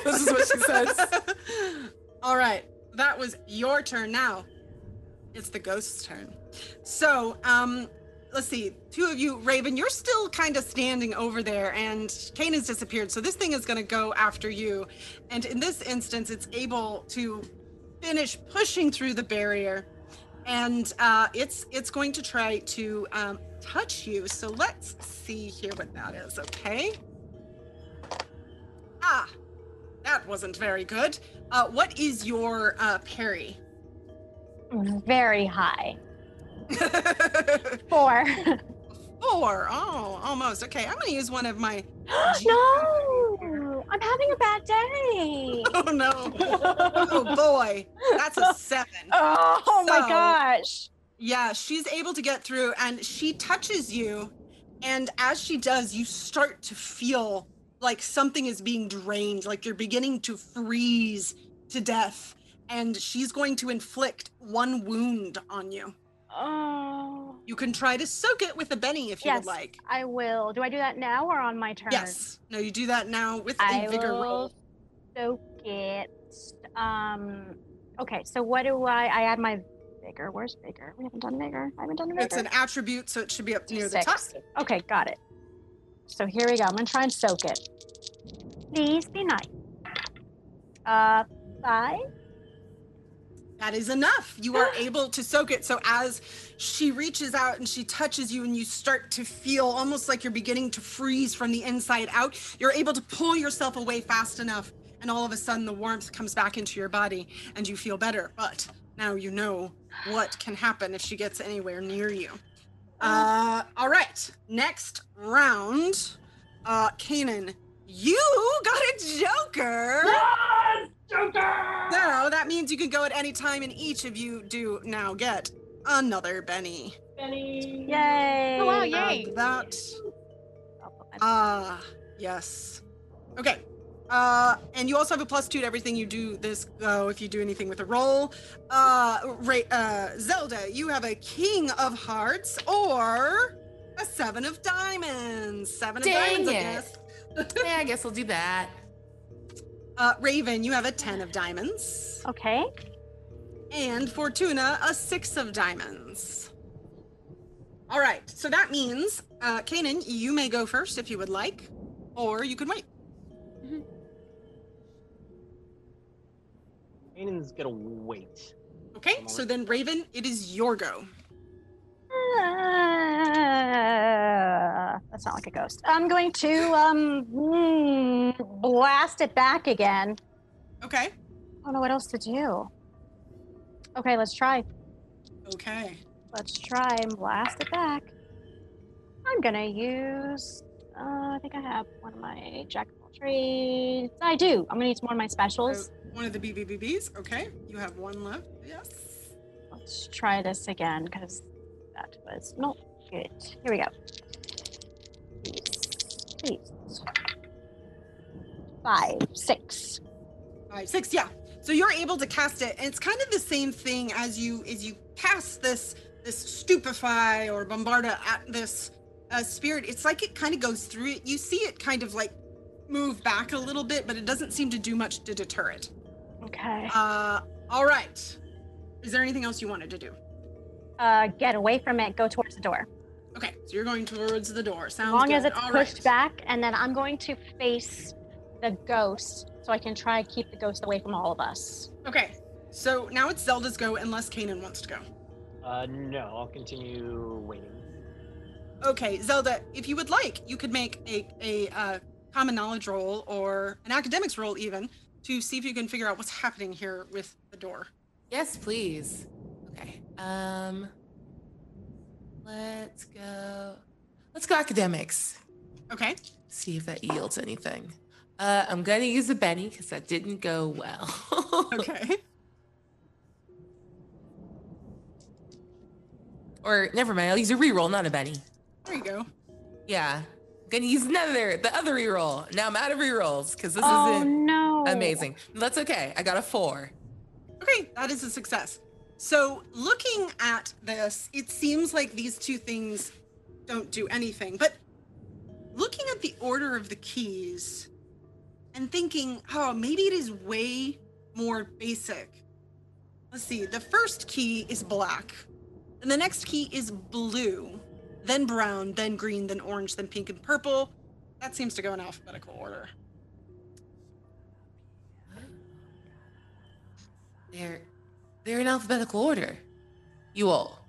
this is what she says. All right, that was your turn now. It's the ghost's turn. So, um, let's see. Two of you, Raven, you're still kind of standing over there, and Kane has disappeared. So this thing is going to go after you, and in this instance, it's able to finish pushing through the barrier, and uh, it's it's going to try to um, touch you. So let's see here what that is. Okay. Ah, that wasn't very good. Uh, what is your uh, parry? Very high. <laughs> Four. Four. Oh, almost. Okay, I'm gonna use one of my. <gasps> no, I'm having a bad day. <laughs> Oh no! Oh boy, that's a seven. <laughs> Oh, oh my So- gosh. Yeah, she's able to get through, and she touches you, and as she does, you start to feel like something is being drained, like you're beginning to freeze to death, and she's going to inflict one wound on you. Oh. You can try to soak it with a Benny if you Yes, would like. I will. Do I do that now or on my turn? Yes. No, you do that now with a I vigor will roll. soak it. Um. Okay. So what do I? I add my vigor. Where's vigor? We haven't done vigor. I haven't done vigor. It's an attribute, so it should be up near the top. Okay, got it. So here we go. I'm gonna try and soak it. Please be nice. Uh, five. That is enough. You are able to soak it. So as she reaches out and she touches you, and you start to feel almost like you're beginning to freeze from the inside out, you're able to pull yourself away fast enough. And all of a sudden, the warmth comes back into your body and you feel better. But now you know what can happen if she gets anywhere near you. Uh, all right. Next round. Uh, Kanan, you got a joker. So that means you can go at any time, and each of you do now get another Benny. Benny. Yay! Oh, wow, Add yay. that. I'll put my- Ah, yes. Okay. Uh, and you also have a plus two to everything you do this go if you do anything with a roll. Uh, Ra- uh, Zelda, you have a King of Hearts or a Seven of Diamonds. Seven Dang of Diamonds, I guess. <laughs> yeah, I guess I'll do that. Uh, Raven, you have a Ten of Diamonds. Okay. And Fortuna, a Six of Diamonds. All right, so that means, uh, Kanan, you may go first if you would like, or you can wait. Kanan's gonna wait. Okay, so then Raven, it is your go. Uh, that's not like a ghost. I'm going to um mm, blast it back again. Okay. I don't know what else to do. Okay, let's try. Okay. Let's try and blast it back. I'm gonna use. Uh, I think I have one of my jack of all trades. I do. I'm gonna use one of my specials. one of the BBBBs. Okay. You have one left. Yes. Let's try this again because that was not good. Here we go. Please. Please. Five, six. Five, six. Yeah. So you're able to cast it, and it's kind of the same thing as you as you cast this this stupefy or bombarda at this uh, spirit. It's like it kind of goes through it. You see it kind of like move back a little bit, but it doesn't seem to do much to deter it. Okay. Uh, all right. Is there anything else you wanted to do? Uh, get away from it. Go towards the door. Okay, so you're going towards the door. Sounds As long as it's All pushed right. back, and then I'm going to face the ghost so I can try and keep the ghost away from all of us. Okay. So now it's Zelda's go unless Kanan wants to go. Uh, no, I'll continue waiting. Okay, Zelda, if you would like, you could make a a uh, common knowledge roll or an academics roll even to see if you can figure out what's happening here with the door. Yes, please. Okay. Um let's go. Let's go academics. Okay. See if that yields anything. Uh I'm gonna use a Benny because that didn't go well. <laughs> Okay. or never mind, I'll use a reroll, not a Benny. There you go. Yeah. I'm gonna use another the other reroll. Now I'm out of rerolls because this Oh isn't no. amazing. That's okay. I got a four. Okay, that is a success. So, looking at this, it seems like these two things don't do anything. But looking at the order of the keys and thinking, oh, maybe it is way more basic. Let's see, the first key is black, and the next key is blue, then brown, then green, then orange, then pink, and purple. That seems to go in alphabetical order. They're they're in alphabetical order. You all,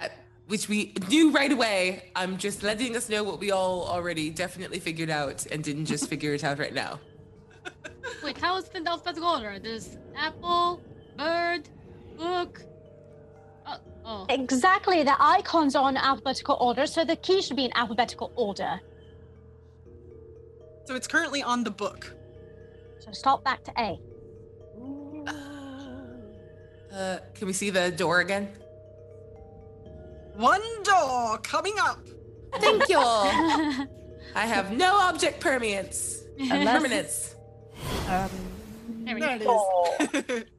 uh, which we knew right away. I'm just letting us know what we all already definitely figured out and didn't just <laughs> figure it out right now. Wait, how is it in alphabetical order? There's apple, bird, book. Oh, oh. Exactly. The icons are in alphabetical order, so the key should be in alphabetical order. So, it's currently on the book. So start back to A. Uh, can we see the door again? One door coming up. Thank you. all. <laughs> I have no object permanence. Permanence. Um, There we There go. it is. <laughs>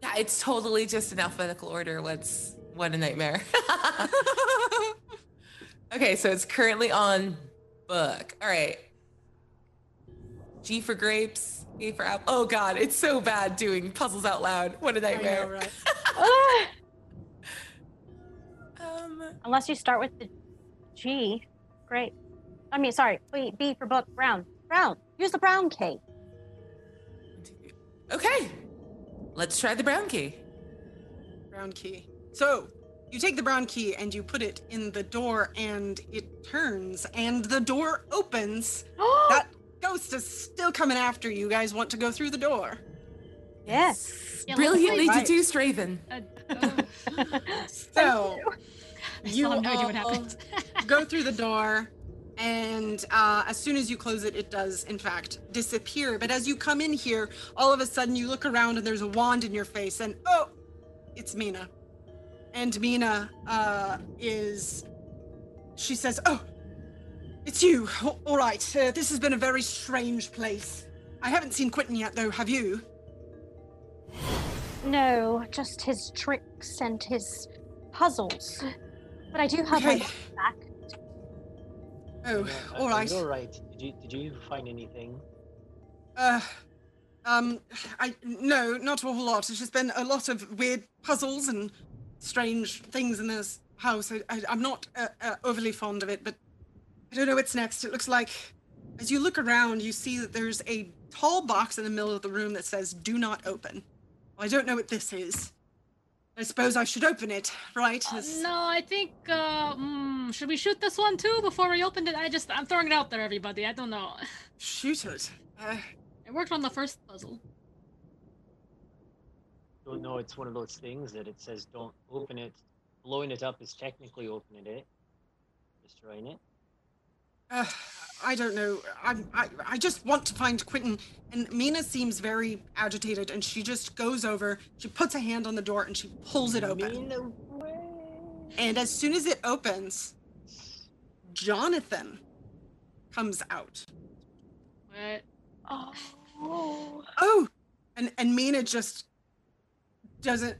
Yeah, it's totally just in alphabetical order. What's what a nightmare. <laughs> okay, so it's currently on book. All right. G for grapes, A for apple. Oh god, it's so bad doing puzzles out loud. What a I nightmare. know, right? <laughs> Um, Unless you start with the G. Great. I mean, sorry. Wait, B for book. Brown. Brown. Use the brown key. okay. Let's try the brown key. Brown key. So you take the brown key and you put it in the door, and it turns, and the door opens. <gasps> that ghost is still coming after you. Guys want to go through the door? yes. Yeah, Brilliantly Right. deduced, Raven. Uh, oh, <laughs> So I you still no idea what all happened. go through the door, and uh, as soon as you close it, it does in fact disappear. But as you come in here, all of a sudden you look around and there's a wand in your face, and oh, it's Mina. And Mina uh, is. She says, "Oh, it's you. All right. Uh, this has been a very strange place. I haven't seen Quentin yet, though. Have you? No, just his tricks and his puzzles. But I do have Okay. my book back. Oh, Yeah, all are right. you all right. Did you did you find anything? Uh, um, I no, not a whole lot. It's just been a lot of weird puzzles and strange things in this house. I, I, I'm not uh, uh, overly fond of it, but I don't know what's next. It looks like, as you look around, you see that there's a tall box in the middle of the room that says "Do not open." Well, I don't know what this is. I suppose I should open it, right? Uh, As- no, I think. Uh, mm, should we shoot this one too before we open it? I just, I'm throwing it out there, everybody. I don't know. <laughs> Shoot it. Uh, It worked on the first puzzle. Don't know. It's one of those things that it says don't open it. Blowing it up is technically opening it. Destroying it. Uh, I don't know. I'm, I I just want to find Quentin. And Mina seems very agitated, and she just goes over. She puts a hand on the door and she pulls it open. Mina, And as soon as it opens, Jonathon comes out. What? Oh. Oh, and and Mina just doesn't.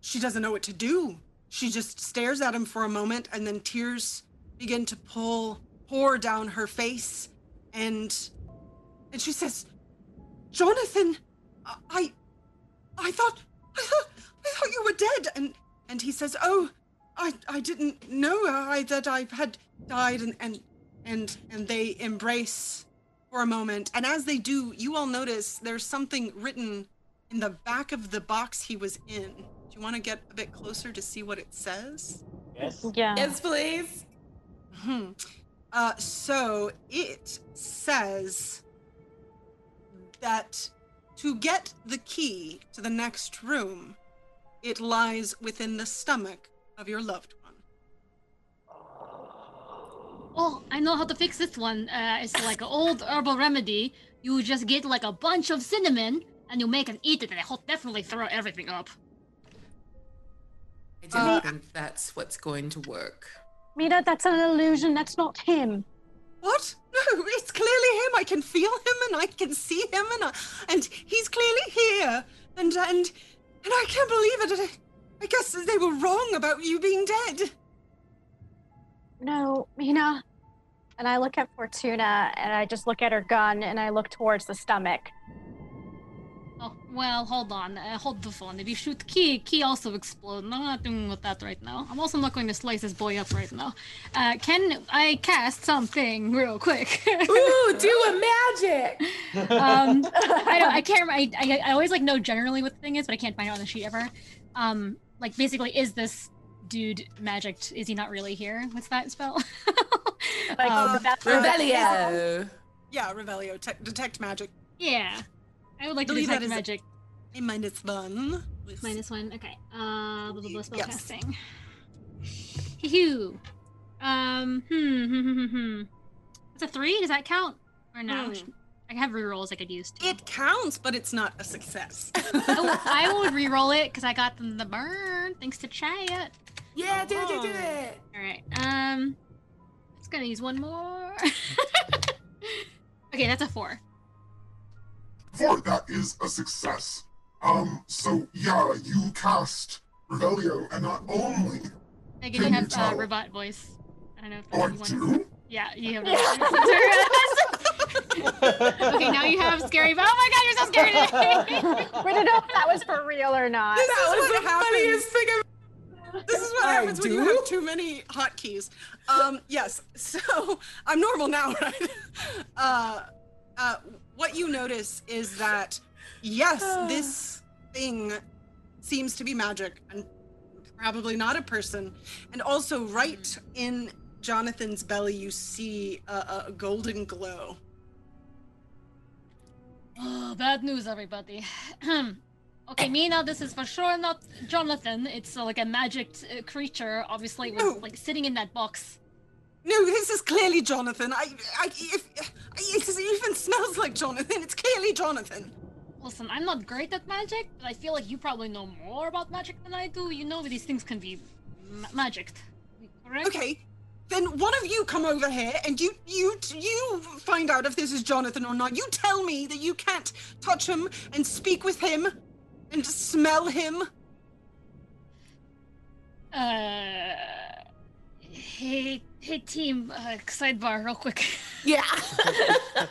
She doesn't know what to do. She just stares at him for a moment, and then tears begin to pull pour down her face, and and she says, "Jonathon, I, I, I thought, I thought, I thought you were dead." And and he says, "Oh, I, I didn't know I that I had died." And and and and they embrace for a moment, and as they do, you all notice there's something written in the back of the box he was in. Do you want to get a bit closer to see what it says? Yes. Yeah. Yes, please. Hmm. Uh, so it says that to get the key to the next room, it lies within the stomach of your loved one. Oh, I know how to fix this one. Uh, it's like an old herbal remedy. You just get like a bunch of cinnamon and you make and eat it, and it'll definitely throw everything up. I don't Uh, think that's what's going to work. Mina, that's an illusion. That's not him. What? No, it's clearly him. I can feel him and I can see him and I, and he's clearly here. And uh, and and I can't believe it. I guess they were wrong about you being dead. No, Mina. And I look at Fortuna and I just look at her gun and I look towards the stomach. Oh, well, hold on. Uh, hold the phone. If you shoot Key, Key also explodes. I'm not doing with that right now. I'm also not going to slice this boy up right now. Uh, can I cast something real quick? <laughs> Ooh, do a magic. um, <laughs> I don't. I can't. remember- I, I I always like know generally what the thing is, but I can't find it on the sheet ever. Um, like basically, is this dude magicked? Is he not really here? What's that spell? <laughs> Like, Um, that's Revelio. Yeah, Revelio, te- detect magic. yeah, I would like to detect magic. A minus one. Minus one. Okay. Uh, blah blah blah. Spell Yes. casting. Hee Um. Hmm. Hmm. Hmm. Hmm. hmm. It's a three. Does that count? Or no? Hmm. I have rerolls I could use too. It counts, but it's not a success. oh, <laughs> I would reroll it because I got them the burn thanks to Chat. Yeah, do it, do it, do it. All right. Um, just gonna use one more. <laughs> okay, that's a four. For that is a success. Um, so yeah, you cast Revelio, and not only I Can can you have uh, tell? robot voice. I don't know if oh, I do. Yeah, you have. robot voice. <laughs> okay, now you have scary. Oh my god, you're so scary today. <laughs> we don't know if that was for real or not. This That is was what the happens. funniest thing I've This is what I happens when you have too many hotkeys. Um, yes. <laughs> So I'm normal now, right? Uh, uh, what you notice is that yes, <sighs> this thing seems to be magic and probably not a person. And also, right in Jonathon's belly, you see a, a golden glow. Oh, bad news, everybody. <clears throat> okay, Mina, this is for sure not Jonathon. It's uh, like a magic uh, creature, obviously, with, No. like sitting in that box. No, this is clearly Jonathon. I, I, if, it even smells like Jonathon. It's clearly Jonathon. Listen, I'm not great at magic, but I feel like you probably know more about magic than I do. You know that these things can be ma- magicked, correct? Okay, then one of you come over here and you you you find out if this is Jonathon or not. You tell me that you can't touch him and speak with him and smell him. Uh, hey, hey, team. Uh, sidebar, real quick. <laughs> Yeah. <laughs>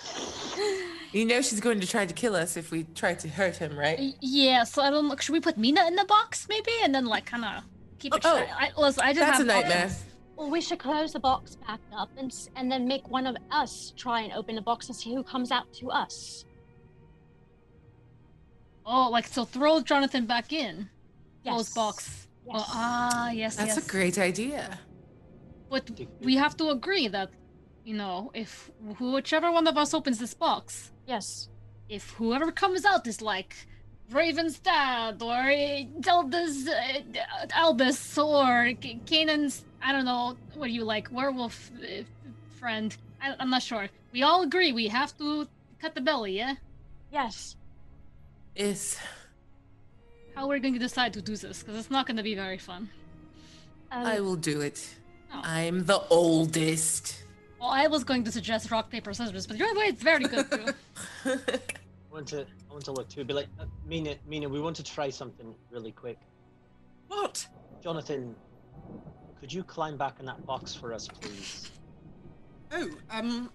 you know she's going to try to kill us if we try to hurt him, right? Yeah, so I don't know. Should we put Mina in the box, maybe, and then like kind of keep it? Oh, shut? I, listen, I just That's a nightmare. options. Well, we should close the box back up and and then make one of us try and open the box and see who comes out to us. Oh, like so, throw Jonathon back in. Close box. Yes. Oh, ah, yes, That's yes. a great idea. But we have to agree that, you know, if whichever one of us opens this box, yes. if whoever comes out is like Raven's dad or uh, Zelda's uh, Albus or K- Kanan's, I don't know, what do you like, werewolf uh, friend? I, I'm not sure. We all agree we have to cut the belly, yeah? Yes. Is How we're we going to decide to do this? Because it's not going to be very fun. Um, I will do it. Oh. I'm the oldest. Well, I was going to suggest rock, paper, scissors, but your way is very good too. <laughs> I want to I want to look too. Be like, uh, Mina, Mina, we want to try something really quick. What? Jonathon, could you climb back in that box for us, please? Oh, um,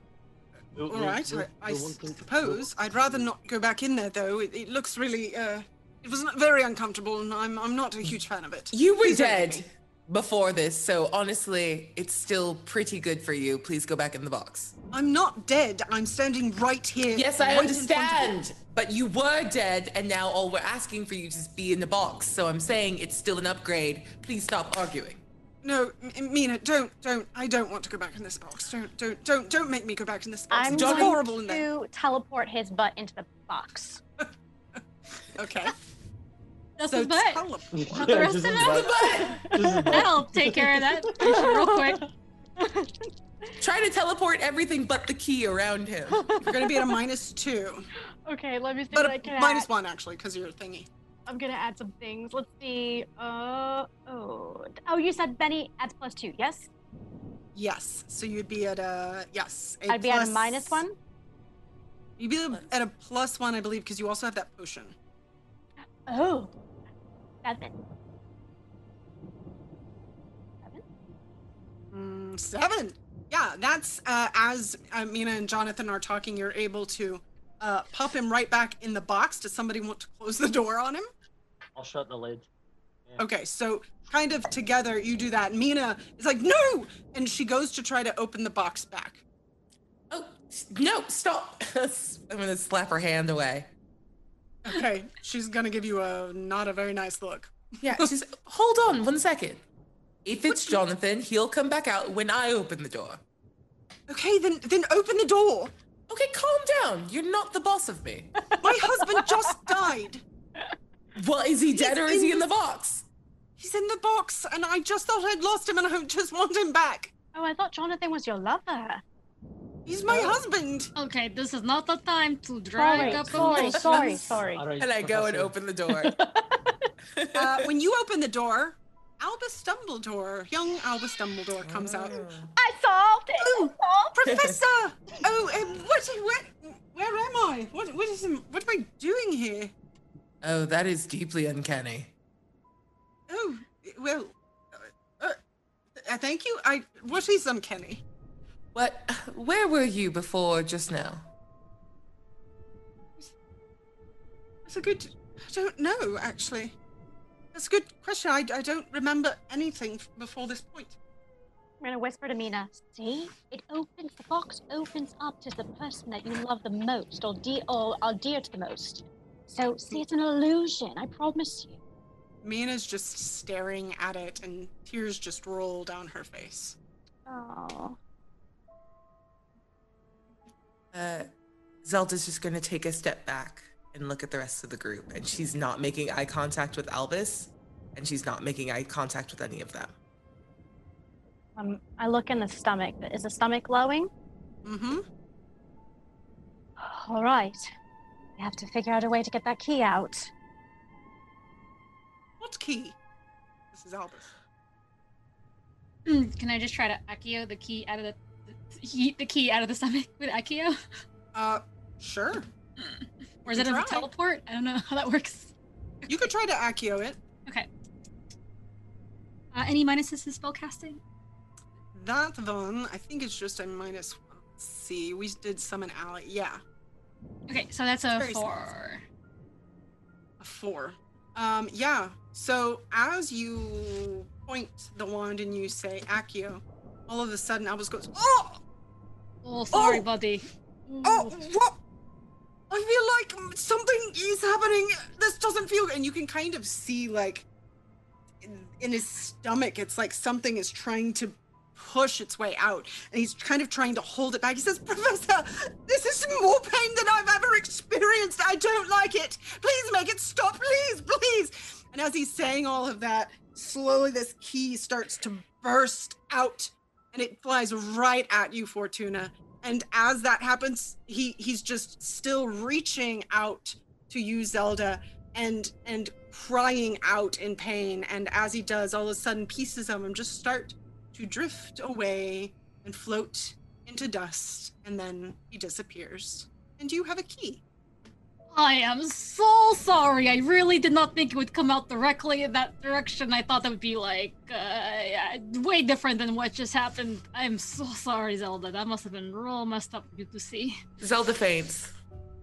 We- all we- right. I, I we want to- suppose. I'd rather not go back in there, though. It, it looks really, uh, it was very uncomfortable, and I'm I'm not a huge fan of it. you were Please don't dead. Me. before this, so honestly, it's still pretty good for you. Please go back in the box. I'm not dead. I'm standing right here. Yes, I right in front of you. understand. But you were dead, and now all we're asking for you to is be in the box. So I'm saying it's still an upgrade. Please stop arguing. No, M- Mina, don't, don't. I don't want to go back in this box. Don't, don't, don't, don't make me go back in this box. I'm it's going horrible in there. to teleport his butt into the box. <laughs> Okay. That's So his butt. teleport. <laughs> Not the rest of it. That'll take care of that <laughs> real quick. Try to teleport everything but the key around him. You're gonna be at a minus two, Okay, let me see but what I a can minus add. one actually, because you're a thingy. I'm gonna add some things. Let's see. Uh oh. Oh, you said Benny adds plus two. Yes. Yes. So you'd be at a yes. i I'd be at a plus- minus one. You'd be at a plus one, I believe, because you also have that potion. Oh. Seven. Seven. Mm, seven. Yeah, that's uh, as uh, Mina and Jonathon are talking. You're able to uh, pop him right back in the box. Does somebody want to close the door on him? I'll shut the lid. Okay, so kind of together you do that. Mina is like, no! And she goes to try to open the box back. Oh no! Stop! <laughs> I'm gonna slap her hand away. Okay, she's gonna give you a not a very nice look. Yeah, she's. hold on one second. If it's Jonathon, he'll come back out when I open the door. Okay, then then open the door. Okay, calm down. You're not the boss of me. My husband just died. Well, is he dead He's or is he in in the the- box? He's in the box, and I just thought I'd lost him, and I just want him back. Oh, I thought Jonathon was your lover. He's my husband. Okay, this is not the time to drag Sorry, up sorry, emotions. sorry, sorry. All right, And I go and open the door. <laughs> Uh, when you open the door, Albus Dumbledore, young Albus Dumbledore, comes out. I solved it. Oh, Professor! <laughs> oh, um, what, where, where am I? What, what is, what am I doing here? Oh, that is deeply uncanny. Oh, well, uh, uh, uh, thank you. I, what is uncanny? What? Where were you before just now? That's a good, I don't know, actually. That's a good question. I, I don't remember anything before this point. I'm gonna whisper to Mina. See, it opens. The box opens up to the person that you love the most, or dear, or are dear to the most. So, see, it's an illusion. I promise you. Mina's just staring at it, and tears just roll down her face. Oh. Uh, Zelda's just gonna take a step back and look at the rest of the group, and she's not making eye contact with Albus, and she's not making eye contact with any of them. Um, I look in the stomach. Is the stomach glowing? Mm-hmm. <sighs> All right. We have to figure out a way to get that key out. What key? This is Albus. <clears throat> Can I just try to Accio the key out of the, the yeet the key out of the stomach <laughs> with Accio? Uh, sure. Or is it a teleport? I don't know <laughs> how that works. You could try to Accio it. Okay. Uh, any minuses to spell casting? That one, I think it's just a minus one. Let's see, we did summon Ally. Yeah, Okay, so that's a Very small. four. a four. Um, yeah. So as you point the wand and you say Accio, all of a sudden Albus goes, "Oh, Oh, oh, sorry, Oh! buddy. oh, what? I feel like something is happening. This doesn't feel." good. And you can kind of see like in, in his stomach, it's like something is trying to push its way out, and he's kind of trying to hold it back. He says, "Professor, this is more pain than I've ever experienced. I don't like it. Please make it stop. Please, please." And as he's saying all of that, slowly this key starts to burst out, and it flies right at you, Fortuna. And as that happens, he he's just still reaching out to you, Zelda, and and crying out in pain. And as he does, all of a sudden, pieces of him just start to drift away and float into dust, and then he disappears. And you have a key. I am so sorry. I really did not think it would come out directly in that direction. I thought that would be like uh, yeah, way different than what just happened. I'm so sorry, Zelda. That must have been real messed up for you to see. Zelda faints.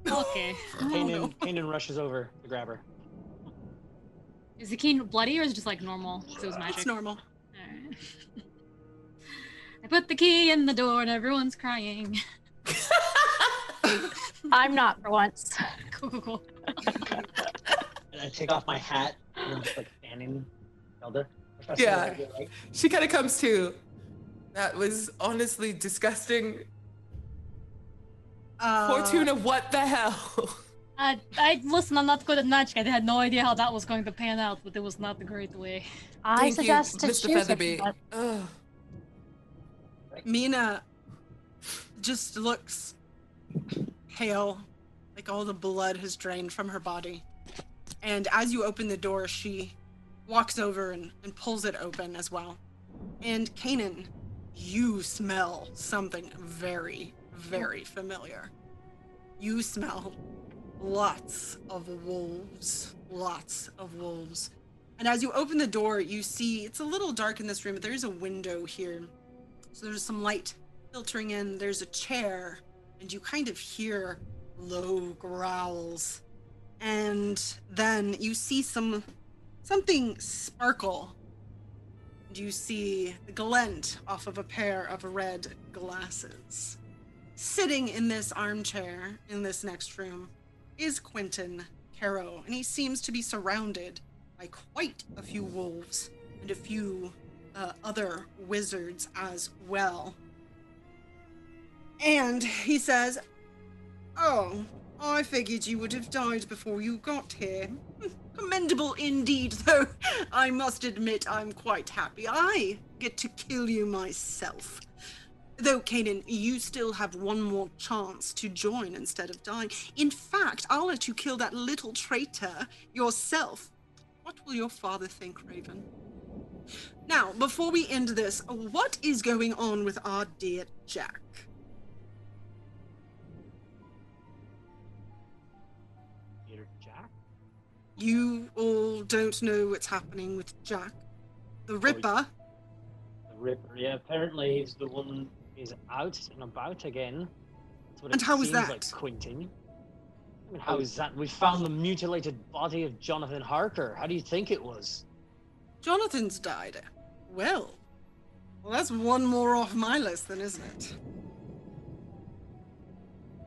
Okay. Kanan, Kanan rushes over to grab her. Is the key bloody or is it just like normal? it was magic. It's normal. <laughs> I put the key in the door and everyone's crying. <laughs> <laughs> I'm not for once. cool, cool, cool. And I take off my hat and I'm just like standing Zelda. Yeah. Like, She kind of comes to. That was honestly disgusting. Uh, Fortuna, what the hell? I, I listen. I'm not good at magic. I had no idea how that was going to pan out, but it was not the great way. I Thank you, suggest to Mr. choose Featherby. Ugh. Mina just looks pale, like all the blood has drained from her body. And as you open the door, she walks over and, and pulls it open as well. And Kanan, you smell something very, very familiar. You smell lots of wolves. Lots of wolves. And as you open the door, you see it's a little dark in this room, but there is a window here. So there's some light filtering in. There's a chair, and you kind of hear low growls. And then you see some something sparkle. And you see the glint off of a pair of red glasses. Sitting in this armchair in this next room is Quentin Carrow, and he seems to be surrounded by quite a few wolves and a few uh, other wizards as well. And he says, Oh, I figured you would have died before you got here. <laughs> Commendable indeed, though <laughs> I must admit I'm quite happy I get to kill you myself. Though, Kanan, you still have one more chance to join instead of dying. In fact, I'll let you kill that little traitor yourself. What will your father think, Raven? Now, before we end this, what is going on with our dear Jack? You all don't know what's happening with Jack. The Ripper. The Ripper. Yeah, apparently he's the one is out and about again. That's what And it how is seems that? like, Quentin. I mean, how is that? We found the mutilated body of Jonathon Harker. How do you think it was? Jonathon's died. Well, well, that's one more off my list, then, isn't it?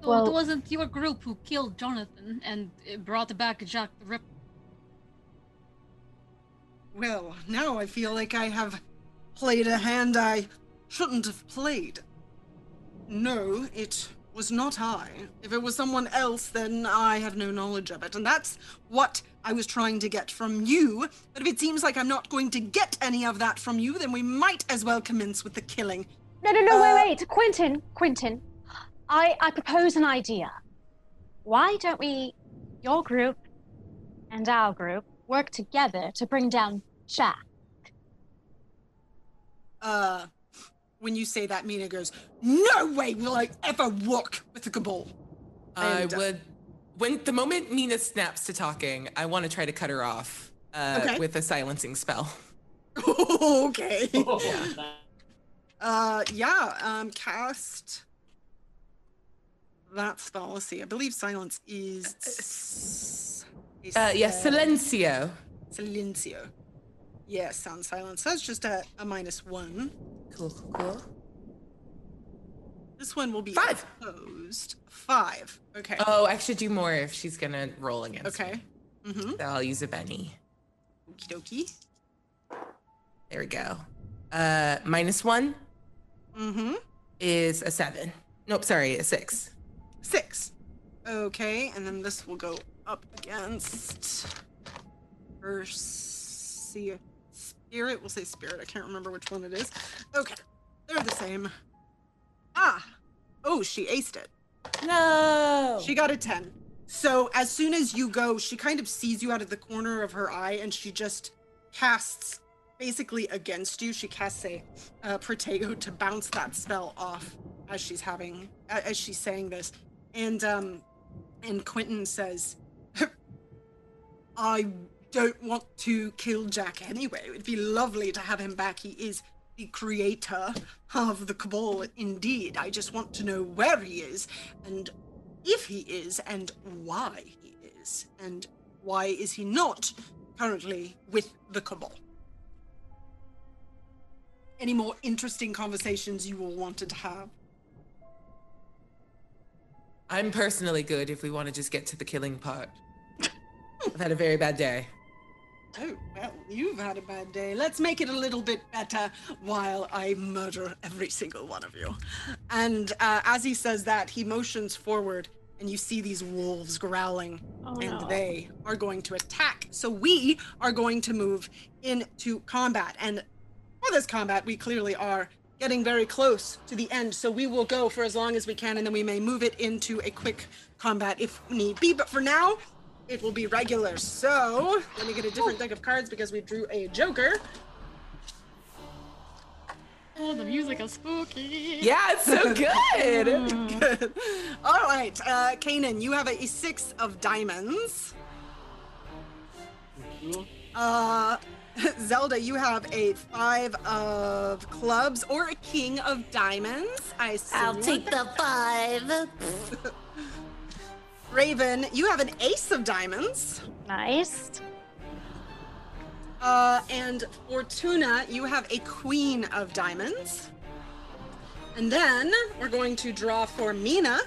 So Well- it wasn't your group who killed Jonathon and uh, brought back Jack the Ripper. Well, now I feel like I have played a hand I shouldn't have played. No, it was not I. If it was someone else, then I have no knowledge of it. And that's what I was trying to get from you. But if it seems like I'm not going to get any of that from you, then we might as well commence with the killing. No, no, no, Uh, wait, wait. Quentin, Quentin. I, I propose an idea. Why don't we, your group and our group, work together to bring down Jack? Uh, when you say that, Mina goes, No way will I ever work with the Cabal. I And, uh, would. When the moment Mina snaps to talking, I want to try to cut her off uh, Okay. with a silencing spell. <laughs> okay. <laughs> Yeah. Uh, yeah, um, cast that spell. Let's see. I believe silence is. s- a Uh, yeah, silencio. Silencio. Yes, sound silence. That's just a, a minus one. Cool, cool, cool. This one will be Five. opposed. Five. Okay. Oh, I should do more if she's gonna roll against. okay. Me. Mm-hmm. So I'll use a Benny. Okie dokie. There we go. Uh, minus one Mm-hmm. is a seven. Nope, sorry, a six. Six. Okay, and then this will go up against her see spirit. We'll say spirit. I can't remember which one it is. Okay, they're the same. Ah, oh, she aced it. No. She got a ten. So as soon as you go, she kind of sees you out of the corner of her eye, and she just casts basically against you. She casts a uh, Protego to bounce that spell off as she's having as she's saying this, and um, and Quentin says, <laughs> "I don't want to kill Jack anyway. It would be lovely to have him back. He is." The creator of the Cabal, indeed. I just want to know where he is and if he is and why he is and why is he not currently with the cabal any more interesting conversations you all wanted to have. I'm personally good if we want to just get to the killing part. I've had a very bad day. Oh, well, you've had a bad day. Let's make it a little bit better while I murder every single one of you. And uh, as he says that, he motions forward, and you see these wolves growling, Oh, and no. they are going to attack. So we are going to move into combat. And for this combat, we clearly are getting very close to the end. So we will go for as long as we can, and then we may move it into a quick combat if need be. But for now, it will be regular. So let me get a different deck of cards because we drew a Joker. Oh, the music is spooky. Yeah, it's so <laughs> good. Good. <laughs> All right, uh, Kanan, you have a six of diamonds. Uh, <laughs> Zelda, you have a five of clubs or a king of diamonds. I assume. I'll take the five. Raven, you have an ace of diamonds. Nice. Uh, and Fortuna, you have a queen of diamonds. And then we're going to draw for Mina.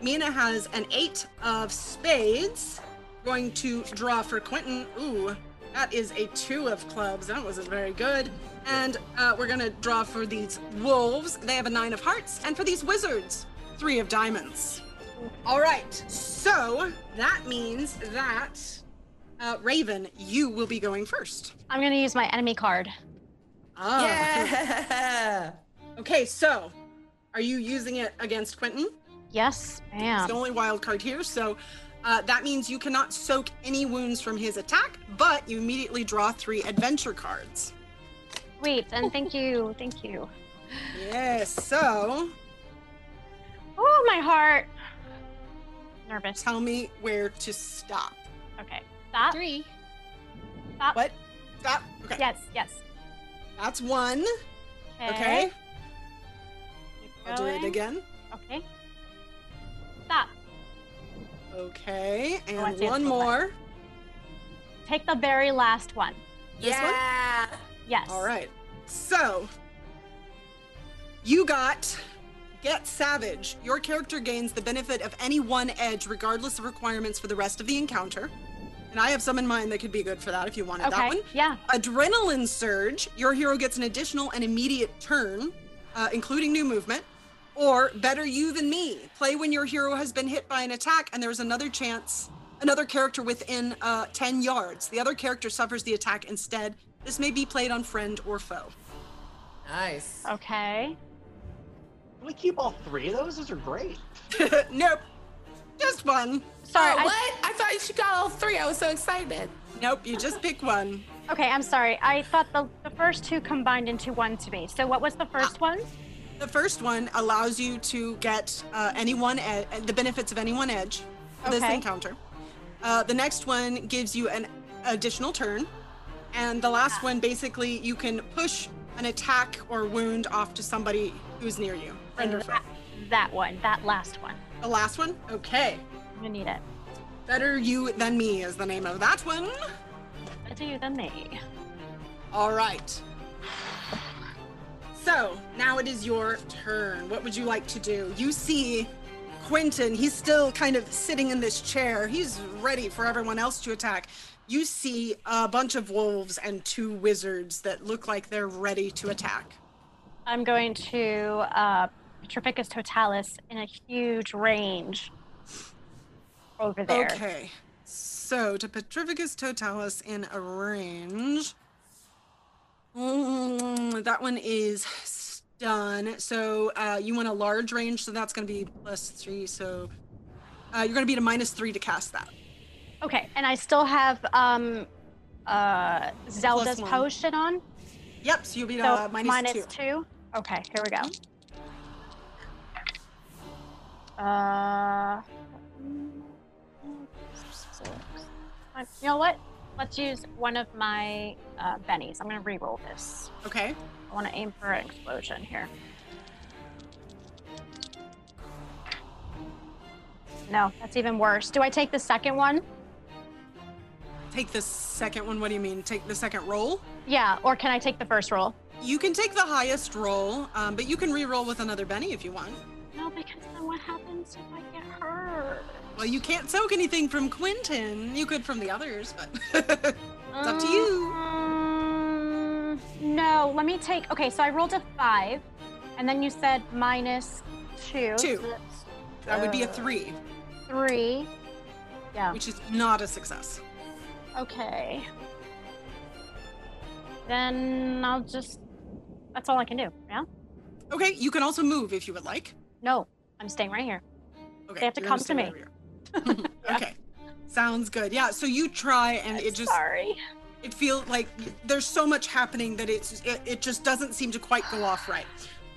Mina has an eight of spades. Going to draw for Quentin. Ooh, that is a two of clubs. That wasn't very good. And uh, we're gonna draw for these wolves. They have a nine of hearts. And for these wizards, three of diamonds. All right. So that means that uh, Raven, you will be going first. I'm gonna use my enemy card. Ah. Yeah. Okay, so are you using it against Quentin? Yes, I It's ma'am. the only wild card here, so uh, that means you cannot soak any wounds from his attack, but you immediately draw three adventure cards. Sweet, and thank you, thank you. <laughs> Yes, so Oh, my heart. Nervous. tell me where to stop. Okay. Stop. Three. Stop. What? Stop. Okay. Yes, yes. That's one. Okay. Okay. Keep I'll do it again. Okay. Stop. Okay. Oh, And see it's one more. Take the very last one. This one? yeah. Yes. All right. So you got Get Savage. Your character gains the benefit of any one edge, regardless of requirements for the rest of the encounter. And I have some in mind that could be good for that if you wanted that one. Yeah. Adrenaline Surge. Your hero gets an additional and immediate turn, uh, including new movement. Or Better You Than Me. Play when your hero has been hit by an attack and there's another chance, another character within uh, 10 yards. The other character suffers the attack instead. This may be played on friend or foe. Nice. Okay. Can we keep all three of those? Those are great. <laughs> nope. Just one. Sorry. oh, what? I thought she got all three. I was so excited. Nope, you just pick one. okay, I'm sorry. I thought the, the first two combined into one to me. So what was the first one? The first one allows you to get uh, any one ed- the benefits of any one edge for this encounter. Uh, the next one gives you an additional turn, and the last one basically you can push an attack or wound off to somebody who's near you, That, that one. That last one. The last one, okay. I'm gonna need it. Better you than me is the name of that one. Better you than me. All right. So now it is your turn. What would you like to do? You see Quentin, he's still kind of sitting in this chair. He's ready for everyone else to attack. You see a bunch of wolves and two wizards that look like they're ready to attack. I'm going to uh, Petrificus Totalis in a huge range over there. Okay. So to Petrificus Totalis in a range. Mm, that one is stun. So uh, you want a large range, so that's going to be plus three. So uh, you're going to be at a minus three to cast that. Okay, and I still have um, uh, Zelda's potion on. Yep. So you'll be So uh, minus minus two. two. Okay, here we go. Uh. You know what? Let's use one of my uh, bennies. I'm gonna re-roll this. Okay. I want to aim for an explosion here. No, that's even worse. Do I take the second one? Take the second one. What do you mean? Take the second roll? Yeah, or can I take the first roll? you can take the highest roll, um, but you can re-roll with another Benny if you want. Because then what happens if I get hurt? Well, you can't soak anything from Quentin. You could from the others, but <laughs> it's up to you. Um, no, let me take. Okay, so I rolled a five, and then you said minus two. Two. so That would be a three, Three. Yeah. which is not a success. Okay. Then I'll just. That's all I can do. Yeah. Okay, you can also move if you would like. No, I'm staying right here. Okay, They have to come gonna me. right <laughs> okay, sounds good. Yeah, so you try, and I'm it just sorry. it feels like there's so much happening that it's it, it just doesn't seem to quite go off right.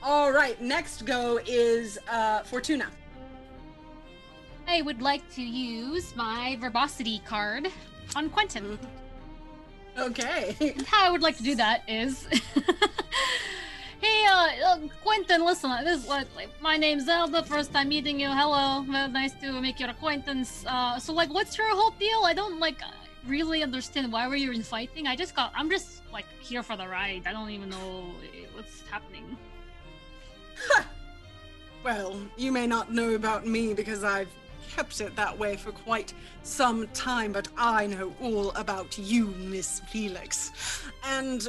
All right, next go is uh, Fortuna. I would like to use my verbosity card on Quentin. Okay. And how I would like to do that is, <laughs> hey, uh, uh, Quentin, listen, uh, this is like, my name's Zelda. First time meeting you. Hello, well, nice to make your acquaintance. Uh, so like, what's your whole deal? I don't like really understand why were you in fighting. I just got, I'm just like here for the ride. I don't even know eh, what's happening. <laughs> Well, you may not know about me because I've kept it that way for quite some time, but I know all about you, Miss Felix. And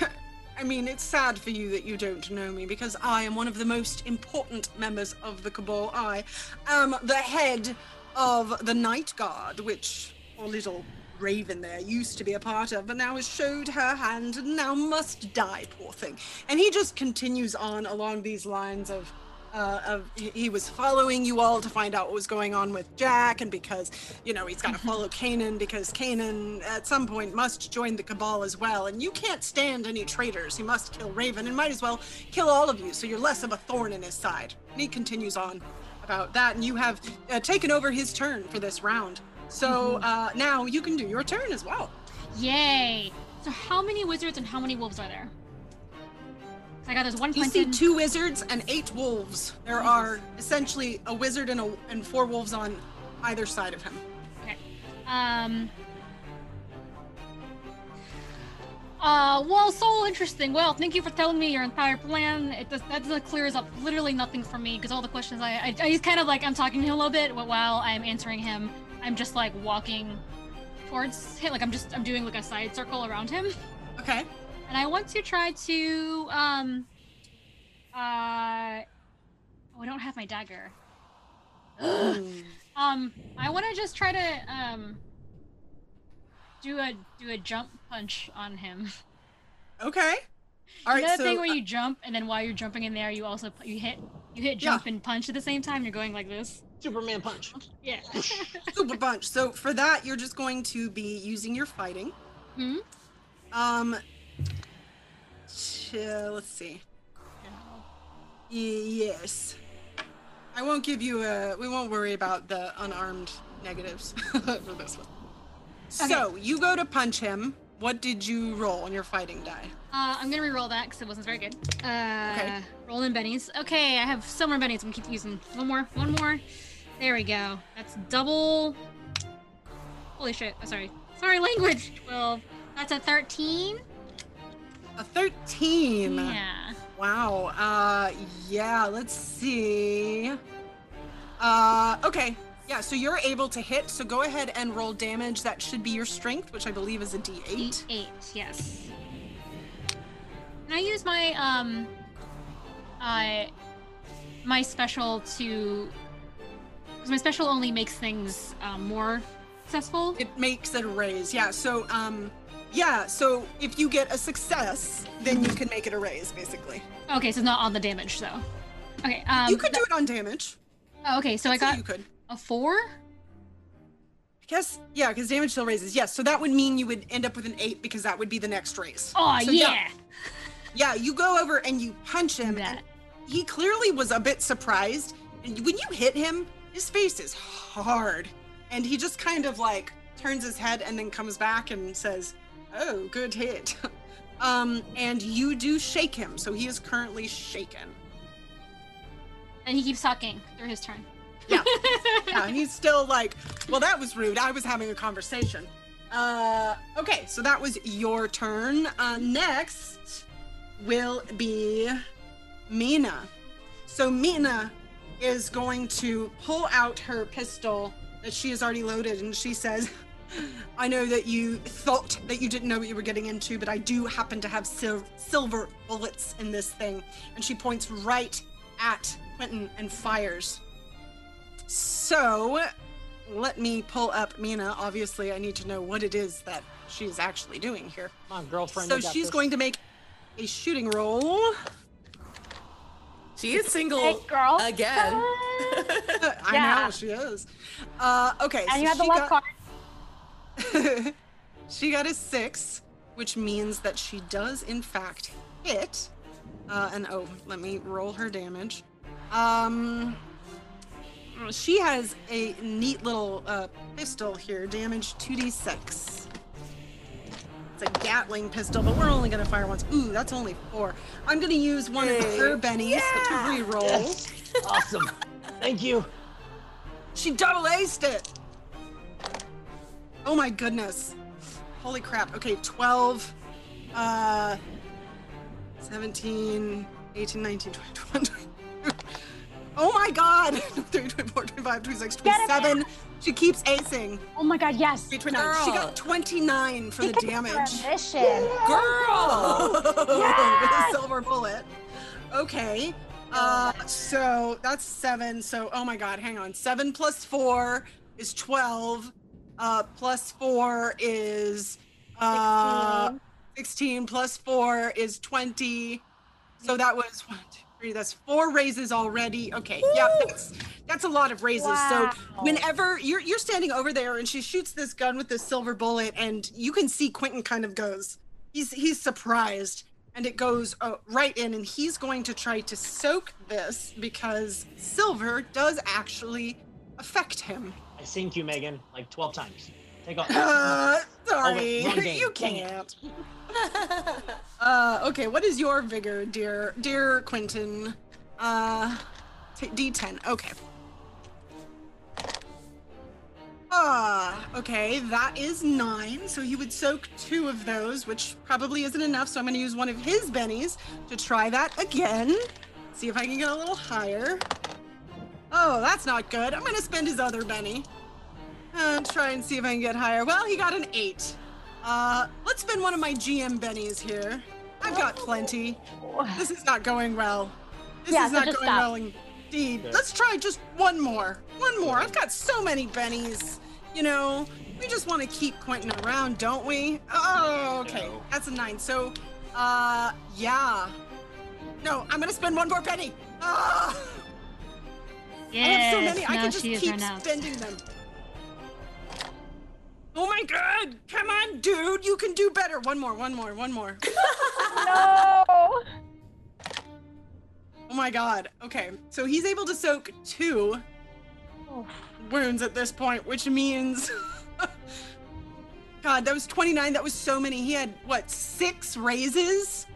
<laughs> I mean, it's sad for you that you don't know me because I am one of the most important members of the Cabal. I am the head of the Night Guard, which our little Raven there used to be a part of, but now has showed her hand and now must die, poor thing. And he just continues on along these lines of uh, of he was following you all to find out what was going on with Jack, and because you know he's got to follow Kanan because Kanan at some point must join the Cabal as well, and you can't stand any traitors. He must kill Raven, and might as well kill all of you, so you're less of a thorn in his side. And he continues on about that, and you have uh, taken over his turn for this round. So uh, now you can do your turn as well. Yay! So how many wizards and how many wolves are there? I got this one You see Quentin. two wizards and eight wolves. There are essentially a wizard and a, and four wolves on either side of him. Okay. Um. Uh, well, so interesting. Well, thank you for telling me your entire plan. It does, that does, clears up literally nothing for me because all the questions I, I, I kind of like I'm talking to him a little bit while I'm answering him. I'm just like walking towards him, like I'm just I'm doing like a side circle around him, Okay. And I want to try to um. Uh. Oh, I don't have my dagger. <gasps> Um, I want to just try to um do a do a jump punch on him. Okay. All you right. that So thing where you jump and then while you're jumping in there, you also you hit you hit Yeah. jump and punch at the same time. You're going like this. Superman punch. Yeah. <laughs> <laughs> super bunch. So for that, you're just going to be using your fighting. hmm. Um. Let's see. Yes. I won't give you a. We won't worry about the unarmed negatives <laughs> for this one. Okay. So you go to punch him. What did you roll on your fighting die? Uh, I'm gonna re-roll that because it wasn't very good. Uh, rolling bennies. Okay, I have some more bennies. I'm gonna keep using one more, one more. There we go. That's double. Holy shit! Oh, sorry, sorry, language. Twelve. That's a thirteen. A thirteen. Yeah. Wow. Uh yeah, let's see. Uh okay. Yeah, so you're able to hit, so go ahead and roll damage. That should be your strength, which I believe is a D8. Eight, eight, yes. Can I use my um uh my special to because my special only makes things um, more successful. It makes it a raise. Yeah, so um yeah, so if you get a success, then you can make it a raise basically. Okay, so not on the damage though. Okay, um you could do it on damage. oh, okay, so I I'd say got you could. a four. I guess yeah, because damage still raises. Yes, so that would mean you would end up with an eight because that would be the next raise. Oh So, yeah. Yeah, you go over and you punch him, and That. he clearly was a bit surprised. And when you hit him, his face is hard, and he just kind of like turns his head and then comes back and says, "Oh, good hit." <laughs> um, and you do shake him, so he is currently shaken. And he keeps talking through his turn. Yeah, <laughs> yeah, he's still like, "Well, that was rude. I was having a conversation." Uh, okay, so that was your turn. Uh, next will be Mina. So Mina is going to pull out her pistol that she has already loaded and she says, I know that you thought that you didn't know what you were getting into, but I do happen to have sil- silver bullets in this thing. And she points right at Quentin and fires. So let me pull up Mina. Obviously, I need to know what it is that she's actually doing here. Come on, girlfriend. So she's this. going to make a shooting roll. She is single Hey, girl. again. <laughs> I Yeah. know she is. Uh, okay, And so you have the she left got- card. <laughs> she got a six, which means that she does in fact hit. Uh, and oh, let me roll her damage. Um, she has a neat little uh, pistol here, damage 2d6. It's a Gatling pistol, but we're only gonna fire once. Ooh, that's only four. I'm gonna use one of her bennies to re-roll. Yes. awesome. Thank you. She double aced it. Oh my goodness. Holy crap. Okay, 12, uh, 17, 18, 19, 20, 21, 22. Oh my god. <laughs> 23, 24, 25, 26, 27. She keeps acing. Oh my god, yes. Okay, 29. She got 29 for the Because of damage. her Mission. Girl! <laughs> With a silver bullet. Okay. Uh, so that's seven. So, oh my God, hang on. Seven plus four is 12. Uh, plus four is uh, 16. 16. Plus four is 20. So that was one, two, three. That's four raises already. Okay. Yeah, that's, that's a lot of raises. So whenever you're, you're standing over there and she shoots this gun with this silver bullet, and you can see Quentin kind of goes, he's, he's surprised and it goes uh, right in and he's going to try to soak this because silver does actually affect him I synced you, Meghan, like 12 times. Take off. <laughs> uh, Oh, sorry wait, <laughs> you can't <laughs> uh, okay what is your vigor dear dear quentin uh t- d10 okay Ah, okay, that is nine. So he would soak two of those, which probably isn't enough. So I'm going to use one of his bennies to try that again. See if I can get a little higher. Oh, that's not good. I'm going to spend his other benny and try and see if I can get higher. Well, he got an eight. Uh, let's spend one of my GM bennies here. I've got plenty. This is not going well. This Yeah, is so not going stop. well indeed. Let's try just one more. One more. I've got so many bennies. You know, we just want to keep Quentin around, don't we? Oh, okay. No. That's a nine. So, uh, yeah. No, I'm gonna spend one more benny. Ah, I have so Yes, many. I can just keep run spending them. Oh my god! Come on, dude! You can do better. One more, one more, one more. <laughs> No. Oh my god. Okay, so he's able to soak two wounds at this point, which means. <laughs> God, that was 29. That was so many. He had, what, six raises?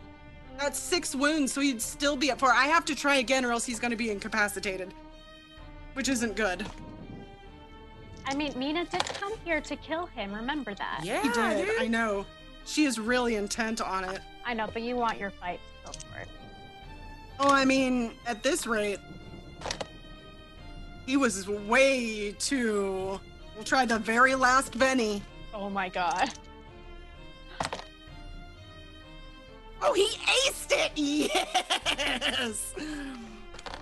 That's six wounds, so he'd still be at four. I have to try again, or else he's going to be incapacitated, which isn't good. I mean, Mina did come here to kill him. Remember that. Yeah, He did. dude. I know. She is really intent on it. I know, but you want your fight. Go for it. Oh, I mean, at this rate, he was way too. We'll try the very last Benny. Oh my god. Oh, he aced it! <laughs> Yes!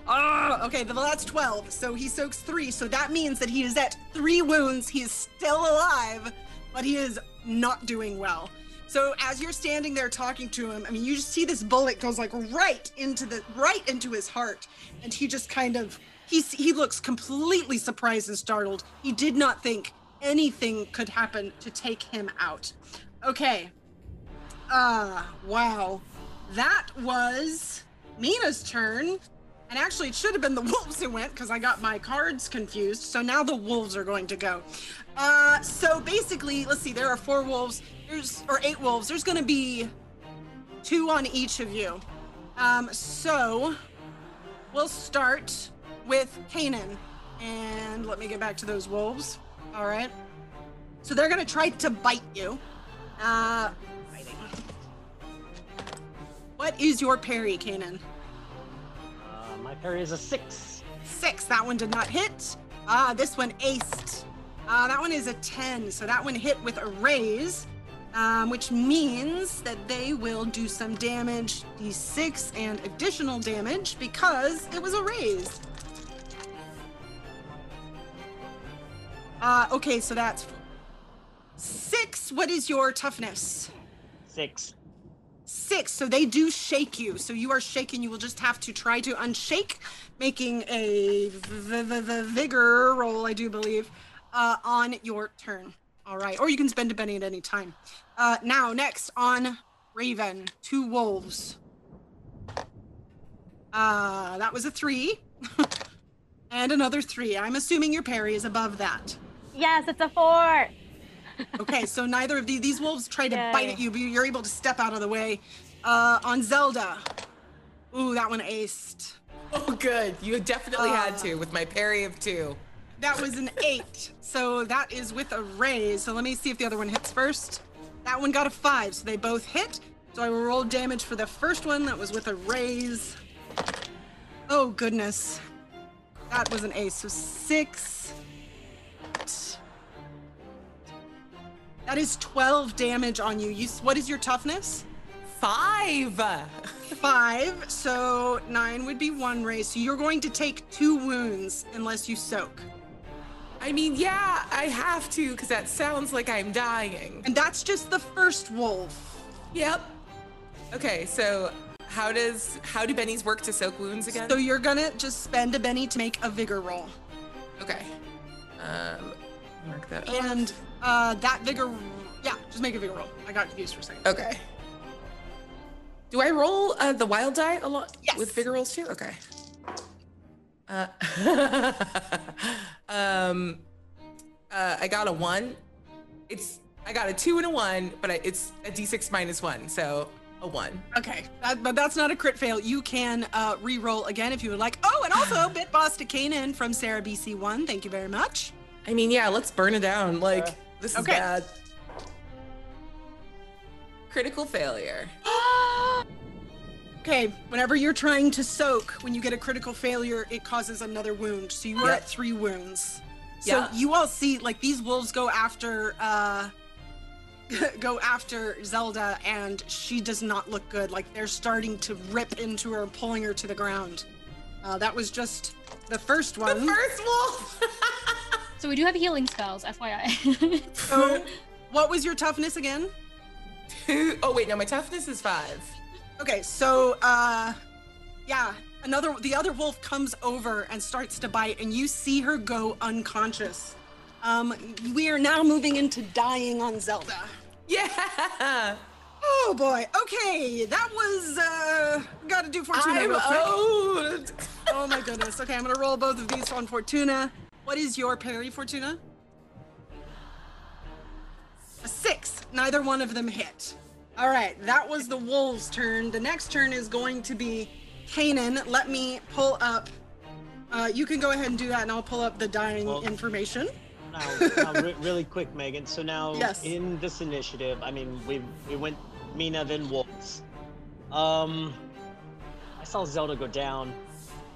Oh, okay, well, that's 12. So he soaks three. So that means that he is at three wounds. He is still alive, but he is not doing well. So as you're standing there talking to him, I mean, you just see this bullet goes like right into the right into his heart, and he just kind of he's he looks completely surprised and startled. He did not think anything could happen to take him out. Okay, Ah, wow. That was Mina's turn. And actually, it should have been the <laughs> wolves who went because I got my cards confused. So now the wolves are going to go. Uh, so basically, let's see, there are four wolves. There's, or eight wolves. There's going to be two on each of you. Um, so we'll start with Kanan. And let me get back to those wolves. All right. So they're going to try to bite you. Uh. What is your parry, Kanan? My parry is a six. Six. That one did not hit. Ah, this one aced. Uh, that one is a 10. So that one hit with a raise, um, which means that they will do some damage, d6 and additional damage because it was a raise. Uh, okay, so that's six. What is your toughness? Six. Six. So they do shake you. So you are shaken. You will just have to try to unshake, making a v- v- vigor roll, I do believe, uh, on your turn. All right. Or you can spend a benny at any time. Uh, now, next on Raven, two wolves. Uh, that was a three. <laughs> and another three. I'm assuming your parry is above that. Yes, it's a four. Okay, so neither of these these wolves try to bite at you, but you're able to step out of the way. Uh, on Zelda. Ooh, that one aced. Oh, good. You definitely had Uh, to with my parry of two. That was an eight. So that is with a raise. So let me see if the other one hits first. That one got a five, so they both hit. So I will roll damage for the first one. That was with a raise. Oh goodness. That was an ace. So six. That is 12 damage on you. You what is your toughness? Five. <laughs> Five. So nine would be one raise. So you're going to take two wounds unless you soak. I mean, yeah, I have to because that sounds like I'm dying. And that's just the first wolf. Yep. Okay, so how does how do bennies work to soak wounds again? So you're gonna just spend a Benny to make a vigor roll. okay. Um, mark that. And uh, that vigor, yeah, just make a vigor roll. I got confused for a second. Okay. Do I roll uh, the wild die a lot Yes. with vigor rolls too? Okay. Uh, <laughs> um, uh, I got a one. It's I got a two and a one, but I, it's a d6 minus one, so a one. Okay, that, but that's not a crit fail. You can uh, re-roll again if you would like. Oh, and also <sighs> bit boss to Kanan from Sarah BC1. Thank you very much. I mean, yeah, let's burn it down. Like this is Okay. bad. Critical failure. <gasps> Okay, whenever you're trying to soak, when you get a critical failure, it causes another wound. So you are Yep. at three wounds. So Yeah. you all see, like these wolves go after, uh, <laughs> go after Zelda, and she does not look good. Like they're starting to rip into her, pulling her to the ground. Uh, that was just the first one. The first wolf. <laughs> So we do have healing spells, FYI. So, <laughs> what was your toughness again? oh wait, no, my toughness is five. Okay, so uh yeah, another the other wolf comes over and starts to bite and you see her go unconscious. Um we are now moving into dying on Zelda. Yeah. Oh boy. Okay, that was uh got to do Fortuna I'm real quick. old. Oh my goodness. Okay, I'm going to roll both of these on Fortuna. What is your parry, Fortuna? A 6. Neither one of them hit. All right, that was the wolves' turn. The next turn is going to be Kanan. Let me pull up. Uh, you can go ahead and do that, and I'll pull up the dying Well- information. Now, now re- really quick, Meghan. So now <laughs> Yes. in this initiative, I mean, we we went Mina then Wolves. Um, I saw Zelda go down.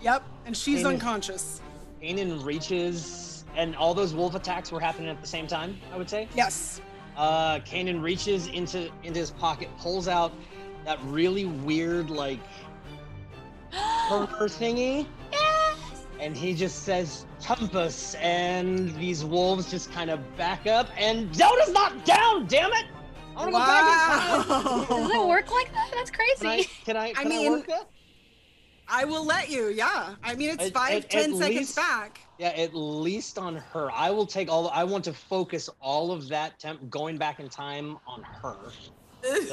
Yep, and she's unconscious. Kanan reaches, and all those wolf attacks were happening at the same time. I would say. Yes. Uh, Kanan reaches into into his pocket, pulls out that really weird like <gasps> burner thingy, Yes. and he just says "Tumpus," and these wolves just kind of back up, and Zelda's not down. Damn it! I want to go back in time. Does it work like that? That's Can I? crazy. Can I? Can I, mean, work that? I will let you, yeah. I mean, it's At- five, at- ten at seconds least- back. Yeah, at least on her. I will take all. I want to focus all of that temp going back in time on her. <laughs>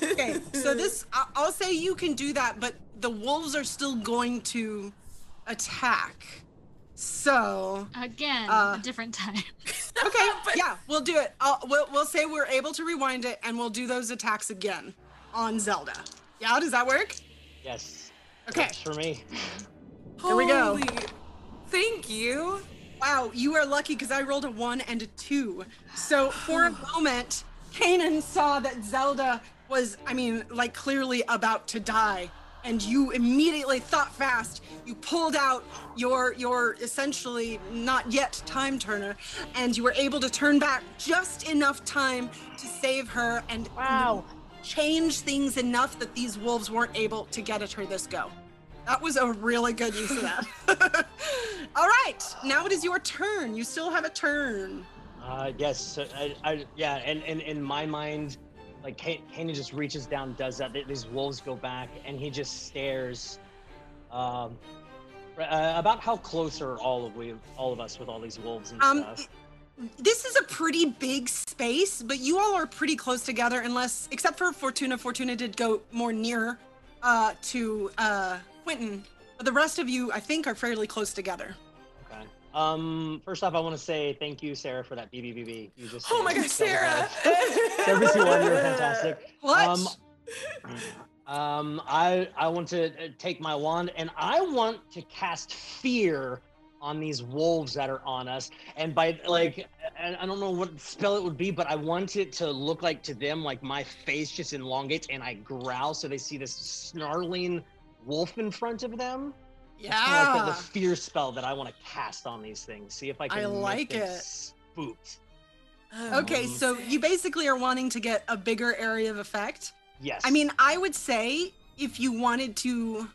Okay, so this, I- I'll say you can do that, but the wolves are still going to attack. So, Again, Uh, a different time. <laughs> okay, <laughs> but, yeah, we'll do it. I'll, we'll, we'll say we're able to rewind it and we'll do those attacks again on Zelda. Yeah, does that work? Yes. Okay. Works for me. Here we go. Holy- Thank you. Wow, you are lucky because I rolled a one and a two. So for a <sighs> moment, Kanan saw that Zelda was, I mean, like clearly about to die. and you immediately thought fast. You pulled out your your essentially not yet time turner, and you were able to turn back just enough time to save her and Wow. Change things enough that these wolves weren't able to get at her this go. That was a really good use of that. <laughs> All right, now it is your turn. You still have a turn. Uh, yes, I, I, yeah, and, and in my mind, like Ka- Kanan just reaches down, does that. These wolves go back, and he just stares. Um, uh, about how close are all of we, all of us, with all these wolves and Um, stuff? This is a pretty big space, but you all are pretty close together, unless, except for Fortuna. Fortuna did go more near uh, to uh, Quentin, but the rest of you, I think, are fairly close together. Okay. Um, first off, I want to say thank you, Sarah, for that BBBB. You just Oh my gosh, Sarah! BC1, you're fantastic. What? Um, um, I I want to uh, take my wand and I want to cast fear on these wolves that are on us. And by like, I don't know what spell it would be, but I want it to look like to them like my face just elongates and I growl so they see this snarling wolf in front of them. Yeah. like the, the fear spell that I want to cast on these things. See if I can. I like it. Spooked. Okay, Um, so you basically are wanting to get a bigger area of effect. Yes. I mean, I would say if you wanted to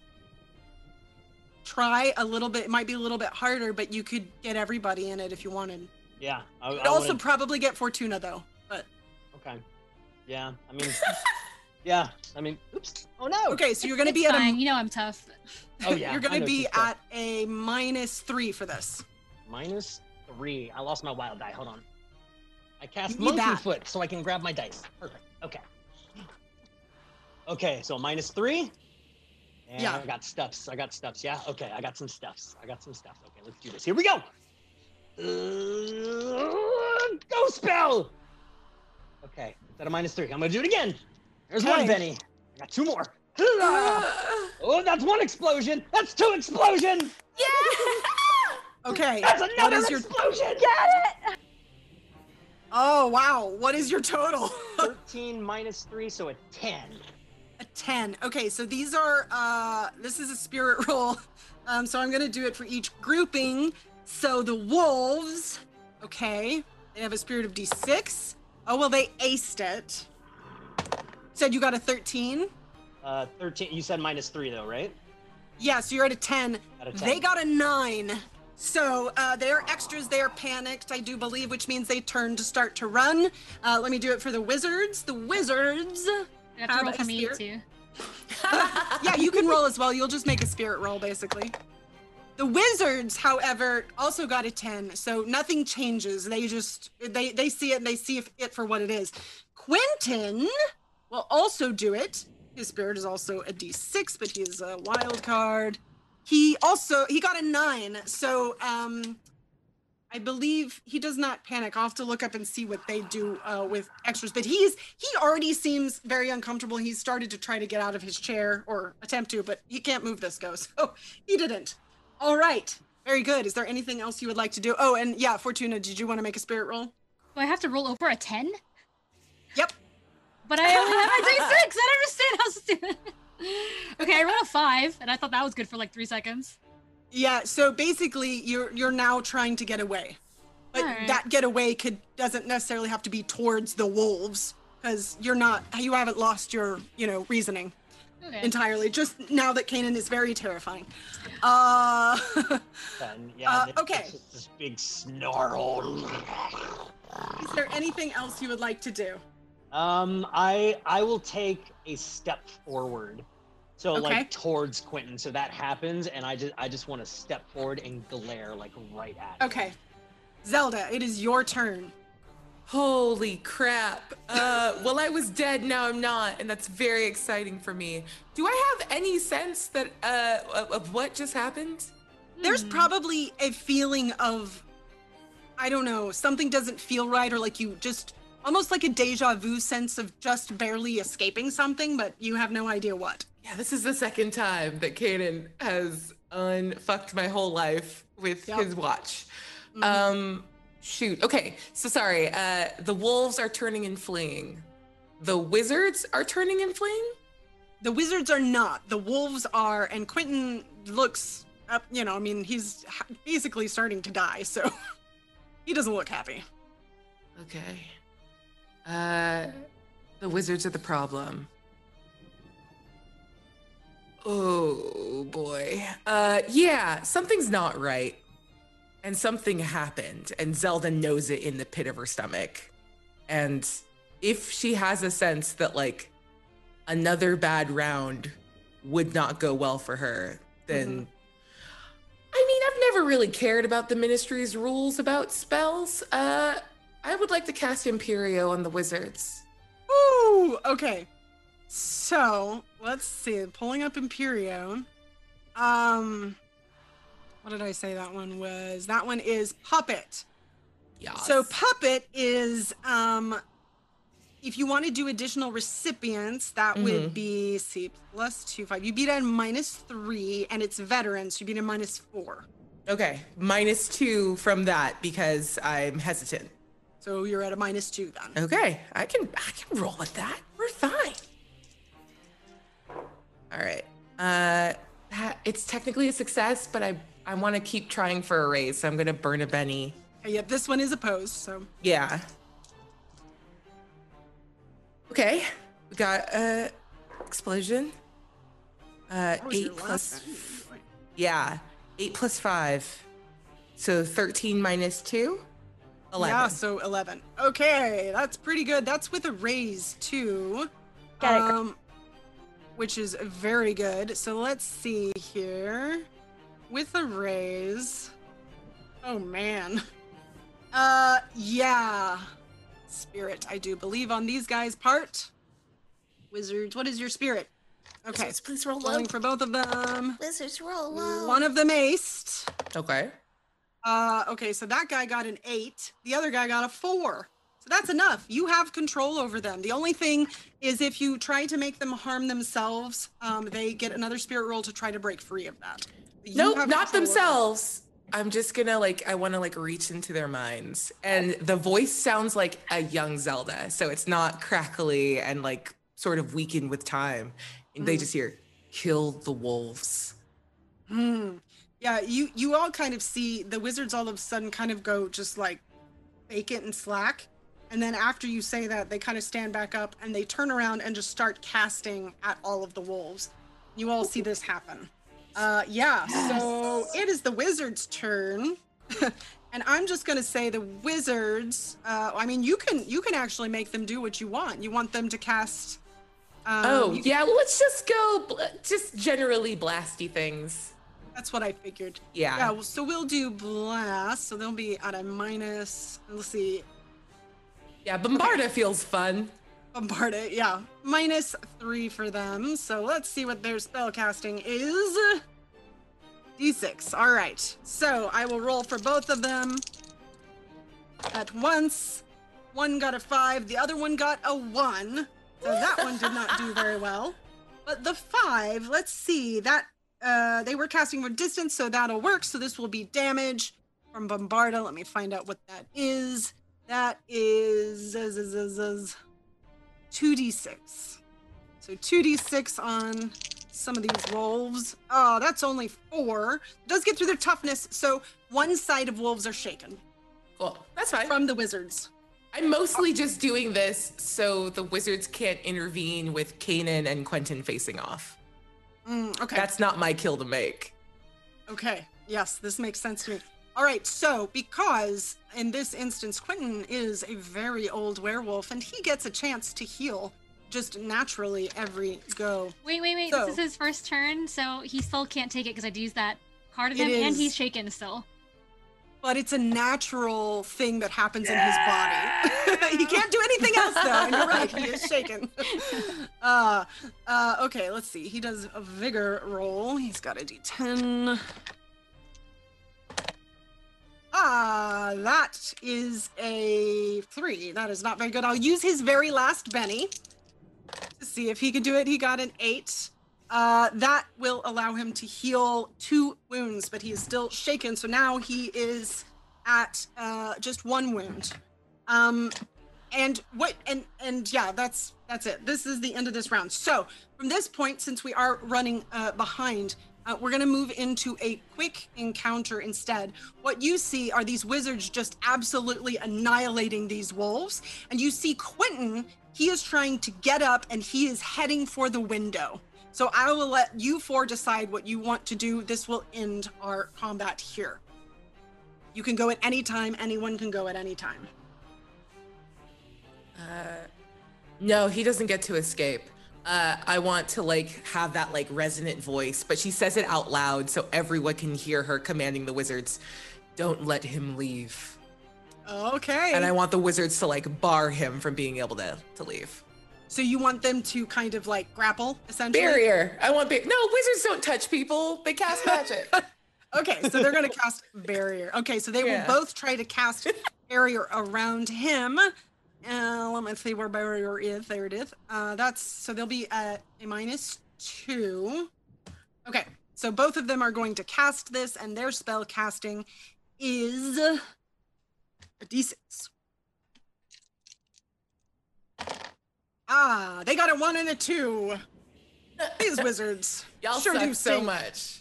try a little bit, it might be a little bit harder, but you could get everybody in it if you wanted. Yeah. I, You'd I also wanna- probably get Fortuna though. But Okay. Yeah. I mean. <laughs> yeah. I mean. Oops. Oh no. okay, so you're gonna It's be at fine. a You know I'm tough. Oh yeah. <laughs> you're gonna be at a minus three for this. minus three. I lost my wild die. Hold on. I cast You need monkey that. foot so I can grab my dice. Perfect. Okay. Okay, so minus three. And Yeah. I got stuffs. I got stuffs. Yeah. Okay. I got some stuffs. I got some stuff. Okay. Let's do this. Here we go. Uh, go spell. Okay. Instead a minus three, I'm gonna do it again. There's one Benny. I got two more. <laughs> Oh, that's one explosion. That's two explosion. Yeah. <laughs> okay. That's what another is your explosion. Oh wow, what is your total? <laughs> 13 minus 3, so a 10. A 10. Okay, so these are uh this is a spirit <laughs> roll. Um so I'm going to do it for each grouping. So the wolves, okay, they have a spirit of D6. Oh, well they aced it. Said you got a 13? Uh, 13. You said minus 3, though, right? Yeah, so you're at a 10. At a 10. They got a 9. So uh, they're extras, they're panicked, I do believe, which means they turn to start to run. Uh, let me do it for the wizards. The wizards. You have to Have roll a for me too. <laughs> yeah, you can roll as well. You'll just make a spirit roll, basically. The wizards, however, also got a 10, so nothing changes. They just they they see it and they see if- it for what it is. Quentin will also do it. His spirit is also a d6, but he is a wild card. He also he got a 9, so um I believe he does not panic. I'll have to look up and see what they do uh, with extras. But he's he already seems very uncomfortable. He's started to try to get out of his chair or attempt to, but he can't move this go, <laughs> so he didn't. All right, very good. Is there anything else you would like to do? Oh, and yeah, Fortuna, did you want to make a spirit roll? Do I have to roll over a 10? Yep. But I only have a <laughs> d6. I don't understand how stupid. <laughs> okay, I rolled a 5, and I thought that was good for like three seconds. Yeah. So basically, you're you're now trying to get away, but Alright. that getaway could doesn't necessarily have to be towards the wolves because you're not you haven't lost your you know reasoning. Okay. entirely. Just now that Kanan is very terrifying. Uh, <laughs> And, yeah, Uh, okay. this big snarl. is there anything else you would like to do? Um, I I will take a step forward. So Okay. like towards Quentin. So that happens, and I just I just want to step forward and glare like right at him. Okay, Zelda, it is your turn. Holy crap. Uh, well, I was dead, now I'm not, and that's very exciting for me. Do I have any sense that uh, of, of what just happened? There's probably a feeling of, I don't know, something doesn't feel right, or like you just almost like a deja vu sense of just barely escaping something, but you have no idea what. Yeah, this is the second time that Kanan has unfucked my whole life with Yep. his watch. Mhm. Um, shoot. Okay, so sorry. Uh, the wolves are turning and fleeing. The wizards are turning and fleeing. the wizards are not. The wolves are, and Quentin looks up. You know, I mean, he's basically starting to die, so <laughs> he doesn't look happy. Okay. Uh, the wizards are the problem. Oh boy. Uh, yeah, something's not right. And something happened, and Zelda knows it in the pit of her stomach. And if she has a sense that, like, another bad round would not go well for her, then. Mhm. I mean, I've never really cared about the ministry's rules about spells. Uh, I would like to cast Imperio on the wizards. Ooh, okay. So let's see. Pulling up Imperio. Um, what did I say that one was? That one is puppet. Yeah. So puppet is um if you want to do additional recipients, that Mhm. would be see plus two five. You beat at minus three, and it's veterans. You beat at minus four. Okay, minus two from that because I'm hesitant. So you're at a minus two then. Okay, I can I can roll with that. We're fine. All right. Uh, it's technically a success, but I I want to keep trying for a raise, so I'm gonna burn a Benny. Okay, yep, this one is opposed. So Yeah. Okay, we got uh explosion. Uh, What was your eight last plus one? yeah, eight plus five, so thirteen minus two. Eleven. Yeah, so eleven. Okay, that's pretty good. That's with a raise too. Got it. Um, which is very good. So let's see here. With a raise. Oh man. <laughs> Uh yeah. Spirit, I do believe on these guys' part. Wizards, what is your spirit? Okay. Wizards, please roll Rolling low. for both of them. Wizards, roll low. One of them aced. Okay. Uh, okay, so that guy got an eight. The other guy got a four. So that's enough. You have control over them. The only thing is if you try to make them harm themselves, um, they get another spirit roll to try to break free of that. You Nope, not over them. themselves. I'm just gonna like I want to like reach into their minds, and the voice sounds like a young Zelda, so it's not crackly and like sort of weakened with time. And they Mhm. just hear, "Kill the wolves." Hmm. Yeah, you you all kind of see the wizards all of a sudden kind of go just like vacant and slack. And then after you say that, they kind of stand back up and they turn around and just start casting at all of the wolves. You all see this happen. Uh yeah, so it is the wizards' turn. <laughs> and I'm just gonna say the wizards, uh I mean you can you can actually make them do what you want. You want them to cast um, oh yeah, well, let's just go, bl- just generally blasty things. That's what I figured. Yeah. Yeah, well, so we'll do blast. So they'll be at a minus. Let's see. Yeah, Bombarda feels fun. Bombarda. Yeah. Minus three for them. So let's see what their spell casting is. D6. All right. So I will roll for both of them at once. One got a five, the other one got a one. So that one did not do very well. But the five, let's see, that uh, they were casting from distance, so that'll work. So this will be damage from Bombarda. Let me find out what that is. That is 2d6. So 2d6 on some of these wolves. Oh, that's only four. It does get through their toughness, so one side of wolves are shaken Cool, that's fine. from the wizards. I'm mostly just doing this so the wizards can't intervene with Kanan and Quentin facing off. Mm, okay. That's not my kill to make. Okay. Yes, this makes sense to me. All right. So, because in this instance, Quentin is a very old werewolf and he gets a chance to heal just naturally every go. Wait, wait, wait. So- This is his first turn, so he still can't take it because I'd use that card of It him, and he's shaken still. But it's a natural thing that happens in his body. <laughs> he can't do anything else, though. And you're right, he is <laughs> shaken. <laughs> uh, uh, okay, let's see. He does a vigor roll. He's got a d10. Ah, that is a three. That is not very good. I'll use his very last Benny to see if he can do it. He got an eight. Uh, that will allow him to heal two wounds, but he is still shaken. So now he is at uh, just one wound. Um, and what and and yeah, that's that's it. This is the end of this round. So from this point, since we are running uh, behind, uh, we're gonna move into a quick encounter instead. What you see are these wizards just absolutely annihilating these wolves, and you see Quentin. He is trying to get up, and he is heading for the window. So I will let you four decide what you want to do. This will end our combat here. You can go at any time. Anyone can go at any time. Uh, no, he doesn't get to escape. Uh, I want to like have that like resonant voice, but she says it out loud so everyone can hear her commanding the wizards, "Don't let him leave." Okay. And I want the wizards to like bar him from being able to to leave. So you want them to kind of like grapple, essentially? Barrier. I want bar- no wizards don't touch people. They cast magic. <laughs> Okay, so they're going to cast barrier. Okay, so they Yeah. will both try to cast barrier around him. Uh, let me see where barrier is. There it is. Uh, that's so they'll be at a minus two. Okay, so both of them are going to cast this, and their spell casting is a d6. Ah, they got a one and a two. These <laughs> wizards Y'all sure do so stink. much.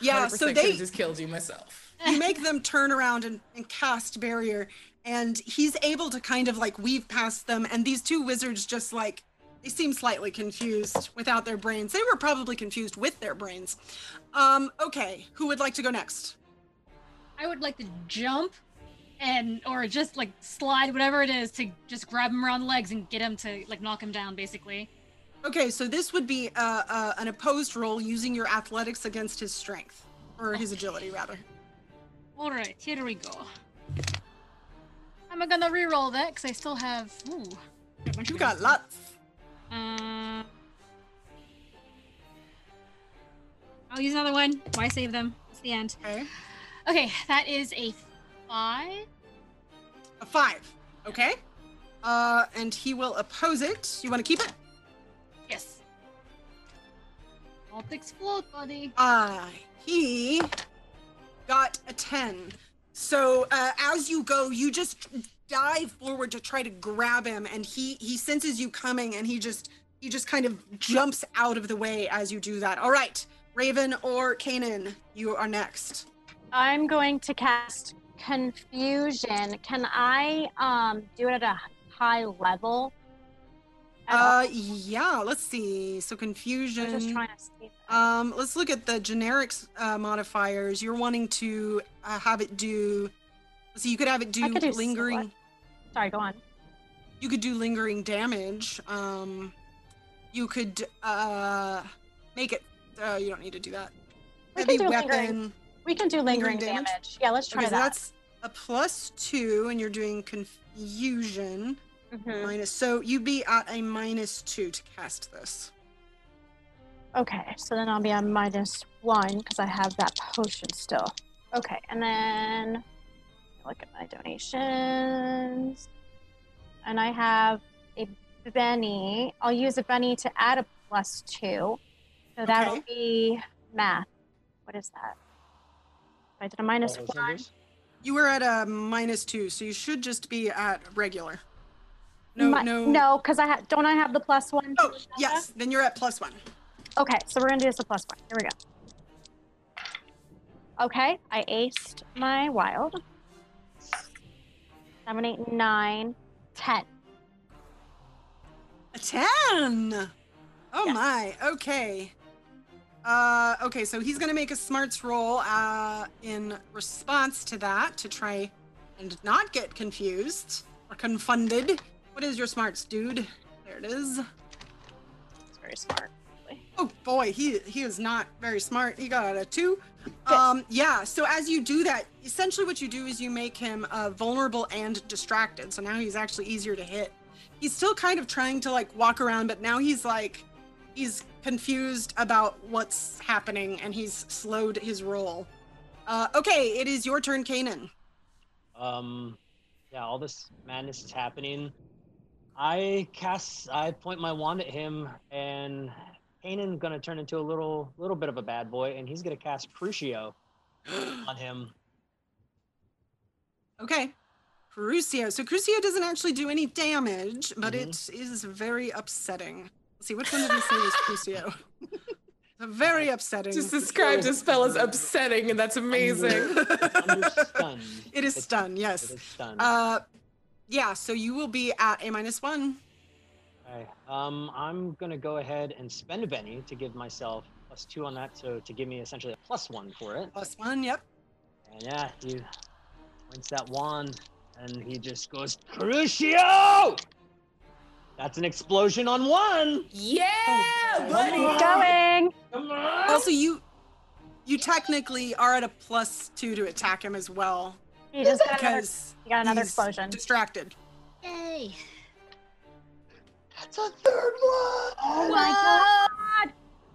Yeah, so they just killed you myself. you make them turn around and, and cast barrier and he's able to kind of like weave past them and these two wizards just like they seem slightly confused without their brains they were probably confused with their brains um okay who would like to go next I would like to jump and or just like slide whatever it is to just grab him around the legs and get him to like knock him down basically. okay so this would be uh, uh an opposed roll using your athletics against his strength or his agility rather All right, here we go. I'm gonna re-roll that because I still have. Ooh, you got lots Uh, I'll use another one. Why save them? It's the end. okay Okay, that is a five. a five okay uh and he will oppose it you want to keep it Yes. I'll explode, buddy. Uh, he got a 10. So uh, as you go, you just dive forward to try to grab him, and he he senses you coming, and he just he just kind of jumps out of the way as you do that. All right, Raven or Kanan, you are next. I'm going to cast confusion. Can I um do it at a high level? At all? Uh, yeah. Let's see. So confusion. was just trying to see. Um, let's look at the generics uh, modifiers. You're wanting to uh, have it do. So you could have it do, do lingering. Sorry, go on. you could do lingering damage. Um, you could uh make it. Uh, you don't need to do that. We Heavy can do weapon. lingering- We can do lingering, damage? damage. Yeah, let's try Okay, so that. that's a plus two, and you're doing confusion Mhm. minus. So you'd be at a minus two to cast this. Okay, so then I'll be on minus one because I have that potion still. Okay, and then look at my donations. And I have a Benny. I'll use a Benny to add a plus two. So that'll be math. What is that? I did a minus All one. numbers? You were at a minus two, so you should just be at regular. No, Mi- no. No, because I ha- don't I have the plus one? Oh, yes. Then you're at plus one. Okay, so we're gonna do this a plus one. Here we go. Okay, I aced my wild. Seven, eight, nine, ten. A 10. Oh Yes. my. Okay. Uh okay, so he's to make a smarts roll uh in response to that to try and not get confused or confunded. What is your smarts, dude? There it is. It's very smart. Actually. Oh boy, he he is not very smart. He got a 2. Um yeah, so as you do that, essentially what you do is you make him uh vulnerable and distracted. So now he's actually easier to hit. He's still kind of trying to like walk around, but now he's like he's confused about what's happening and he's slowed his roll. Uh okay, it is your turn, Kanan. Um, yeah, all this madness is happening. I cast, I point my wand at him, and Kanan gonna turn into a little, little bit of a bad boy, and he's gonna cast Crucio <gasps> on him. Okay. Crucio. So Crucio doesn't actually do any damage, but it is very upsetting. Let's see, which one did he say was Crucio? <laughs> very upsetting. Just described his spell as upsetting, and that's amazing. Under stun. <laughs> It is It's- stun, yes. It is stun. Uh, yeah. So you will be at a minus one. Okay. Um, I'm gonna go ahead and spend a Benny to give myself plus two on that, so to give me essentially a plus one for it. Plus one. Yep. And yeah, he points that wand, and he just goes Crucio. That's an explosion on one. Yeah, buddy. Going. Come on. Also, you you technically are at a plus two to attack him as well He just got another, because he got another he's explosion. distracted. Yay. That's a third one. Oh my god!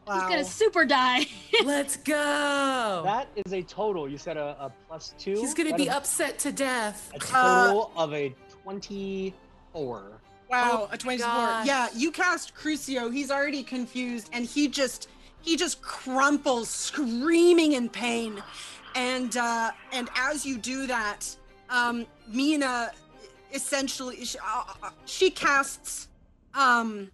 Wow. He's gonna super die. <laughs> Let's go. That is a total. You said a, a plus two. He's gonna That be upset to death. A total of a twenty-four. Wow, Oh a 24. gosh. Yeah, you cast Crucio. He's already confused and he just he just crumples screaming in pain. And uh and as you do that, um Mina essentially she, uh, uh, she casts um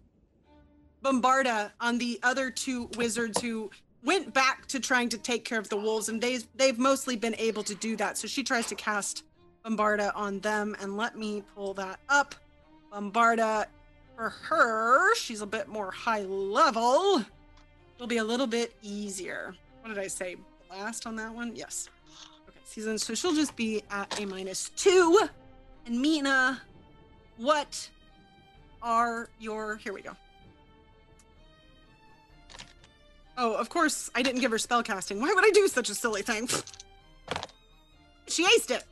Bombarda on the other two wizards who went back to trying to take care of the wolves and they've they've mostly been able to do that. So she tries to cast Bombarda on them and let me pull that up. Bombarda for her, she's a bit more high level. It'll be a little bit easier. What did I say? Blast on that one? Yes. Okay, season. So she'll just be at a minus two. And Mina, what are your. Here we go. Oh, of course, I didn't give her spellcasting. Why would I do such a silly thing? <laughs> she aced it.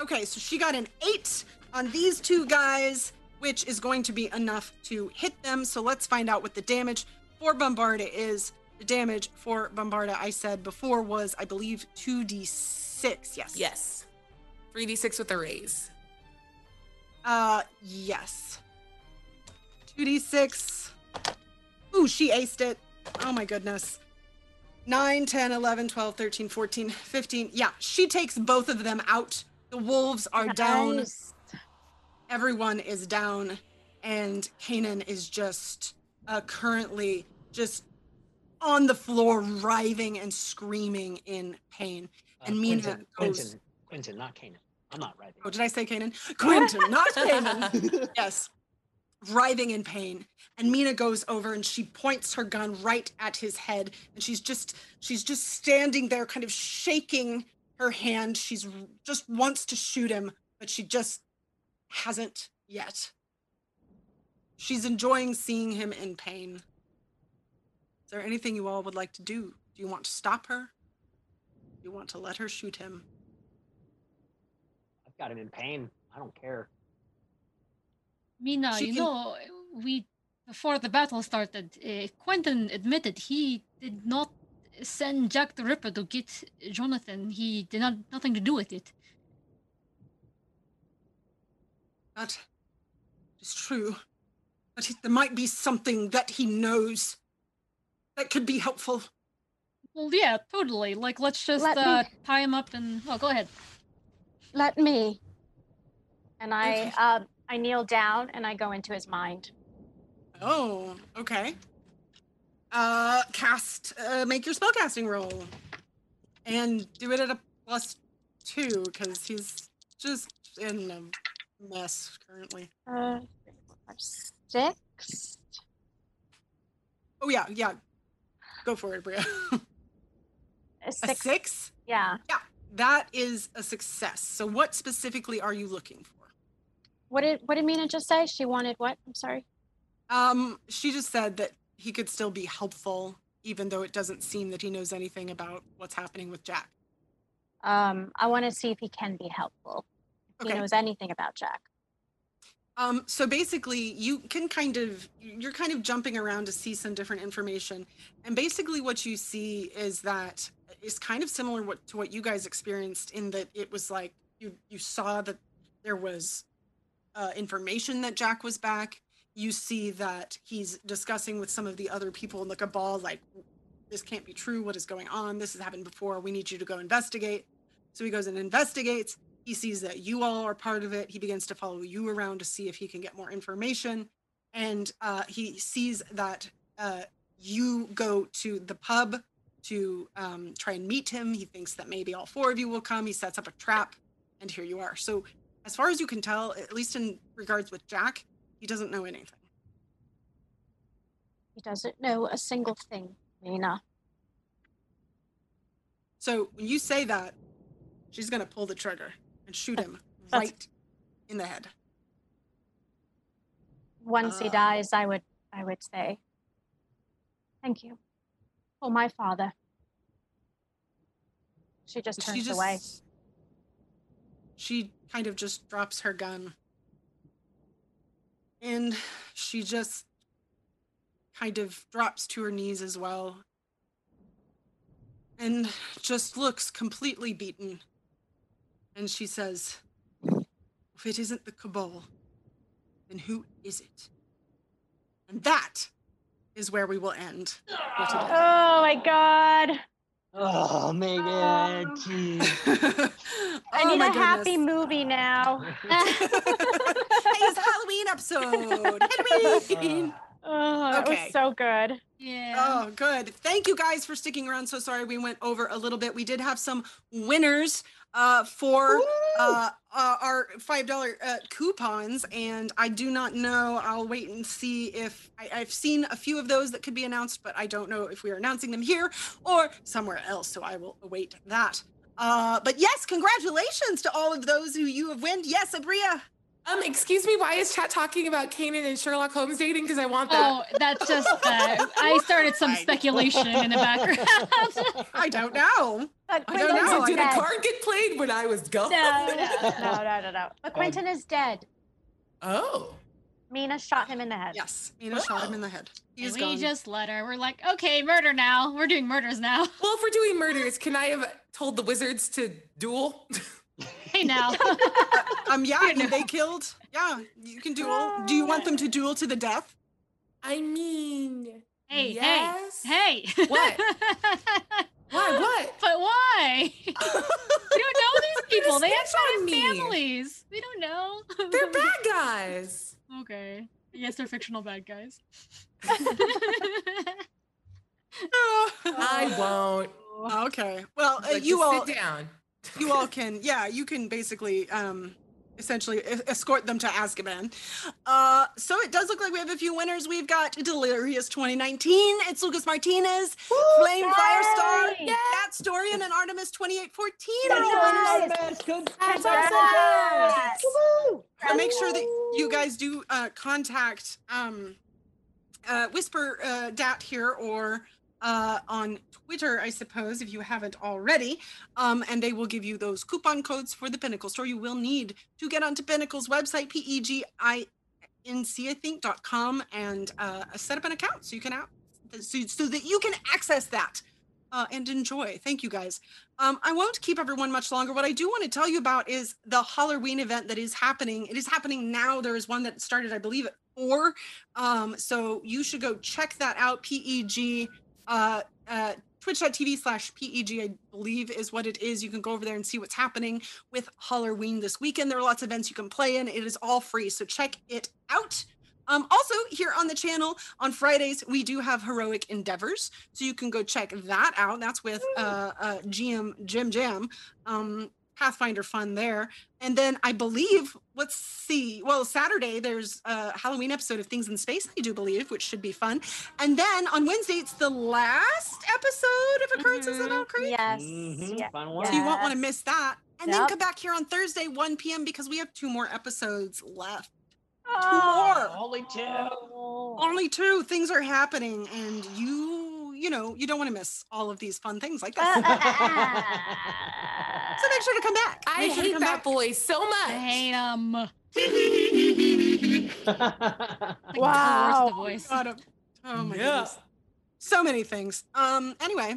Okay, so she got an eight on these two guys, which is going to be enough to hit them. So let's find out what the damage for Bombarda is. The damage for Bombarda, I said before, was, I believe, 2d6. Yes. Yes. 3d6 with a raise. Uh, yes. 2d6. Ooh, she aced it. Oh my goodness. 9, 10, 11, 12, 13, 14, 15. Yeah, she takes both of them out. The wolves are down. Everyone is down and Kanan is just uh, currently just on the floor writhing and screaming in pain Uh, and Mina Quentin, goes Quentin, Quentin, not Kanan. I'm not writing. oh did I say Kanan? <laughs> Quentin not Kanan. <laughs> Yes. Writhing in pain. And Mina goes over and she points her gun right at his head. And she's just she's just standing there kind of shaking her hand. She's just wants to shoot him but she just hasn't yet. She's enjoying seeing him in pain. Is there anything you all would like to do? Do you want to stop her? Do you want to let her shoot him? I've got him in pain. I don't care. Mina, She you can- know, we before the battle started, uh, Quentin admitted he did not send Jack the Ripper to get Jonathan. He did not nothing to do with it. That is true. But it- there might be something that he knows that could be helpful. Well, yeah, totally. Like, let's just Let me- uh, tie him up and. Oh, go ahead. Let me. And I Okay. um I kneel down and I go into his mind. Oh, okay. Uh, cast, uh, make your spellcasting roll. And do it at a plus two, because he's just in a mess currently. Uh, three, four, five, six. Oh, yeah, yeah. Go for it, Bria. A a six. six? Yeah. Yeah, that is a success. So, what specifically are you looking for? What did what did Mina just say? She wanted what? I'm sorry. Um, she just said that he could still be helpful, even though it doesn't seem that he knows anything about what's happening with Jack. Um, I want to see if he can be helpful. If Okay. he knows anything about Jack. Um, so basically, you can kind of you're kind of jumping around to see some different information, and basically what you see is that is kind of similar what, to what you guys experienced in that it was like you you saw that there was uh, information that Jack was back. You see that he's discussing with some of the other people in the cabal, like this can't be true. What is going on? This has happened before. We need you to go investigate. So he goes and investigates he sees that you all are part of it. He begins to follow you around to see if he can get more information. And uh, he sees that uh, you go to the pub to um, try and meet him. He thinks that maybe all four of you will come. He sets up a trap, and here you are. So, as far as you can tell, at least in regards with Jack, he doesn't know anything. He doesn't know a single thing, Mina. So when you say that, she's gonna pull the trigger and shoot him That's- right in the head. Once he Uh. dies, I would I would say thank you. Oh my father. She just she turns just away. she kind of just drops her gun and she just kind of drops to her knees as well and just looks completely beaten and she says if it isn't the cabal then who is it and that is where we will end for today. Oh my god. Oh, Meghan, jeez. Um, <laughs> I Oh need my a happy goodness. movie now. <laughs> hey, it's Halloween episode. <laughs> Halloween. Oh, that Okay. was so good. Yeah. Oh, good. Thank you guys for sticking around. So sorry we went over a little bit. We did have some winners uh, for uh, uh, our five dollar uh, coupons, and I do not know. I'll wait and see if I, I've seen a few of those that could be announced, but I don't know if we are announcing them here or somewhere else. So I will await that. Uh, but yes, congratulations to all of those who you have won. Yes, Abria. Um, excuse me, why is chat talking about Kanan and Sherlock Holmes dating? Because I want that. Oh, that's just uh, I started some I- speculation in the background. I don't know. But I don't know. is Did a card get played when I was gone? No, no, no, no, <laughs> no, no. But Um, Quentin is dead. Oh. Mina shot him in the head. Yes, Mina shot him in the head. He's and we gone. just let her. We're like, okay, murder now. We're doing murders now. Well, if we're doing murders, can I have told the wizards to duel? <laughs> Hey now. <laughs> Um, yeah, You and they killed. Yeah, you can duel. Do you want them to duel to the death? I mean, hey, yes. hey, hey. What? <laughs> Why? What? But why? we don't know these <laughs> people. They have on families. We don't know. They're bad guys. Okay. Yes, they're fictional bad guys. I won't. okay. Well, uh, But you just all, sit down. You all can. Yeah, you can basically, um, essentially escort them to Azkaban. Uh, so it does look like we have a few winners. We've got Delirious 2019. It's Lucas Martinez, Flame Firestar, Yay! Cat Storian, and Artemis 2814 are all winners. Yes, good. That's Yes. So make sure that you guys do uh, contact um, uh, Whisper uh, Dat here or uh, on Twitter, I suppose, if you haven't already. Um, and they will give you those coupon codes for the Pinnacle store. You will need to get onto Pinnacle's website, P E G I N C, I think, dot com, and uh, set up an account so you can out so, so that you can access that. Uh, and enjoy. Thank you guys. Um, I won't keep everyone much longer. What I do want to tell you about is the Halloween event that is happening. It is happening now. There is one that started, I believe, at four. Um, so you should go check that out. PEG, uh, uh, twitch.tv slash PEG, I believe is what it is. You can go over there and see what's happening with Halloween this weekend. There are lots of events you can play in. It is all free. So check it out. Um, also, here on the channel on Fridays, we do have Heroic Endeavors. So you can go check that out. That's with uh, uh, GM Jim Jam. Um, Pathfinder fun there. And then I believe, let's see, well, Saturday there's a Halloween episode of Things in Space, I do believe, which should be fun. And then on Wednesday, it's the last episode of Occurrences at Mhm. Oak Creek. Yes. Mhm, Yeah. Fun one. So you won't want to miss that. And then come back here on Thursday, 1 p.m., because we have two more episodes left. Oh, two more. Only two. Only two things are happening, and you, you know, you don't want to miss all of these fun things like this. <laughs> <laughs> So make sure to come back. I sure hate that back. boy so much. I hate <laughs> them. Wow. The voice. Got him. Oh my Yeah. goodness. So many things. Um, anyway,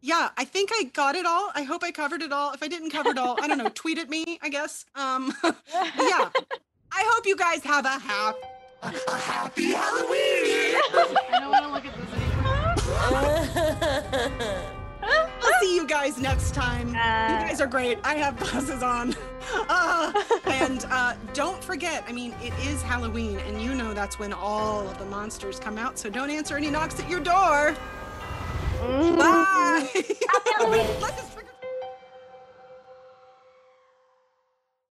yeah, I think I got it all. I hope I covered it all. If I didn't cover it all, I don't know, <laughs> tweet at me, I guess. Um, <laughs> yeah. I hope you guys have a happy A happy Halloween! I don't want to look at this anymore see you guys next time. Uh, you guys are great. I have glasses on. Uh, <laughs> and uh, don't forget, I mean, it is Halloween, and you know that's when all of the monsters come out. So don't answer any knocks at your door. Mm-hmm. Bye. Happy Halloween. <laughs>